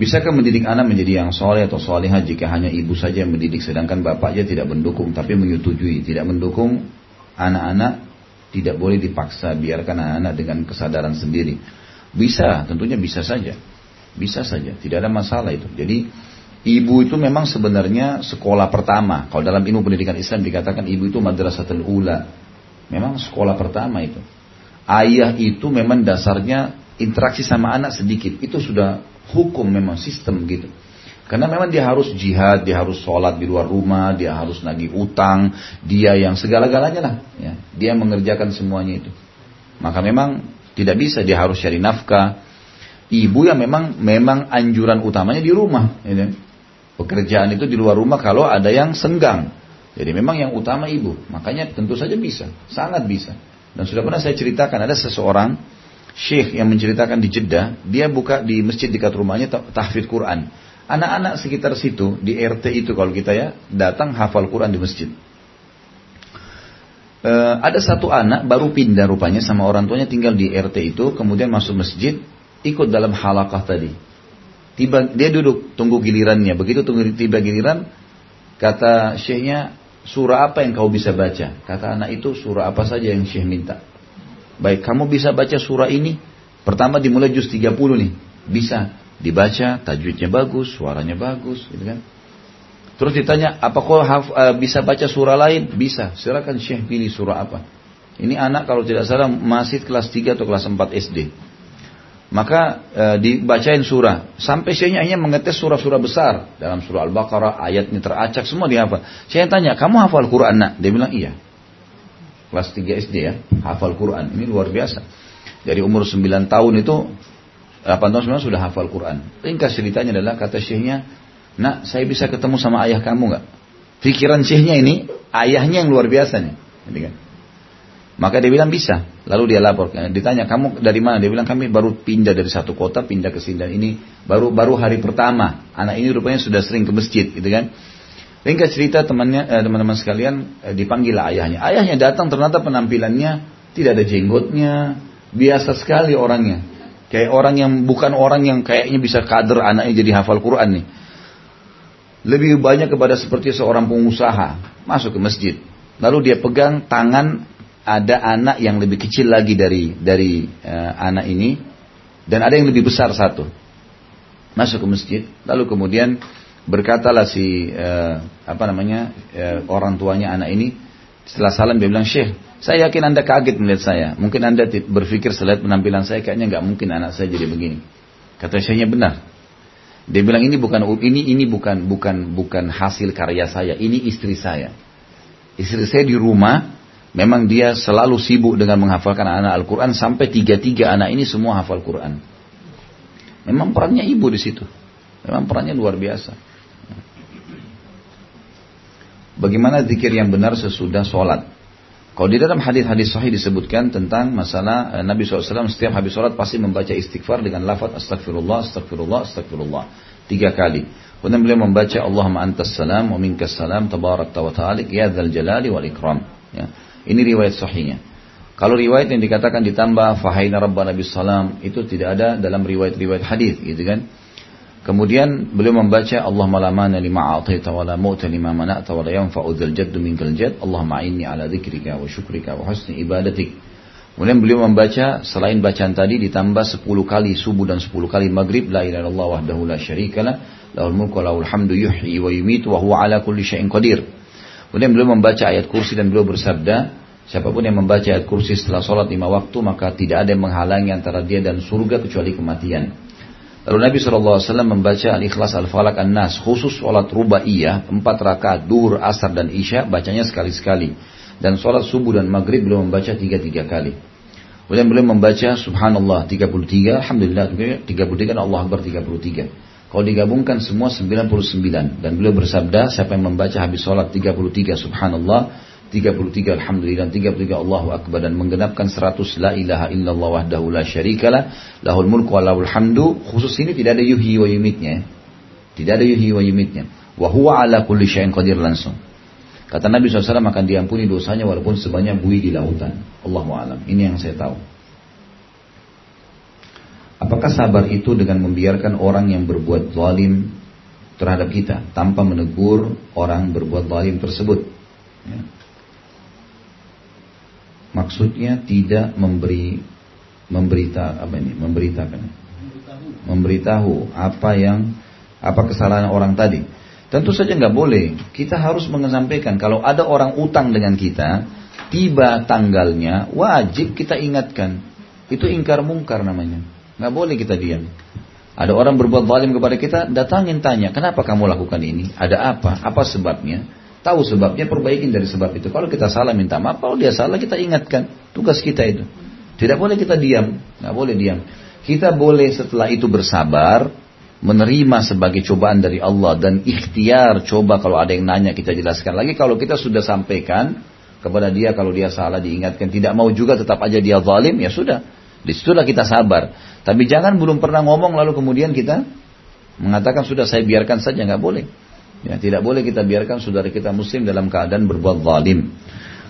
Bisakah mendidik anak menjadi yang soleh atau solehah jika hanya ibu saja yang mendidik sedangkan bapaknya tidak mendukung tapi menyetujui tidak mendukung anak-anak tidak boleh dipaksa biarkan anak-anak dengan kesadaran sendiri bisa tentunya bisa saja bisa saja, tidak ada masalah itu. Jadi ibu itu memang sebenarnya sekolah pertama. Kalau dalam ilmu pendidikan Islam dikatakan ibu itu madrasatul ula. Memang sekolah pertama itu. Ayah itu memang dasarnya interaksi sama anak sedikit. Itu sudah hukum memang sistem gitu. Karena memang dia harus jihad, dia harus sholat di luar rumah, dia harus nagih utang, dia yang segala-galanya lah. Ya. Dia mengerjakan semuanya itu. Maka memang tidak bisa, dia harus cari nafkah, ibu yang memang memang anjuran utamanya di rumah. Ya. Pekerjaan itu di luar rumah kalau ada yang senggang. Jadi memang yang utama ibu. Makanya tentu saja bisa, sangat bisa. Dan sudah pernah saya ceritakan ada seseorang syekh yang menceritakan di Jeddah, dia buka di masjid dekat rumahnya tahfidz Quran. Anak-anak sekitar situ di RT itu kalau kita ya datang hafal Quran di masjid. E, ada satu anak baru pindah rupanya sama orang tuanya tinggal di RT itu, kemudian masuk masjid, ikut dalam halakah tadi. Tiba dia duduk tunggu gilirannya. Begitu tunggu tiba giliran, kata syekhnya surah apa yang kau bisa baca? Kata anak itu surah apa saja yang syekh minta. Baik, kamu bisa baca surah ini. Pertama dimulai juz 30 nih. Bisa dibaca, tajwidnya bagus, suaranya bagus, gitu kan. Terus ditanya, apa kau haf, uh, bisa baca surah lain? Bisa. Silakan Syekh pilih surah apa. Ini anak kalau tidak salah masih kelas 3 atau kelas 4 SD. Maka e, dibacain surah sampai syekhnya hanya mengetes surah-surah besar dalam surah Al-Baqarah ayatnya teracak semua dihafal. Saya tanya, "Kamu hafal Quran, Nak?" Dia bilang, "Iya." Kelas 3 SD ya, hafal Quran. Ini luar biasa. Dari umur 9 tahun itu 8 tahun 9 sudah hafal Quran. Ringkas ceritanya adalah kata syekhnya, "Nak, saya bisa ketemu sama ayah kamu nggak?" Pikiran syekhnya ini ayahnya yang luar biasa nih. Maka dia bilang bisa. Lalu dia lapor. Ditanya kamu dari mana? Dia bilang kami baru pindah dari satu kota pindah ke sini dan ini baru baru hari pertama. Anak ini rupanya sudah sering ke masjid, gitu kan? Ringkas cerita temannya eh, teman-teman sekalian eh, dipanggil ayahnya. Ayahnya datang ternyata penampilannya tidak ada jenggotnya, biasa sekali orangnya. Kayak orang yang bukan orang yang kayaknya bisa kader anaknya jadi hafal Quran nih. Lebih banyak kepada seperti seorang pengusaha masuk ke masjid. Lalu dia pegang tangan ada anak yang lebih kecil lagi dari dari uh, anak ini dan ada yang lebih besar satu. Masuk ke masjid lalu kemudian berkatalah si uh, apa namanya uh, orang tuanya anak ini setelah salam dia bilang syekh saya yakin anda kaget melihat saya. Mungkin anda berpikir selain penampilan saya kayaknya nggak mungkin anak saya jadi begini. Kata syekhnya benar. Dia bilang ini bukan ini ini bukan bukan bukan hasil karya saya ini istri saya. Istri saya di rumah Memang dia selalu sibuk dengan menghafalkan anak-anak Al-Quran sampai tiga-tiga anak ini semua hafal Quran. Memang perannya ibu di situ. Memang perannya luar biasa. Bagaimana zikir yang benar sesudah sholat? Kalau di dalam hadis-hadis sahih disebutkan tentang masalah eh, Nabi SAW setiap habis sholat pasti membaca istighfar dengan lafaz astagfirullah, astagfirullah, astagfirullah. Tiga kali. Kemudian beliau membaca Allahumma antas salam wa minkas salam tabarak wa ta'alik ya dzal jalali wal ikram. Ya. Ini riwayat sahihnya. Kalau riwayat yang dikatakan ditambah fahaina rabbana bis salam itu tidak ada dalam riwayat-riwayat hadis gitu kan. Kemudian beliau membaca Allahumma la mana lima a'taita wa la mauta lima mana'ta wa la yanfa'u dzal jaddu minkal jadd Allahumma inni ala dzikrika wa syukrika wa husni ibadatik. Kemudian beliau membaca selain bacaan tadi ditambah 10 kali subuh dan 10 kali maghrib la ilaha illallah wahdahu la syarikalah lahul mulku wa lahul hamdu yuhyi wa yumitu wa huwa ala kulli syai'in qadir. Kemudian beliau membaca ayat kursi dan beliau bersabda, siapa pun yang membaca ayat kursi setelah sholat lima waktu maka tidak ada yang menghalangi antara dia dan surga kecuali kematian. Lalu Nabi SAW membaca Al-Ikhlas Al-Falak An-Nas khusus sholat rubaiyah empat rakaat duhur, asar dan isya bacanya sekali-sekali dan sholat subuh dan maghrib beliau membaca tiga-tiga kali. Kemudian beliau membaca Subhanallah 33, Alhamdulillah 33 dan Allah Akbar 33. Kalau digabungkan semua 99 dan beliau bersabda siapa yang membaca habis sholat 33 Subhanallah 33 Alhamdulillah 33 Allahu Akbar. Dan menggenapkan 100 La ilaha illallah wahdahu la syarikalah lahul mulku wa lahul hamdu. Khusus ini tidak ada yuhyi wa yumitnya tidak ada yuhyi wa yumitnya. Wa huwa ala kulli syai'in qadir langsung. Kata Nabi SAW akan diampuni dosanya walaupun sebanyak bui di lautan. Allahu alam. Ini yang saya tahu apakah sabar itu dengan membiarkan orang yang berbuat zalim terhadap kita tanpa menegur orang berbuat zalim tersebut ya. Maksudnya tidak memberi memberita apa ini? Memberitakan. Memberitahu apa yang apa kesalahan orang tadi. Tentu saja nggak boleh. Kita harus menyampaikan kalau ada orang utang dengan kita, tiba tanggalnya wajib kita ingatkan. Itu ingkar mungkar namanya. Nggak boleh kita diam. Ada orang berbuat zalim kepada kita, datangin tanya, kenapa kamu lakukan ini? Ada apa? Apa sebabnya? Tahu sebabnya, perbaikin dari sebab itu. Kalau kita salah minta maaf, kalau dia salah kita ingatkan. Tugas kita itu. Tidak boleh kita diam, nggak boleh diam. Kita boleh setelah itu bersabar, menerima sebagai cobaan dari Allah dan ikhtiar coba kalau ada yang nanya kita jelaskan lagi. Kalau kita sudah sampaikan kepada dia kalau dia salah diingatkan, tidak mau juga tetap aja dia zalim, ya sudah. Di situlah kita sabar. Tapi jangan belum pernah ngomong lalu kemudian kita mengatakan sudah saya biarkan saja nggak boleh. Ya, tidak boleh kita biarkan saudara kita muslim dalam keadaan berbuat zalim.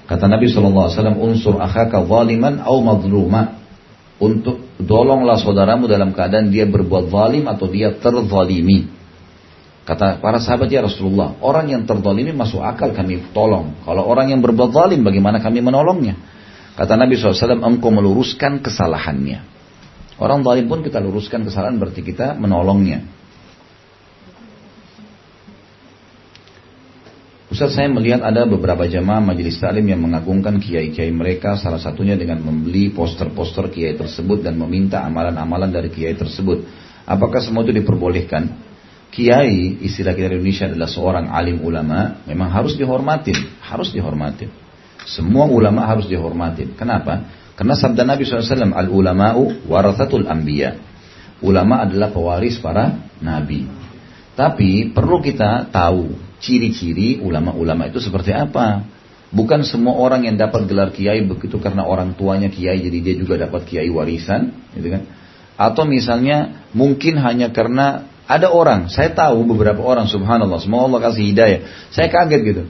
Kata Nabi SAW, unsur akhaka zaliman au madluma. Untuk tolonglah saudaramu dalam keadaan dia berbuat zalim atau dia terzalimi. Kata para sahabat ya Rasulullah, orang yang terzalimi masuk akal kami tolong. Kalau orang yang berbuat zalim bagaimana kami menolongnya? Kata Nabi SAW, engkau meluruskan kesalahannya. Orang zalim pun kita luruskan kesalahan berarti kita menolongnya. Ustaz saya melihat ada beberapa jamaah majelis taklim yang mengagungkan kiai-kiai mereka salah satunya dengan membeli poster-poster kiai tersebut dan meminta amalan-amalan dari kiai tersebut. Apakah semua itu diperbolehkan? Kiai istilah kita di Indonesia adalah seorang alim ulama memang harus dihormatin, harus dihormatin. Semua ulama harus dihormatin. Kenapa? Karena sabda Nabi SAW, al-ulama'u warathatul anbiya. Ulama adalah pewaris para nabi. Tapi perlu kita tahu ciri-ciri ulama-ulama itu seperti apa. Bukan semua orang yang dapat gelar kiai begitu karena orang tuanya kiai jadi dia juga dapat kiai warisan, gitu kan? Atau misalnya mungkin hanya karena ada orang, saya tahu beberapa orang subhanallah, semoga Allah kasih hidayah. Saya kaget gitu.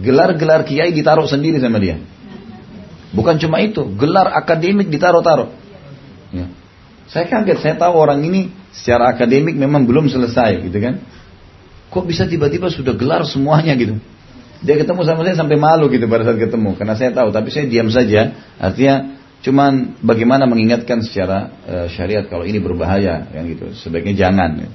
Gelar-gelar kiai ditaruh sendiri sama dia. Bukan cuma itu, gelar akademik ditaruh-taruh. Ya. Saya kaget, saya tahu orang ini secara akademik memang belum selesai gitu kan. Kok bisa tiba-tiba sudah gelar semuanya gitu? Dia ketemu sama saya sampai malu gitu pada saat ketemu. Karena saya tahu, tapi saya diam saja. Artinya cuman bagaimana mengingatkan secara uh, syariat kalau ini berbahaya yang gitu. Sebaiknya jangan.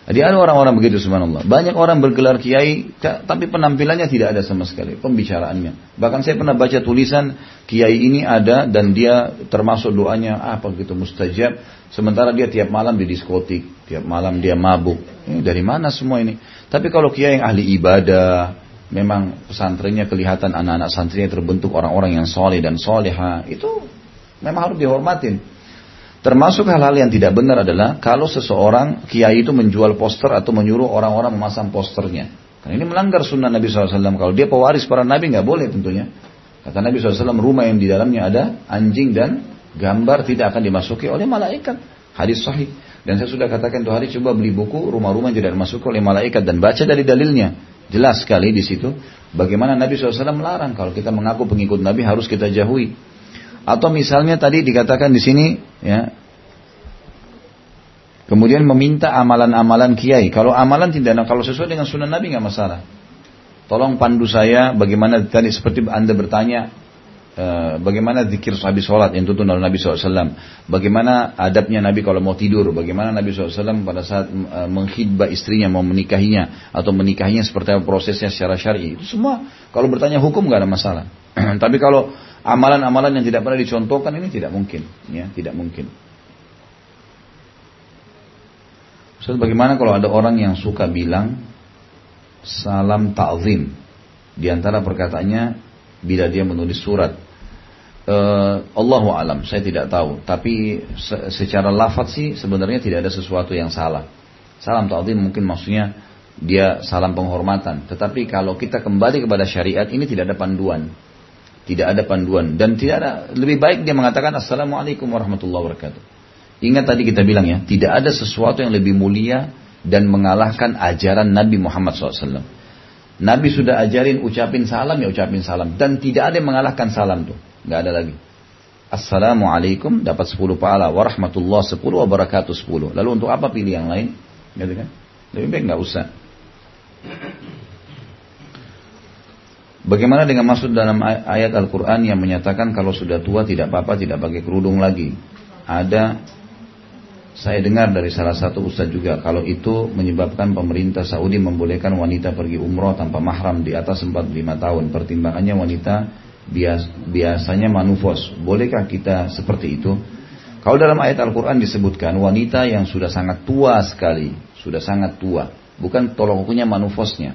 Jadi ada orang-orang begitu subhanallah. Banyak orang bergelar kiai tapi penampilannya tidak ada sama sekali pembicaraannya. Bahkan saya pernah baca tulisan kiai ini ada dan dia termasuk doanya apa gitu mustajab. Sementara dia tiap malam di diskotik, tiap malam dia mabuk. Ini dari mana semua ini? Tapi kalau kiai yang ahli ibadah, memang pesantrennya kelihatan anak-anak santrinya terbentuk orang-orang yang soleh dan soleha, itu memang harus dihormatin. Termasuk hal-hal yang tidak benar adalah kalau seseorang kiai itu menjual poster atau menyuruh orang-orang memasang posternya. Karena ini melanggar sunnah Nabi SAW. Kalau dia pewaris para nabi nggak boleh tentunya. Kata Nabi SAW, rumah yang di dalamnya ada anjing dan gambar tidak akan dimasuki oleh malaikat. Hadis sahih. Dan saya sudah katakan tuh hari coba beli buku rumah-rumah yang tidak dimasuki oleh malaikat dan baca dari dalilnya. Jelas sekali di situ bagaimana Nabi SAW melarang kalau kita mengaku pengikut Nabi harus kita jauhi. Atau misalnya tadi dikatakan di sini ya Kemudian meminta amalan-amalan kiai. Kalau amalan tidak, kalau sesuai dengan sunnah Nabi nggak masalah. Tolong pandu saya bagaimana tadi seperti anda bertanya bagaimana zikir habis sholat yang tuntun oleh Nabi SAW. Bagaimana adabnya Nabi kalau mau tidur. Bagaimana Nabi SAW pada saat uh, menghidbah istrinya mau menikahinya. Atau menikahinya seperti apa prosesnya secara syari. Itu semua kalau bertanya hukum nggak ada masalah. *clears throat* Tapi kalau amalan-amalan yang tidak pernah dicontohkan ini tidak mungkin. ya Tidak mungkin. Ustaz bagaimana kalau ada orang yang suka bilang salam ta'zim di antara perkataannya bila dia menulis surat. Uh, Allahu alam saya tidak tahu. Tapi se secara lafaz sih sebenarnya tidak ada sesuatu yang salah. Salam ta'zim mungkin maksudnya dia salam penghormatan. Tetapi kalau kita kembali kepada syariat ini tidak ada panduan. Tidak ada panduan. Dan tidak ada lebih baik dia mengatakan assalamualaikum warahmatullahi wabarakatuh. Ingat tadi kita bilang ya, tidak ada sesuatu yang lebih mulia dan mengalahkan ajaran Nabi Muhammad SAW. Nabi sudah ajarin ucapin salam ya ucapin salam. Dan tidak ada yang mengalahkan salam tuh. Nggak ada lagi. Assalamualaikum dapat 10 pahala. Warahmatullah 10 wabarakatuh 10. Lalu untuk apa pilih yang lain? Gitu kan? Lebih baik nggak usah. Bagaimana dengan maksud dalam ayat Al-Quran yang menyatakan kalau sudah tua tidak apa-apa tidak pakai kerudung lagi. Ada saya dengar dari salah satu ustaz juga kalau itu menyebabkan pemerintah Saudi membolehkan wanita pergi umroh tanpa mahram di atas 45 tahun. Pertimbangannya wanita bias, biasanya manufos. Bolehkah kita seperti itu? Kalau dalam ayat Al-Quran disebutkan wanita yang sudah sangat tua sekali, sudah sangat tua, bukan tolong ukurnya manufosnya.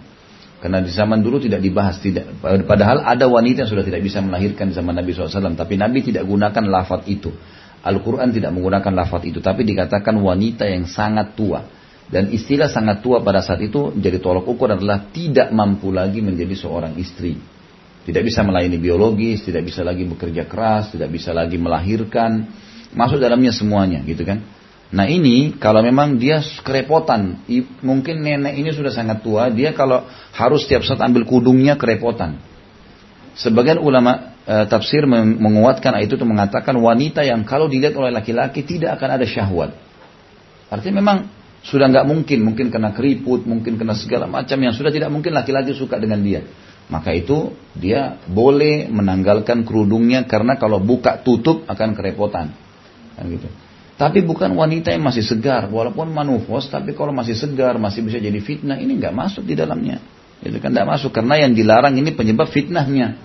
Karena di zaman dulu tidak dibahas, tidak. Padahal ada wanita yang sudah tidak bisa melahirkan zaman Nabi SAW, tapi Nabi tidak gunakan lafaz itu. Al-Quran tidak menggunakan lafaz itu, tapi dikatakan wanita yang sangat tua. Dan istilah sangat tua pada saat itu jadi tolok ukur adalah tidak mampu lagi menjadi seorang istri. Tidak bisa melayani biologis, tidak bisa lagi bekerja keras, tidak bisa lagi melahirkan. Masuk dalamnya semuanya gitu kan. Nah ini kalau memang dia kerepotan, mungkin nenek ini sudah sangat tua, dia kalau harus setiap saat ambil kudungnya kerepotan. Sebagian ulama e, tafsir menguatkan ayat itu mengatakan wanita yang kalau dilihat oleh laki-laki tidak akan ada syahwat. Artinya memang sudah nggak mungkin, mungkin kena keriput, mungkin kena segala macam yang sudah tidak mungkin laki-laki suka dengan dia. Maka itu dia boleh menanggalkan kerudungnya karena kalau buka tutup akan kerepotan. Kan gitu. Tapi bukan wanita yang masih segar, walaupun manufos, tapi kalau masih segar, masih bisa jadi fitnah, ini nggak masuk di dalamnya. Itu kan tidak masuk karena yang dilarang ini penyebab fitnahnya.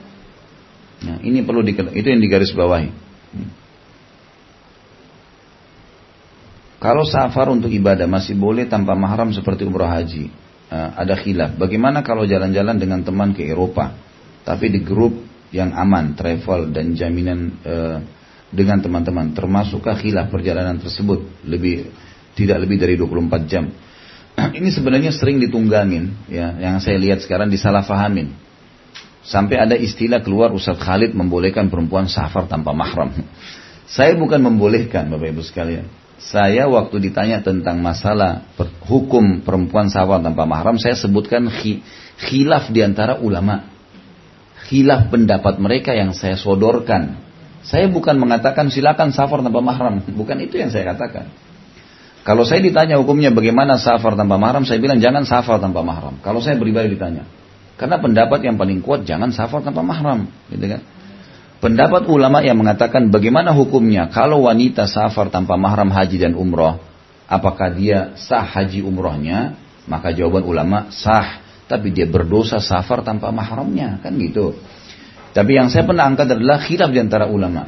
Nah, ini perlu di, itu yang digaris bawahi. Kalau safar untuk ibadah masih boleh tanpa mahram seperti umrah haji. Uh, ada khilaf. Bagaimana kalau jalan-jalan dengan teman ke Eropa, tapi di grup yang aman, travel dan jaminan uh, dengan teman-teman, termasukkah khilaf perjalanan tersebut lebih tidak lebih dari 24 jam? *clears throat* ini sebenarnya sering ditunggangin, ya, yang saya lihat sekarang disalahfahamin. Sampai ada istilah keluar Ustaz Khalid membolehkan perempuan safar tanpa mahram. *laughs* Saya bukan membolehkan Bapak Ibu sekalian. Saya waktu ditanya tentang masalah hukum perempuan safar tanpa mahram, saya sebutkan khilaf di antara ulama. Khilaf pendapat mereka yang saya sodorkan. Saya bukan mengatakan silakan safar tanpa mahram, *laughs* bukan itu yang saya katakan. Kalau saya ditanya hukumnya bagaimana safar tanpa mahram, saya bilang jangan safar tanpa mahram. Kalau saya pribadi ditanya, karena pendapat yang paling kuat jangan safar tanpa mahram, gitu kan? Pendapat ulama yang mengatakan bagaimana hukumnya kalau wanita safar tanpa mahram haji dan umroh, apakah dia sah haji umrohnya? Maka jawaban ulama sah, tapi dia berdosa safar tanpa mahramnya, kan gitu. Tapi yang saya pernah angkat adalah khilaf di antara ulama.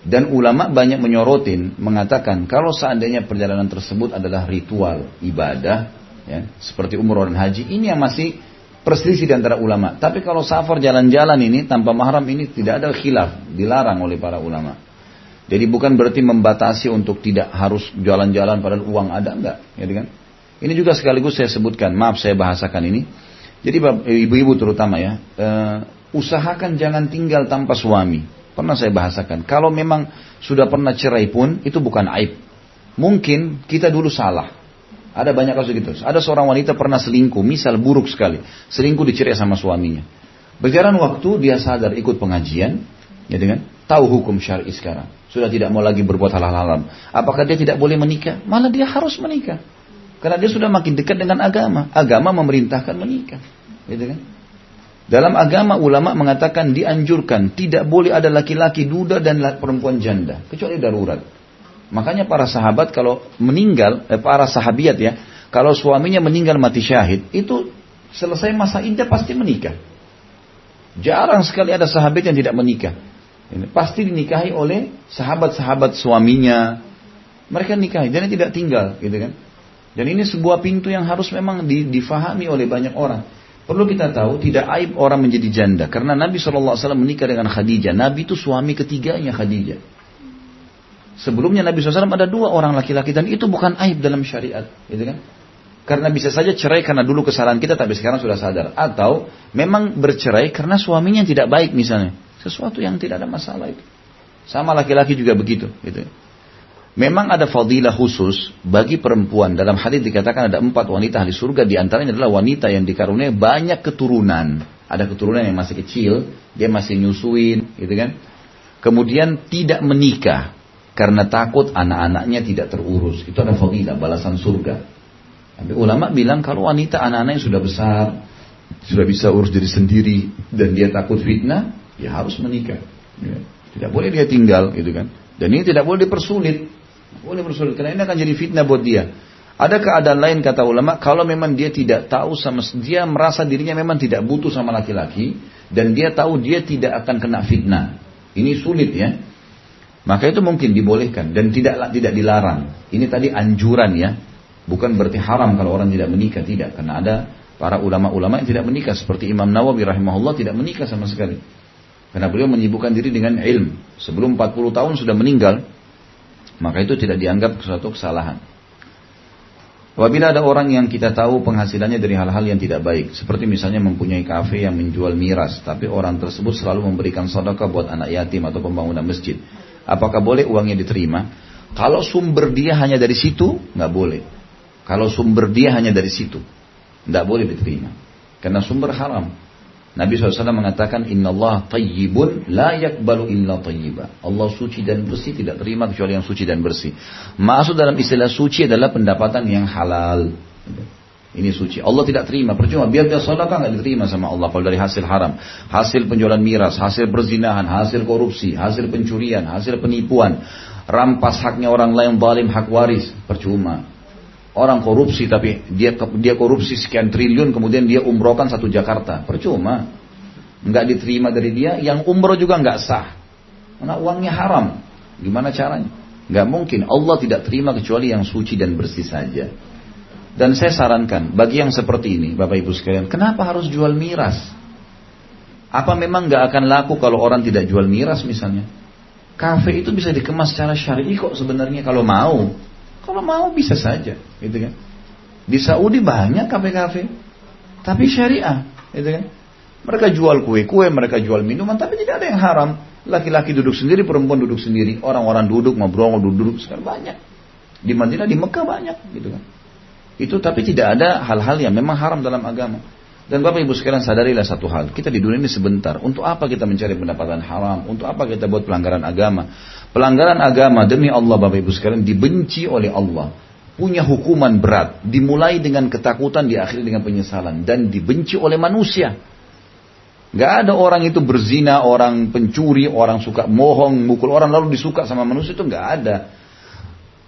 Dan ulama banyak menyorotin, mengatakan kalau seandainya perjalanan tersebut adalah ritual ibadah, ya, seperti umroh dan haji, ini yang masih perselisih di antara ulama. Tapi kalau safar jalan-jalan ini tanpa mahram ini tidak ada khilaf, dilarang oleh para ulama. Jadi bukan berarti membatasi untuk tidak harus jalan-jalan padahal uang ada enggak, ya kan? Ini juga sekaligus saya sebutkan, maaf saya bahasakan ini. Jadi ibu-ibu terutama ya, eh, usahakan jangan tinggal tanpa suami. Pernah saya bahasakan. Kalau memang sudah pernah cerai pun, itu bukan aib. Mungkin kita dulu salah. Ada banyak kasus gitu. Ada seorang wanita pernah selingkuh, misal buruk sekali. Selingkuh dicerai sama suaminya. Berjalan waktu dia sadar ikut pengajian, ya dengan tahu hukum syar'i sekarang. Sudah tidak mau lagi berbuat hal-hal haram. Apakah dia tidak boleh menikah? Malah dia harus menikah. Karena dia sudah makin dekat dengan agama. Agama memerintahkan menikah. Gitu kan? Dalam agama ulama mengatakan dianjurkan tidak boleh ada laki-laki duda dan perempuan janda kecuali darurat. Makanya para sahabat kalau meninggal, eh, para sahabiat ya, kalau suaminya meninggal mati syahid, itu selesai masa iddah pasti menikah. Jarang sekali ada sahabat yang tidak menikah. Ini pasti dinikahi oleh sahabat-sahabat suaminya. Mereka nikahi dan tidak tinggal, gitu kan? Dan ini sebuah pintu yang harus memang difahami oleh banyak orang. Perlu kita tahu tidak aib orang menjadi janda karena Nabi SAW menikah dengan Khadijah. Nabi itu suami ketiganya Khadijah. Sebelumnya Nabi SAW ada dua orang laki-laki dan itu bukan aib dalam syariat, gitu kan? Karena bisa saja cerai karena dulu kesalahan kita tapi sekarang sudah sadar. Atau memang bercerai karena suaminya tidak baik misalnya. Sesuatu yang tidak ada masalah itu. Sama laki-laki juga begitu. Gitu. Memang ada fadilah khusus bagi perempuan. Dalam hadis dikatakan ada empat wanita ahli surga. Di antaranya adalah wanita yang dikaruniai banyak keturunan. Ada keturunan yang masih kecil, dia masih nyusuin, gitu kan. Kemudian tidak menikah karena takut anak-anaknya tidak terurus. Itu ada fadilah, balasan surga. Tapi ulama bilang kalau wanita anak-anaknya sudah besar, sudah bisa urus diri sendiri dan dia takut fitnah, ya harus menikah. Ya. Tidak boleh dia tinggal, gitu kan. Dan ini tidak boleh dipersulit. Boleh bersulit karena ini akan jadi fitnah buat dia. Ada keadaan lain kata ulama, kalau memang dia tidak tahu sama dia merasa dirinya memang tidak butuh sama laki-laki dan dia tahu dia tidak akan kena fitnah. Ini sulit ya. Maka itu mungkin dibolehkan dan tidak tidak dilarang. Ini tadi anjuran ya. Bukan berarti haram kalau orang tidak menikah, tidak. Karena ada para ulama-ulama yang tidak menikah seperti Imam Nawawi rahimahullah tidak menikah sama sekali. Karena beliau menyibukkan diri dengan ilmu. Sebelum 40 tahun sudah meninggal, maka itu tidak dianggap suatu kesalahan. Apabila ada orang yang kita tahu penghasilannya dari hal-hal yang tidak baik, seperti misalnya mempunyai kafe yang menjual miras, tapi orang tersebut selalu memberikan sedekah buat anak yatim atau pembangunan masjid, apakah boleh uangnya diterima? Kalau sumber dia hanya dari situ, nggak boleh. Kalau sumber dia hanya dari situ, nggak boleh diterima, karena sumber haram. Nabi SAW mengatakan Inna Allah tayyibun la yakbalu illa tayyiba. Allah suci dan bersih tidak terima kecuali yang suci dan bersih. Maksud dalam istilah suci adalah pendapatan yang halal. Ini suci. Allah tidak terima. Percuma biar dia sedekah nggak diterima sama Allah kalau dari hasil haram, hasil penjualan miras, hasil perzinahan, hasil korupsi, hasil pencurian, hasil penipuan, rampas haknya orang lain zalim hak waris, percuma. Orang korupsi tapi dia dia korupsi sekian triliun kemudian dia umrohkan satu Jakarta. Percuma. Nggak diterima dari dia, yang umroh juga nggak sah. Karena uangnya haram. Gimana caranya? Nggak mungkin. Allah tidak terima kecuali yang suci dan bersih saja. Dan saya sarankan bagi yang seperti ini, Bapak Ibu sekalian, kenapa harus jual miras? Apa memang nggak akan laku kalau orang tidak jual miras misalnya? Kafe itu bisa dikemas secara syar'i kok sebenarnya kalau mau. Kalau mau bisa saja, gitu kan. Di Saudi banyak kafe-kafe, tapi syariah, gitu kan. Mereka jual kue-kue, mereka jual minuman, tapi tidak ada yang haram. Laki-laki duduk sendiri, perempuan duduk sendiri, orang-orang duduk ngobrol, duduk sekarang banyak. Di Madinah, di Mekah banyak, gitu kan. Itu tapi tidak ada hal-hal yang memang haram dalam agama. Dan Bapak Ibu sekalian sadarilah satu hal, kita di dunia ini sebentar. Untuk apa kita mencari pendapatan haram? Untuk apa kita buat pelanggaran agama? Pelanggaran agama demi Allah Bapak Ibu sekalian dibenci oleh Allah. Punya hukuman berat, dimulai dengan ketakutan, diakhiri dengan penyesalan dan dibenci oleh manusia. Gak ada orang itu berzina, orang pencuri, orang suka mohong, mukul orang lalu disuka sama manusia itu gak ada.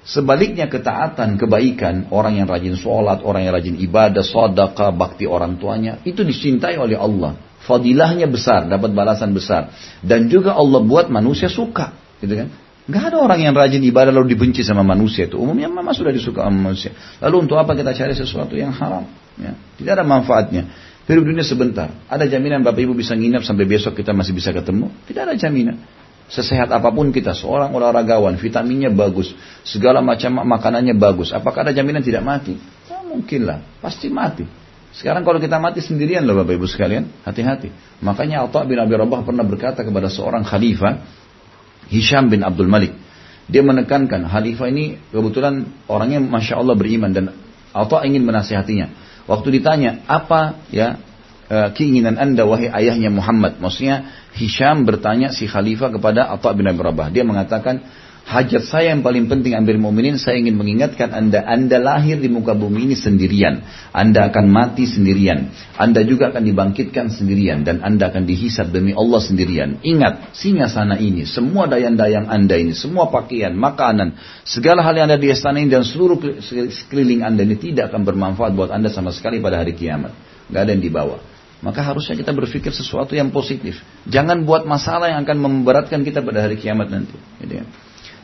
Sebaliknya ketaatan, kebaikan, orang yang rajin sholat, orang yang rajin ibadah, sodaka, bakti orang tuanya, itu dicintai oleh Allah. Fadilahnya besar, dapat balasan besar. Dan juga Allah buat manusia suka. Gitu kan? Gak ada orang yang rajin ibadah lalu dibenci sama manusia itu. Umumnya memang sudah disuka sama manusia. Lalu untuk apa kita cari sesuatu yang haram? Ya, tidak ada manfaatnya. Hidup dunia sebentar. Ada jaminan Bapak Ibu bisa nginap sampai besok kita masih bisa ketemu? Tidak ada jaminan. Sesehat apa pun kita, seorang olahragawan, vitaminnya bagus, segala macam makanannya bagus. Apakah ada jaminan tidak mati? Ya, mungkin lah, pasti mati. Sekarang kalau kita mati sendirian loh Bapak Ibu sekalian, hati-hati. Makanya Atha bin Abi Rabah pernah berkata kepada seorang khalifah, Hisham bin Abdul Malik. Dia menekankan, khalifah ini kebetulan orangnya Masya Allah beriman dan Atha ingin menasihatinya. Waktu ditanya, apa ya eh, keinginan anda wahai ayahnya Muhammad? Maksudnya Hisham bertanya si khalifah kepada Atha bin Abi Rabah. Dia mengatakan, Hajat saya yang paling penting Amir Mu'minin, saya ingin mengingatkan Anda, Anda lahir di muka bumi ini sendirian. Anda akan mati sendirian. Anda juga akan dibangkitkan sendirian. Dan Anda akan dihisap demi Allah sendirian. Ingat, singa sana ini, semua dayang-dayang Anda ini, semua pakaian, makanan, segala hal yang ada di istana ini dan seluruh sekeliling Anda ini tidak akan bermanfaat buat Anda sama sekali pada hari kiamat. Gak ada yang dibawa. Maka harusnya kita berpikir sesuatu yang positif. Jangan buat masalah yang akan memberatkan kita pada hari kiamat nanti. Gitu ya.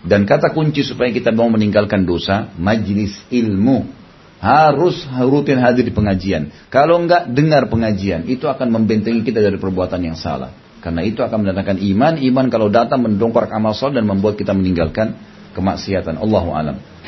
Dan kata kunci supaya kita mau meninggalkan dosa, majlis ilmu. Harus rutin hadir di pengajian. Kalau enggak, dengar pengajian. Itu akan membentengi kita dari perbuatan yang salah. Karena itu akan mendatangkan iman. Iman kalau datang mendongkrak amal soleh dan membuat kita meninggalkan kemaksiatan. Allahu.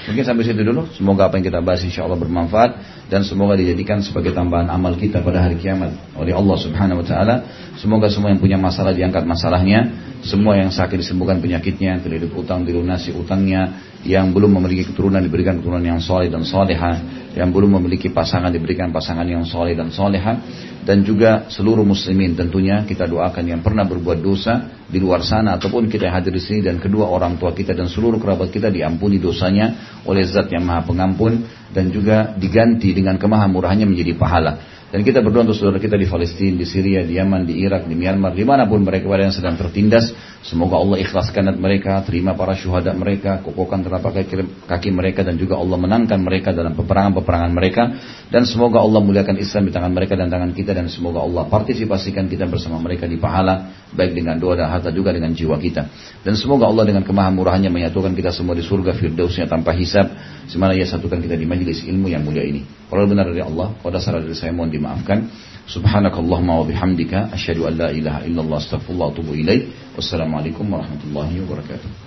Mungkin sampai situ dulu. Semoga apa yang kita bahas insya Allah bermanfaat dan semoga dijadikan sebagai tambahan amal kita pada hari kiamat oleh Allah Subhanahu Wa Taala. Semoga semua yang punya masalah diangkat masalahnya, semua yang sakit disembuhkan penyakitnya, terlilit utang dilunasi utangnya, yang belum memiliki keturunan diberikan keturunan yang soleh dan soleha, yang belum memiliki pasangan diberikan pasangan yang soleh dan soleha, dan juga seluruh muslimin tentunya kita doakan yang pernah berbuat dosa di luar sana ataupun kita hadir di sini dan kedua orang tua kita dan seluruh kerabat kita diampuni dosanya oleh Zat yang Maha Pengampun dan juga diganti dengan kemahamurahannya menjadi pahala. Dan kita berdoa untuk saudara kita di Palestina, di Syria, di Yaman, di Irak, di Myanmar, di mana pun mereka berada yang sedang tertindas. Semoga Allah ikhlaskan mereka, terima para syuhada mereka, kokohkan telapak kaki, kaki mereka dan juga Allah menangkan mereka dalam peperangan-peperangan mereka. Dan semoga Allah muliakan Islam di tangan mereka dan tangan kita dan semoga Allah partisipasikan kita bersama mereka di pahala baik dengan doa dan harta juga dengan jiwa kita. Dan semoga Allah dengan kemahamurahannya menyatukan kita semua di surga firdausnya tanpa hisab. Semana ia satukan kita di majlis ilmu yang mulia ini. Kalau benar dari Allah, kalau dasar dari saya mohon dimaafkan. Subhanakallahumma wa bihamdika asyhadu an la ilaha illallah astaghfirullah wa atubu ilaik. Wassalamualaikum warahmatullahi wabarakatuh.